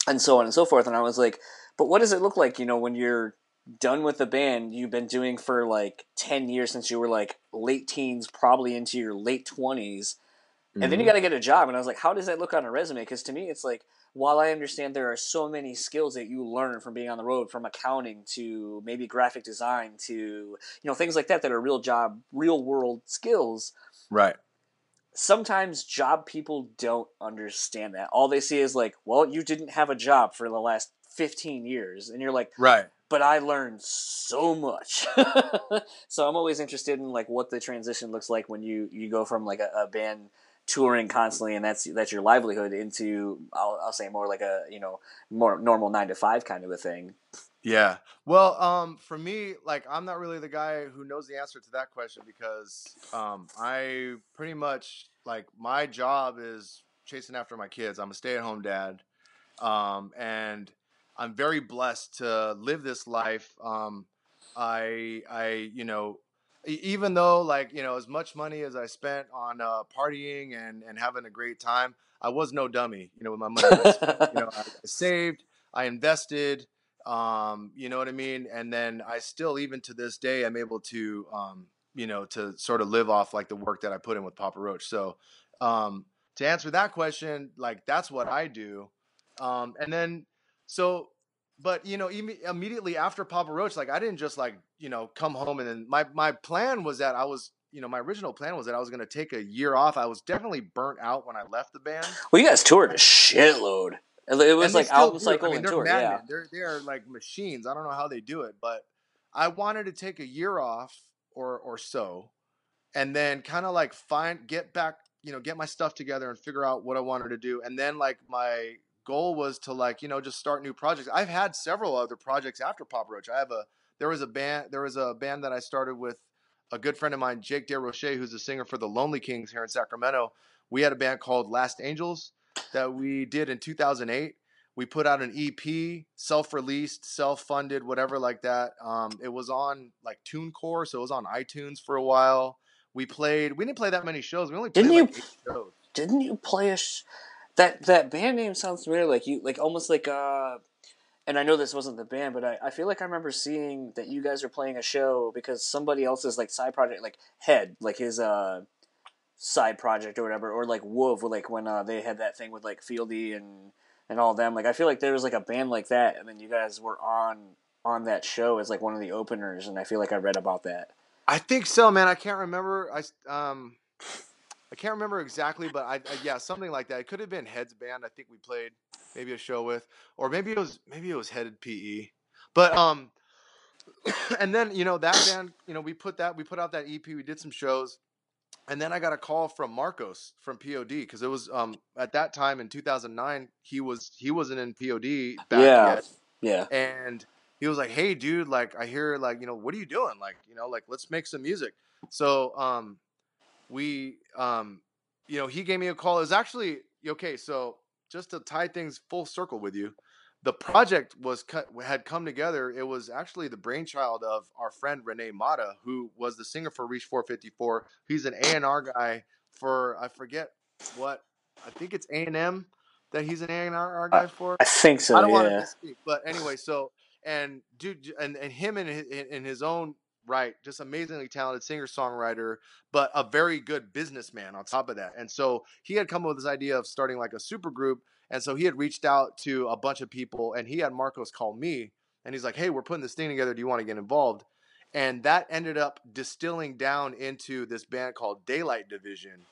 and so on and so forth and I was like, but what does it look like, you know, when you're done with the band you've been doing for like 10 years since you were like late teens probably into your late 20s mm-hmm. and then you mm-hmm. got to get a job and i was like how does that look on a resume? Because to me it's like while i understand there are so many skills that you learn from being on the road from accounting to maybe graphic design to you know things like that that are real job real world skills right. sometimes job people don't understand that. All they see is like well you didn't have a job for the last 15 years. And you're like right but I learned so much. so I'm always interested in like what the transition looks like when you you go from like a, a band touring constantly and that's that's your livelihood into I'll, I'll say more like a you know more normal nine to five kind of a thing. Yeah. Well, um, for me, like I'm not really the guy who knows the answer to that question because um, I pretty much like my job is chasing after my kids. I'm a stay-at-home dad, um, and I'm very blessed to live this life. Um, I, I, you know, even though like you know as much money as I spent on uh, partying and and having a great time, I was no dummy. You know, with my money, spent. you know, I, I saved, I invested. Um, you know what I mean, and then I still, even to this day, I'm able to, um, you know, to sort of live off like the work that I put in with Papa Roach. So, um, to answer that question, like that's what I do. Um, and then so but you know, imme- immediately after Papa Roach, like I didn't just like you know come home and then my my plan was that I was you know my original plan was that I was going to take a year off. I was definitely burnt out when I left the band. Well, you guys toured a shitload. It was like album cycle I mean, and they're tour. madmen. Yeah. They're they are like machines. I don't know how they do it, but I wanted to take a year off or or so, and then kind of like find get back, you know, get my stuff together and figure out what I wanted to do. And then like my goal was to like you know just start new projects. I've had several other projects after Papa Roach. I have a there was a band there was a band that I started with a good friend of mine, Jake DeRoche, who's a singer for the Lonely Kings here in Sacramento. We had a band called Last Angels that we did in 2008. We put out an EP, self-released, self-funded, whatever like that. Um, it was on like TuneCore, so it was on iTunes for a while. We played. We didn't play that many shows. We only Didn't you- like. Didn't you play a that that band name sounds familiar? Like you, like almost like uh. And I know this wasn't the band, but I, I feel like I remember seeing that you guys were playing a show because somebody else's like side project, like Head, like his uh side project or whatever, or like Wolf, like when uh, they had that thing with like Fieldy and and all them. Like I feel like there was like a band like that, and then you guys were on on that show as like one of the openers, and I feel like I read about that. I think so, man. I can't remember. I um, can't remember exactly, but I, I yeah, something like that. It could have been Head's band. I think we played maybe a show with, or maybe it was maybe it was Hed PE. But um, and then you know that band, you know, we put that we put out that EP. We did some shows, and then I got a call from Marcos from POD because it was um at that time in 2009 he was he wasn't in POD back yeah, yet yeah. and he was like, "Hey, dude, like I hear like you know what are you doing? Like you know like let's make some music." So um, we um, you know he gave me a call. It was actually okay. So just to tie things full circle with you, the project was cut had come together. It was actually the brainchild of our friend Renee Mata, who was the singer for Reach 454. He's an A and R guy for I forget what I think it's A and M that he's an A and R guy for. I think so. I don't want to yeah. but anyway, so and dude, and and him in his, in his own right, just amazingly talented singer songwriter, but a very good businessman on top of that. And so he had come up with this idea of starting like a super group, and so he had reached out to a bunch of people, and he had Marcos call me, and he's like, "Hey, we're putting this thing together. Do you want to get involved?" And that ended up distilling down into this band called Daylight Division,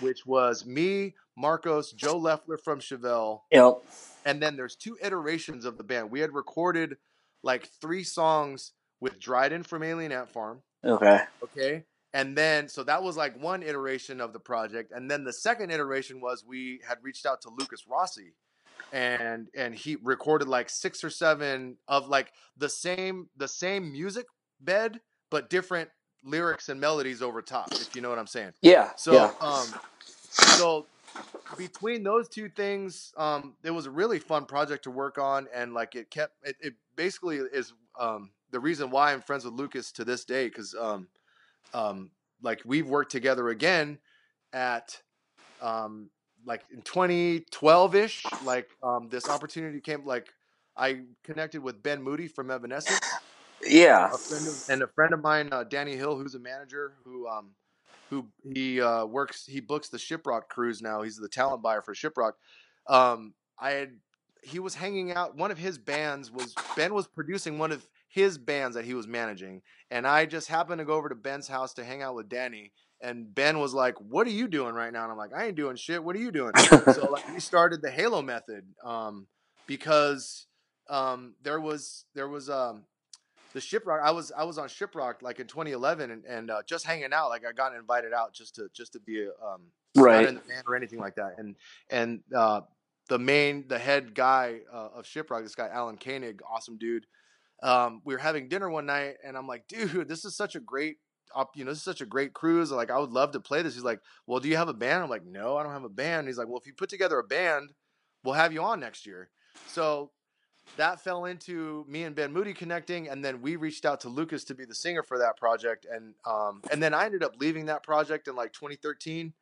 which was me, Marcos, Joe Loeffler from Chevelle, Yep. and then there's two iterations of the band. We had recorded like three songs with Dryden from Alien Ant Farm, Okay. okay? And then so that was like one iteration of the project, and then the second iteration was we had reached out to Lukas Rossi, and and he recorded like six or seven of like the same the same music bed but different lyrics and melodies over top, if you know what I'm saying. Yeah. So yeah. um so between those two things, um, it was a really fun project to work on, and like it kept it, it basically is um the reason why I'm friends with Lukas to this day because um um like we've worked together again at um like in 2012 ish like um this opportunity came like I connected with Ben Moody from Evanescence yeah. a of, and a friend of mine, uh, Danny Hill, who's a manager who um who he uh, works he books the Shiprock cruise now. He's the talent buyer for Shiprock. Um, I had he was hanging out. One of his bands was Ben was producing one of his bands that he was managing, and I just happened to go over to Ben's house to hang out with Danny. And Ben was like, "What are you doing right now?" And I'm like, "I ain't doing shit. What are you doing?" so like we started the Halo method um, because um, there was there was um, the shiprock i was i was on shiprock like in 2011 and, and uh, just hanging out like i got invited out just to just to be a, um Right. in the band or anything like that and and uh the main the head guy uh, of shiprock this guy alan koenig awesome dude um we were having dinner one night and i'm like dude this is such a great you know this is such a great cruise like i would love to play this he's like well do you have a band i'm like no i don't have a band he's like well if you put together a band we'll have you on next year so that fell into me and Ben Moody connecting, and then we reached out to Lukas to be the singer for that project, and um, and then I ended up leaving that project in like 2013.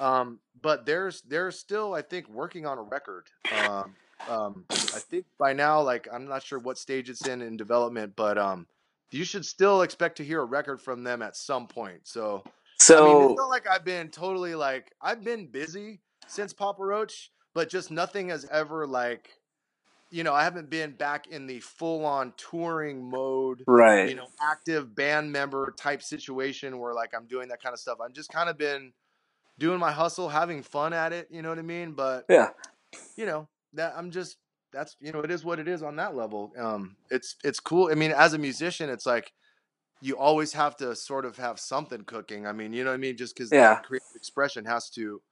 Um, but there's they're still I think working on a record. Um, um, I think by now, like I'm not sure what stage it's in in development, but um, you should still expect to hear a record from them at some point. So So I mean, it's not like I've been totally like I've been busy since Papa Roach, but just nothing has ever like, you know, I haven't been back in the full on touring mode, right. you know, active band member type situation where like I'm doing that kind of stuff. I've just kind of been doing my hustle, having fun at it. You know what I mean? But yeah. you know that I'm just that's you know it is what it is on that level. Um, it's it's cool. I mean, as a musician, it's like you always have to sort of have something cooking. I mean, you know what I mean? Just because Yeah. creative expression has to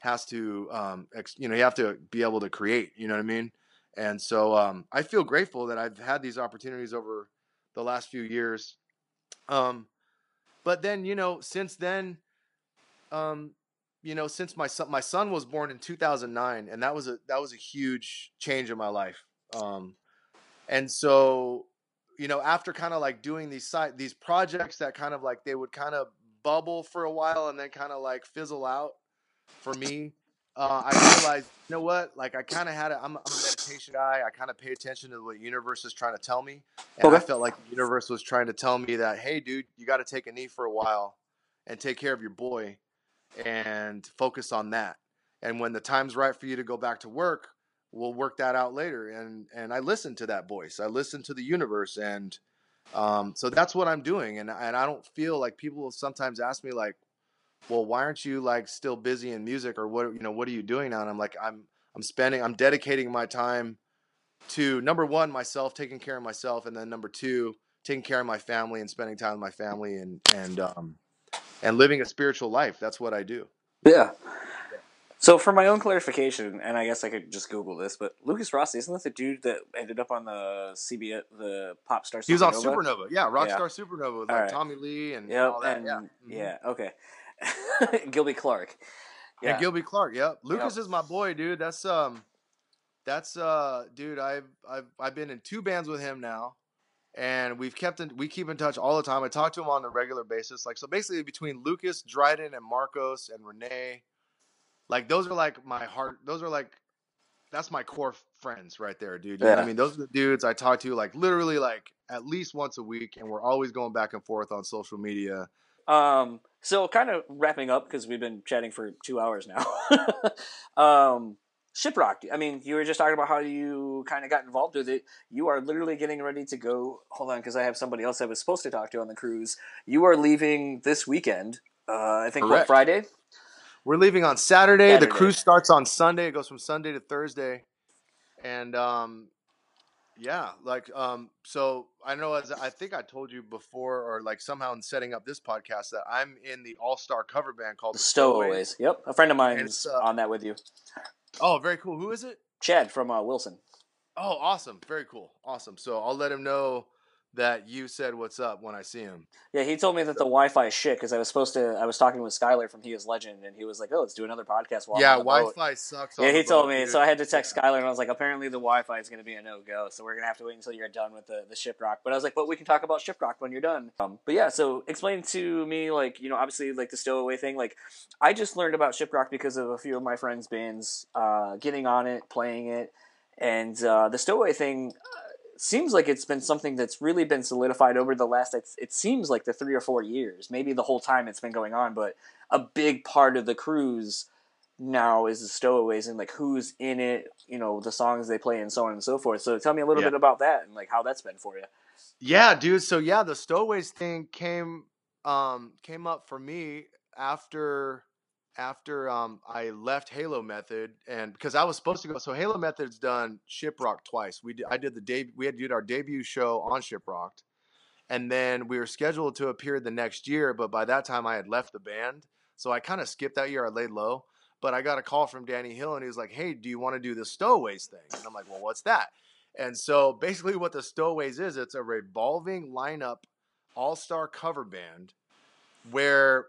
has to um, ex, you know you have to be able to create. You know what I mean? And so um, I feel grateful that I've had these opportunities over the last few years. Um, but then you know since then, um, you know since my son my son was born in 2009, and that was a that was a huge change in my life. Um, and so you know after kind of like doing these side these projects that kind of like they would kind of bubble for a while and then kind of like fizzle out for me uh, i realized you know what? Like i kind of had a I'm, a- I'm a meditation guy. I kind of pay attention to what universe is trying to tell me. And i felt like the universe was trying to tell me that hey dude you got to take a knee for a while and take care of your boy and focus on that. And when the time's right for you to go back to work we'll work that out later. And and i listen to that voice. I listen to the universe. And um, so that's what i'm doing. And, and i don't feel like people will sometimes ask me like well why aren't you like still busy in music? Or what you know what are you doing now? And i'm like i'm i'm spending i'm dedicating my time to number one myself taking care of myself. And then number two taking care of my family and spending time with my family and and um and living a spiritual life that's what i do Yeah. So for my own clarification, and I guess I could just Google this, but Lukas Rossi isn't that the dude that ended up on the CBS, the pop star? he was on Supernova? yeah rockstar Yeah. supernova with like right. tommy lee and Yep. all that and, yeah Mhm. yeah. Okay. Gilby Clarke. Yeah. And Gilby Clarke, yep. Lukas is my boy, dude. That's um that's uh dude, I've I've I've been in two bands with him now. And we've kept in we keep in touch all the time. I talk to him on a regular basis. Like so basically between Lukas, Dryden, and Marcos and Renee, like those are like my heart those are like that's my core f- friends right there, dude. You know what Yeah. I mean? Those are the dudes I talk to like literally like at least once a week and we're always going back and forth on social media. Um, so kind of wrapping up because we've been chatting for two hours now. um, Shiprock. I mean, you were just talking about how you kind of got involved with it. You are literally getting ready to go. Hold on, because I have somebody else I was supposed to talk to on the cruise. You are leaving this weekend. Uh, I think what Friday. We're leaving on Saturday. Saturday. The cruise starts on Sunday. It goes from Sunday to Thursday. And um yeah, like um so I know as I think I told you before or like somehow in setting up this podcast that I'm in the all-star cover band called The the Stowaways. Yep, a friend of mine's it's, uh, on that with you. Oh, very cool. Who is it? Chad from uh, Wilson. Oh, awesome. Very cool. Awesome. So I'll let him know that you said what's up when I see him. Yeah, he told me that the Wi-Fi is shit because I was supposed to. I was talking with Skylar from He Is Legend, and he was like, "Oh, let's do another podcast while yeah, the boat." Wi-Fi sucks. Yeah, he the told me. dude. So I had to text Yeah. Skylar, and I was like, apparently the Wi-Fi is going to be a no-go. So we're going to have to wait until you're done with the the Shiprock. But I was like, but we can talk about Shiprock when you're done. Um, but yeah, so explain to me, like, you know, obviously, like the Stowaway thing. Like, I just learned about Shiprock because of a few of my friends' bands uh, getting on it, playing it, and uh, the Stowaway thing. Seems like it's been something that's really been solidified over the last. It's, it seems like the three or four years, maybe the whole time it's been going on. But a big part of the cruise now is the stowaways and like who's in it, you know, the songs they play and so on and so forth. So tell me a little Yeah. bit about that and like how that's been for you. Yeah, dude. So yeah, the stowaways thing came um came up for me after after um I left Halo Method and because I was supposed to go. So Halo Method's done Shiprock twice. We did, I did the day we had did our debut show on Shiprocked, and then we were scheduled to appear the next year. But by that time, I had left the band, so I kind of skipped that year. I laid low. But I got a call from Danny Hill, and he was like, "Hey, do you want to do the Stowaways thing?" And I'm like, "Well, what's that?" And so basically, what the Stowaways is, it's a revolving lineup all star cover band where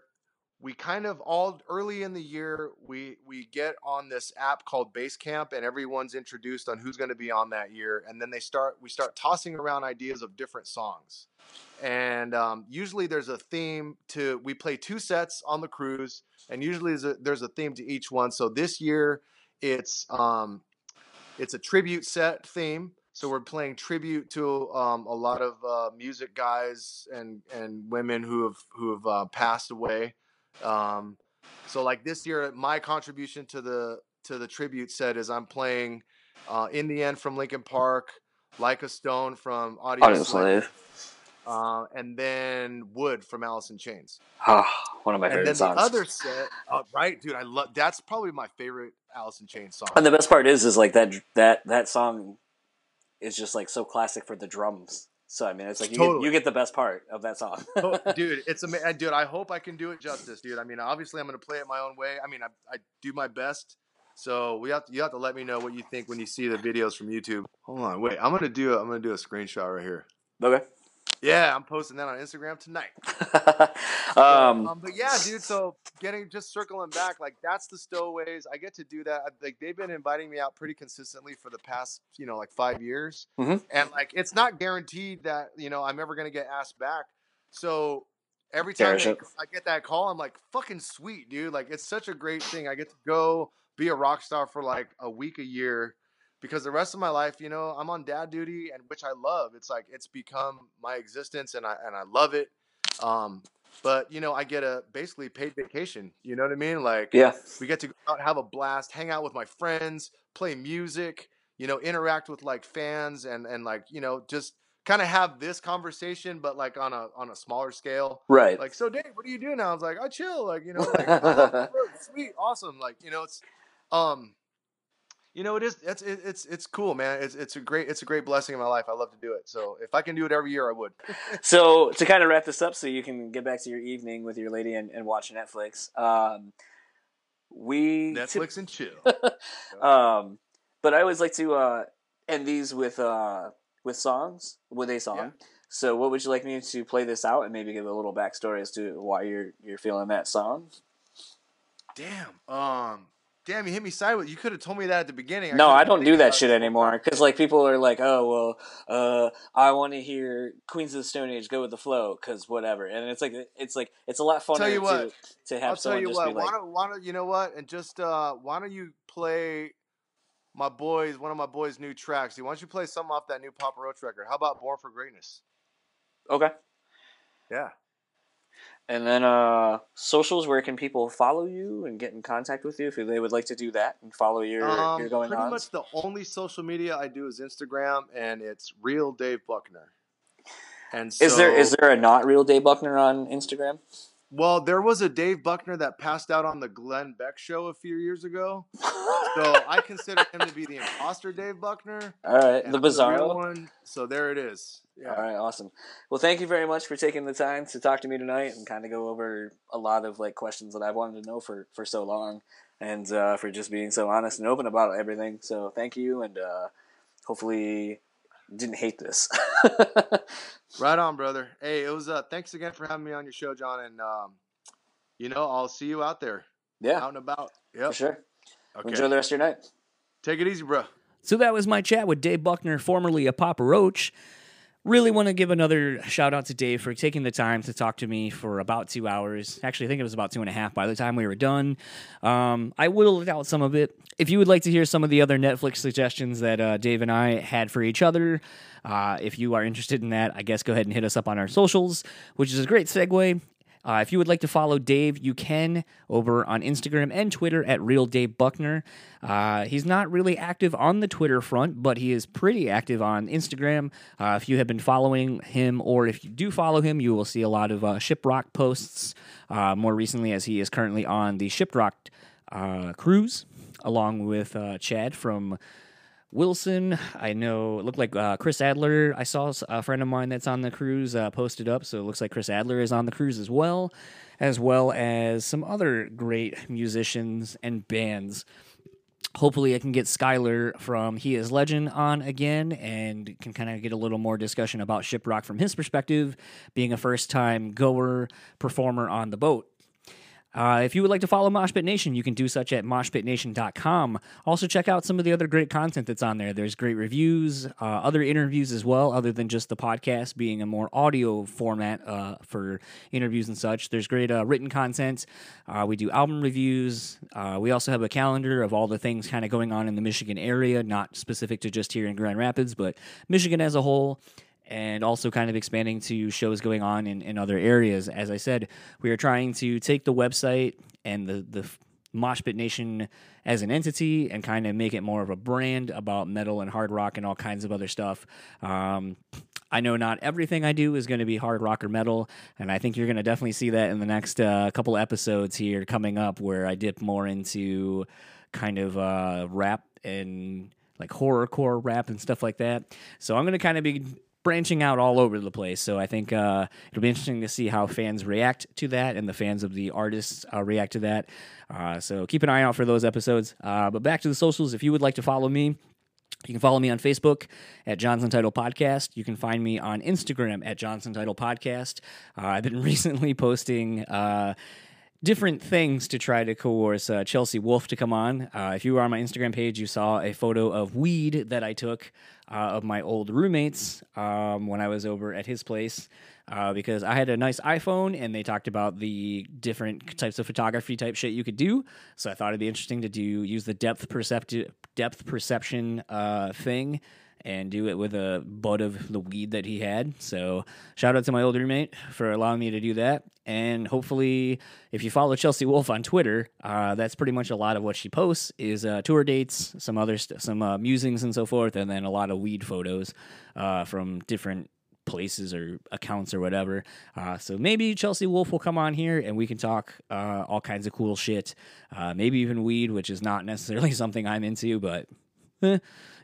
we kind of all early in the year we we get on this app called Basecamp and everyone's introduced on who's going to be on that year and then they start we start tossing around ideas of different songs. And um, usually there's a theme to we play two sets on the cruise and usually there's a, there's a theme to each one. So this year it's um, it's a tribute set theme. So we're playing tribute to um, a lot of uh, music guys and and women who have who have uh, passed away um, so like this year, my contribution to the to the tribute set is I'm playing uh, "In the End" from Linkin Park, "Like a Stone" from Audio, Audioslave, uh, and then "Would" from Alice in Chains. Ah, one of my And favorite then songs. the other set, uh, right, dude, I love. That's probably my favorite Alice in Chains song. and the best part is, is like that that that song is just like so classic for the drums. So I mean, it's like you, get, you get the best part of that song. Oh, dude, it's amazing. Dude, I hope I can do it justice, dude. I mean, obviously, I'm gonna play it my own way. I mean, I, I do my best. So we have to, you have to let me know what you think when you see the videos from YouTube. Hold on, wait. I'm gonna do a, I'm gonna do a screenshot right here. okay. Yeah, I'm posting that on Instagram tonight. um, Um, but yeah, dude. So getting just circling back, like that's the stowaways. I get to do that. Like they've been inviting me out pretty consistently for the past, you know, like five years, Mhm. and like it's not guaranteed that you know I'm ever gonna get asked back. So every time they- I get that call, I'm like, fucking sweet, dude. Like it's such a great thing. I get to go be a rock star for like a week a year. Because the rest of my life, you know, I'm on dad duty, and which I love. It's like it's become my existence, and I and I love it. Um, but you know, I get a basically paid vacation. You know what I mean? Like, yeah. we get to go out, have a blast, hang out with my friends, play music, you know, interact with like fans, and and like you know, just kind of have this conversation, but like on a on a smaller scale. Right. Like, so Dave, what do you do now? I was like, I chill, like you know, like "Oh, sweet, awesome, like you know, it's um. You know, it is. It's it's it's cool, man. It's it's a great it's a great blessing in my life. I love to do it. So if I can do it every year, I would. so to kind of wrap this up, so you can get back to your evening with your lady and, and watch Netflix. Um, we typ- Netflix and chill. um, but I always like to uh, end these with uh, with songs, with a song. Yeah. So, what would you like me to play this out and maybe give a little backstory as to why you're you're feeling that song? Damn. Um. Damn, you hit me sideways. You could have told me that at the beginning. no, I don't do that it shit anymore because like people are like, oh well, uh, I want to hear Queens of the Stone Age go with the flow because whatever, and it's like it's like it's a lot funner Tell you to what, to have I'll tell you just what. be like, why don't why don't you know what? And just uh, why don't you play my boys one of my boys' new tracks? Why don't you play something off that new Papa Roach record? How about Born for Greatness? okay. Yeah. And then uh, socials, where can people follow you and get in contact with you if they would like to do that and follow your Um, your going on? pretty on? much the only social media I do is Instagram, and it's real Dave Buckner. And so, Is there is there a not real Dave Buckner on Instagram? Well, there was a Dave Buckner that passed out on the Glenn Beck show a few years ago. So I consider him to be the imposter Dave Buckner. All right, the I'm one. So there it is. Yeah. All right, awesome. Well, thank you very much for taking the time to talk to me tonight and kind of go over a lot of like questions that I've wanted to know for for so long, and uh, for just being so honest and open about everything. So thank you, and uh, hopefully didn't hate this. Right on, brother. Hey, it was uh thanks again for having me on your show, John, and um you know, I'll see you out there. yeah, Out and about. for Yep. sure. Okay. Enjoy the rest of your night. Take it easy, bro. So that was my chat with Dave Buckner, formerly a Papa Roach. Really want to give another shout out to Dave for taking the time to talk to me for about two hours. Actually, I think it was about two and a half by the time we were done. Um, I whittled out some of it. If you would like to hear some of the other Netflix suggestions that uh, Dave and I had for each other, uh, if you are interested in that, I guess go ahead and hit us up on our socials, which is a great segue. Uh, if you would like to follow Dave, you can over on Instagram and Twitter at Real Dave Buckner. Uh, he's not really active on the Twitter front, but he is pretty active on Instagram. Uh, if you have been following him, or if you do follow him, you will see a lot of uh, Shiprock posts. Uh, more recently, as he is currently on the Shiprock uh, cruise, along with Chad from Wilson. I know it looked like uh, Chris Adler. I saw a friend of mine that's on the cruise uh, posted up, so it looks like Chris Adler is on the cruise as well, as well as some other great musicians and bands. Hopefully, I can get Skylar from He Is Legend on again and can kind of get a little more discussion about Shiprock from his perspective, being a first time goer performer on the boat. Uh, if you would like to follow Moshpit Nation, you can do such at moshpitnation.com. Also, check out some of the other great content that's on there. There's great reviews, uh, other interviews as well, other than just the podcast being a more audio format uh, for interviews and such. There's great uh, written content. Uh, we do album reviews. Uh, we also have a calendar of all the things kind of going on in the Michigan area, not specific to just here in Grand Rapids, but Michigan as a whole and also kind of expanding to shows going on in, in other areas. As I said, we are trying to take the website and the, the Moshpit Nation as an entity and kind of make it more of a brand about metal and hard rock and all kinds of other stuff. Um, I know not everything I do is going to be hard rock or metal, and I think you're going to definitely see that in the next uh, couple episodes here coming up where I dip more into kind of uh, rap and like horrorcore rap and stuff like that. So I'm going to kind of be branching out all over the place. So I think uh, it'll be interesting to see how fans react to that and the fans of the artists uh, react to that. Uh, so keep an eye out for those episodes. Uh, but back to the socials. If you would like to follow me, you can follow me on Facebook at Johnson Title Podcast. You can find me on Instagram at Johnson Title Podcast. Uh, I've been recently posting uh, different things to try to coerce uh, Chelsea Wolfe to come on. Uh, if you were on my Instagram page, you saw a photo of weed that I took uh, of my old roommates um, when I was over at his place. Uh, because I had a nice iPhone and they talked about the different types of photography type shit you could do. So I thought it'd be interesting to do use the depth percepti- depth perception uh, thing and do it with a bud of the weed that he had. So shout out to my old roommate for allowing me to do that. And hopefully, if you follow Chelsea Wolfe on Twitter, uh, that's pretty much a lot of what she posts is uh, tour dates, some other st- some uh, musings and so forth, and then a lot of weed photos uh, from different places or accounts or whatever. Uh, so maybe Chelsea Wolfe will come on here and we can talk uh, all kinds of cool shit. Uh, maybe even weed, which is not necessarily something I'm into, but. Eh,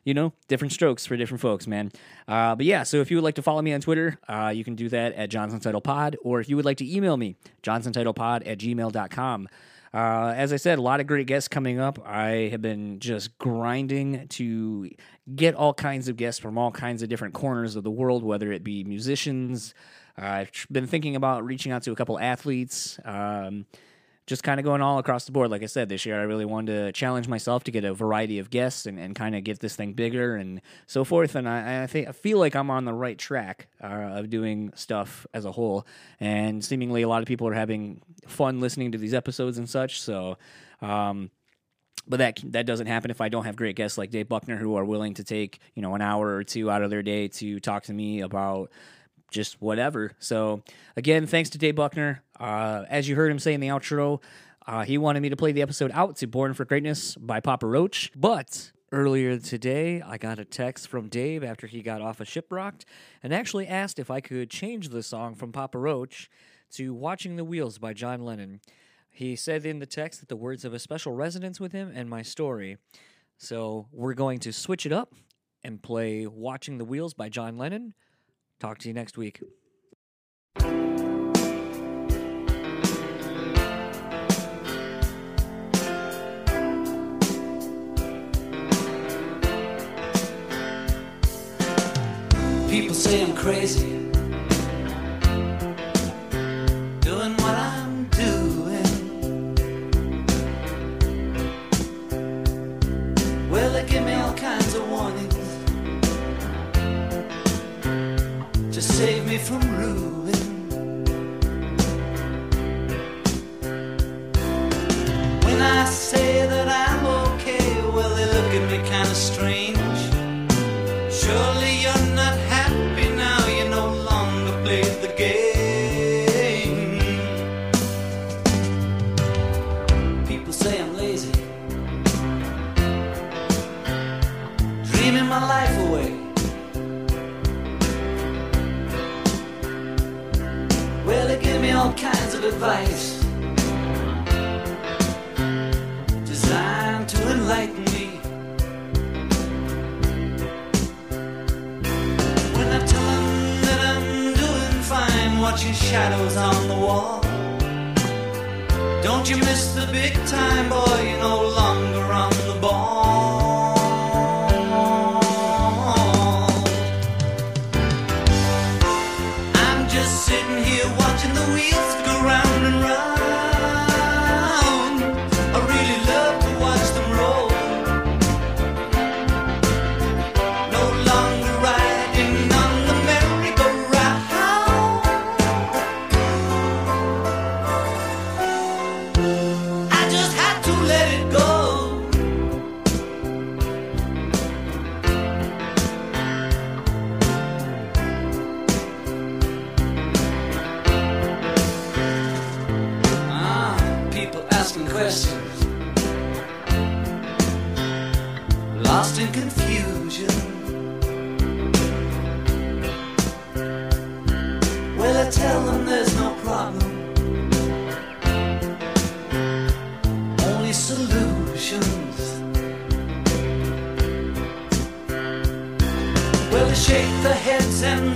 you know, different strokes for different folks, man. Uh, but yeah, so if you would like to follow me on Twitter, uh, you can do that at Johnson Title Pod, or if you would like to email me, johnsontitlepod at gmail.com. Uh, as I said, a lot of great guests coming up. I have been just grinding to get all kinds of guests from all kinds of different corners of the world, whether it be musicians. I've been thinking about reaching out to a couple athletes. Um, just kind of going all across the board. Like I said, this year I really wanted to challenge myself to get a variety of guests and, and kind of get this thing bigger and so forth. And I, I think I feel like I'm on the right track uh, of doing stuff as a whole. And seemingly a lot of people are having fun listening to these episodes and such. So, um, but that that doesn't happen if I don't have great guests like Dave Buckner who are willing to take you know an hour or two out of their day to talk to me about just whatever. So again, thanks to Dave Buckner. Uh, as you heard him say in the outro, uh, he wanted me to play the episode out to "Born for Greatness" by Papa Roach, but earlier today I got a text from Dave after he got off a of ShipRocked and actually asked if I could change the song from Papa Roach to "Watching the Wheels" by John Lennon. He said in the text that the words have a special resonance with him and my story. So we're going to switch it up and play Watching the Wheels by John Lennon Talk to you next week. People say I'm crazy. Doing what I'm doing. Well, they give me all kinds of warnings. Save me from ruin. When I say that watching shadows on the wall. Don't you miss the big time, boy? You're no longer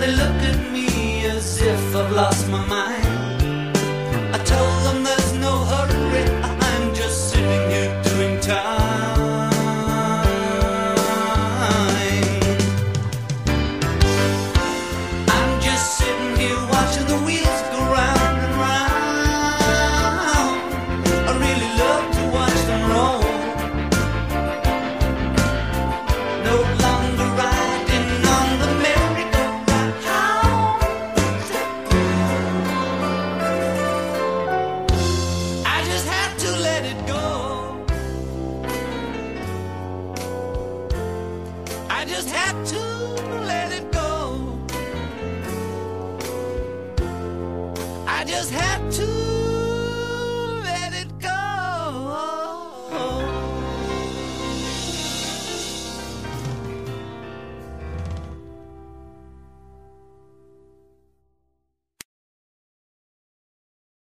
They look at me as if I've lost my mind.